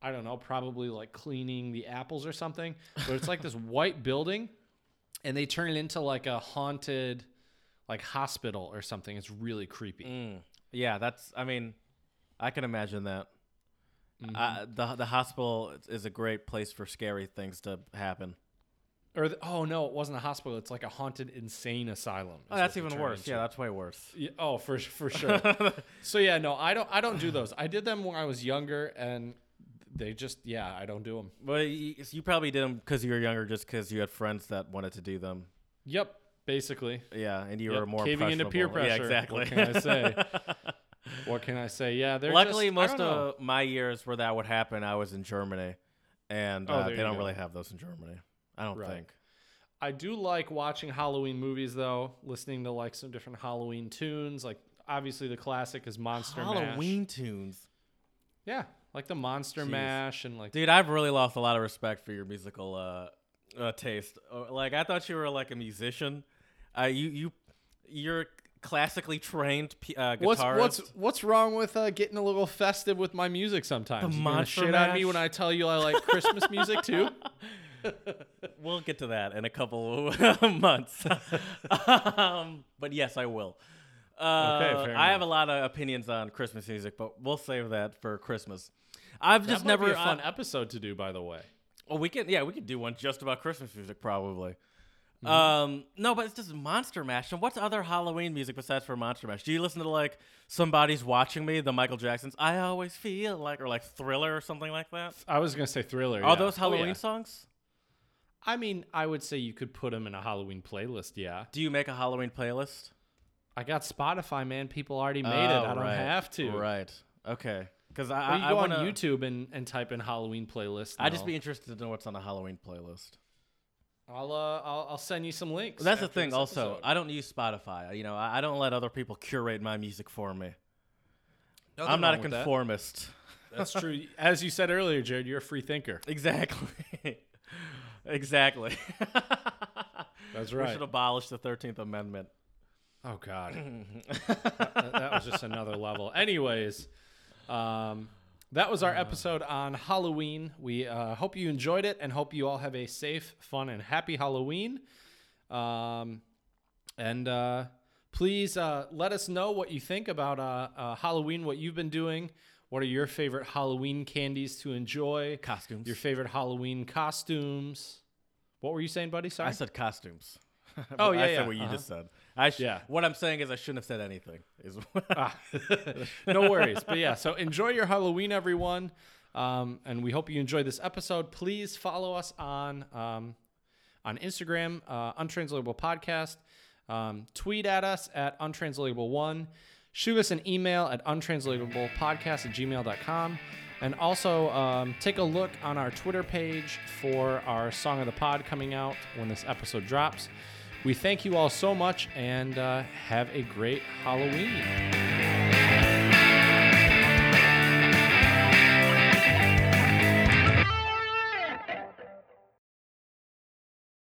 A: I don't know, probably like cleaning the apples or something. But it's like this <laughs> white building, and they turn it into like a haunted, like hospital or something. It's really creepy.
B: Mm. Yeah, that's. I mean, I can imagine that.
A: Mm-hmm.
B: Uh, the the hospital is a great place for scary things to happen.
A: Or the, oh no, it wasn't a hospital. It's like a haunted insane asylum.
B: Oh, that's even worse.
A: into.
B: Yeah, that's way worse.
A: Yeah, oh, for for <laughs> sure. so yeah, no, I don't I don't do those. I did them when I was younger, and they just yeah, I don't do them.
B: But you, you probably did them because you were younger, just because you had friends that wanted to do them.
A: Yep, basically.
B: Yeah, and you
A: Yep,
B: were more
A: caving into peer pressure.
B: Yeah, exactly.
A: What can I say? <laughs> What can I say? Yeah, they're
B: Luckily,
A: just,
B: most
A: don't know.
B: of my years where that would happen, I was in Germany, and
A: Oh,
B: uh, they don't
A: go.
B: really have those in Germany. I don't
A: Right.
B: think.
A: I do like watching Halloween movies though, listening to like some different Halloween tunes. Like obviously the classic is Monster Mash.
B: Halloween tunes.
A: Yeah, like the Monster
B: Jeez.
A: Mash and like
B: Dude, I've really lost a lot of respect for your musical uh, uh, taste. Uh, Like, I thought you were like a musician. Uh, you you you're classically trained uh, guitarist.
A: what's what's what's wrong with uh, getting a little festive with my music sometimes?
B: The
A: You gonna
B: Monster
A: shit on me when I tell you I like Christmas music too. <laughs> <laughs>
B: We'll get to that in a couple of <laughs> months. um, but yes, I will. Uh,
A: Okay, fair
B: I have a lot of opinions on Christmas music, but we'll save that for Christmas. I've just never.
A: be a fun
B: I-
A: episode to do, by the way.
B: well, we can. Yeah, we could do one just about Christmas music, probably.
A: Mm-hmm.
B: Um, no, but it's just Monster Mash. And what's other Halloween music besides for Monster Mash? Do you listen to like Somebody's Watching Me, the Michael Jacksons? I always feel like, or like Thriller or something like that.
A: I was gonna say Thriller.
B: Are
A: yeah.
B: those
A: Oh,
B: Halloween
A: yeah.
B: songs?
A: I mean, I would say you could put them in a Halloween playlist. Yeah,
B: Do you make a Halloween playlist?
A: I got Spotify, man. People already made it. I
B: Oh,
A: don't
B: right.
A: have to.
B: Right. Okay. Because
A: Or
B: I,
A: you
B: I,
A: go
B: I wanna,
A: on YouTube and, and type in Halloween playlist.
B: I'd just be interested to know what's on a Halloween playlist.
A: I'll, I'll, uh, I'll I'll send you some links.
B: That's the thing. Also,
A: episode.
B: I don't use Spotify. You know, I, I don't let other people curate my music for me.
A: Nothing
B: I'm not a
A: wrong with that.
B: conformist.
A: That's true. <laughs> As you said earlier, Jared, you're a free thinker.
B: Exactly. <laughs> exactly. <laughs>
A: That's right.
B: We should abolish the Thirteenth Amendment.
A: Oh God, that, that was just another level. Anyways, um, that was our episode on Halloween. We uh, hope you enjoyed it and hope you all have a safe, fun, and happy Halloween. Um, and uh, please uh, let us know what you think about uh, uh, Halloween. What you've been doing. What are your favorite Halloween candies to enjoy?
B: Costumes.
A: Your favorite Halloween costumes. What were you saying, buddy? Sorry.
B: I said costumes. <laughs>
A: Oh,
B: I
A: yeah,
B: said
A: yeah,
B: what you
A: uh-huh.
B: just said. I sh-
A: Yeah.
B: What I'm saying is I shouldn't have said anything. Is <laughs>
A: Ah, <laughs> no worries. But yeah, so enjoy your Halloween, everyone. Um, and we hope you enjoyed this episode. Please follow us on um, on Instagram, uh, Untranslatable Podcast. Um, tweet at us at Untranslatable1. Shoot us an email at untranslatablepodcast at gmail.com. And also um, take a look on our Twitter page for our Song of the Pod coming out when this episode drops. We thank you all so much and uh, have a great Halloween.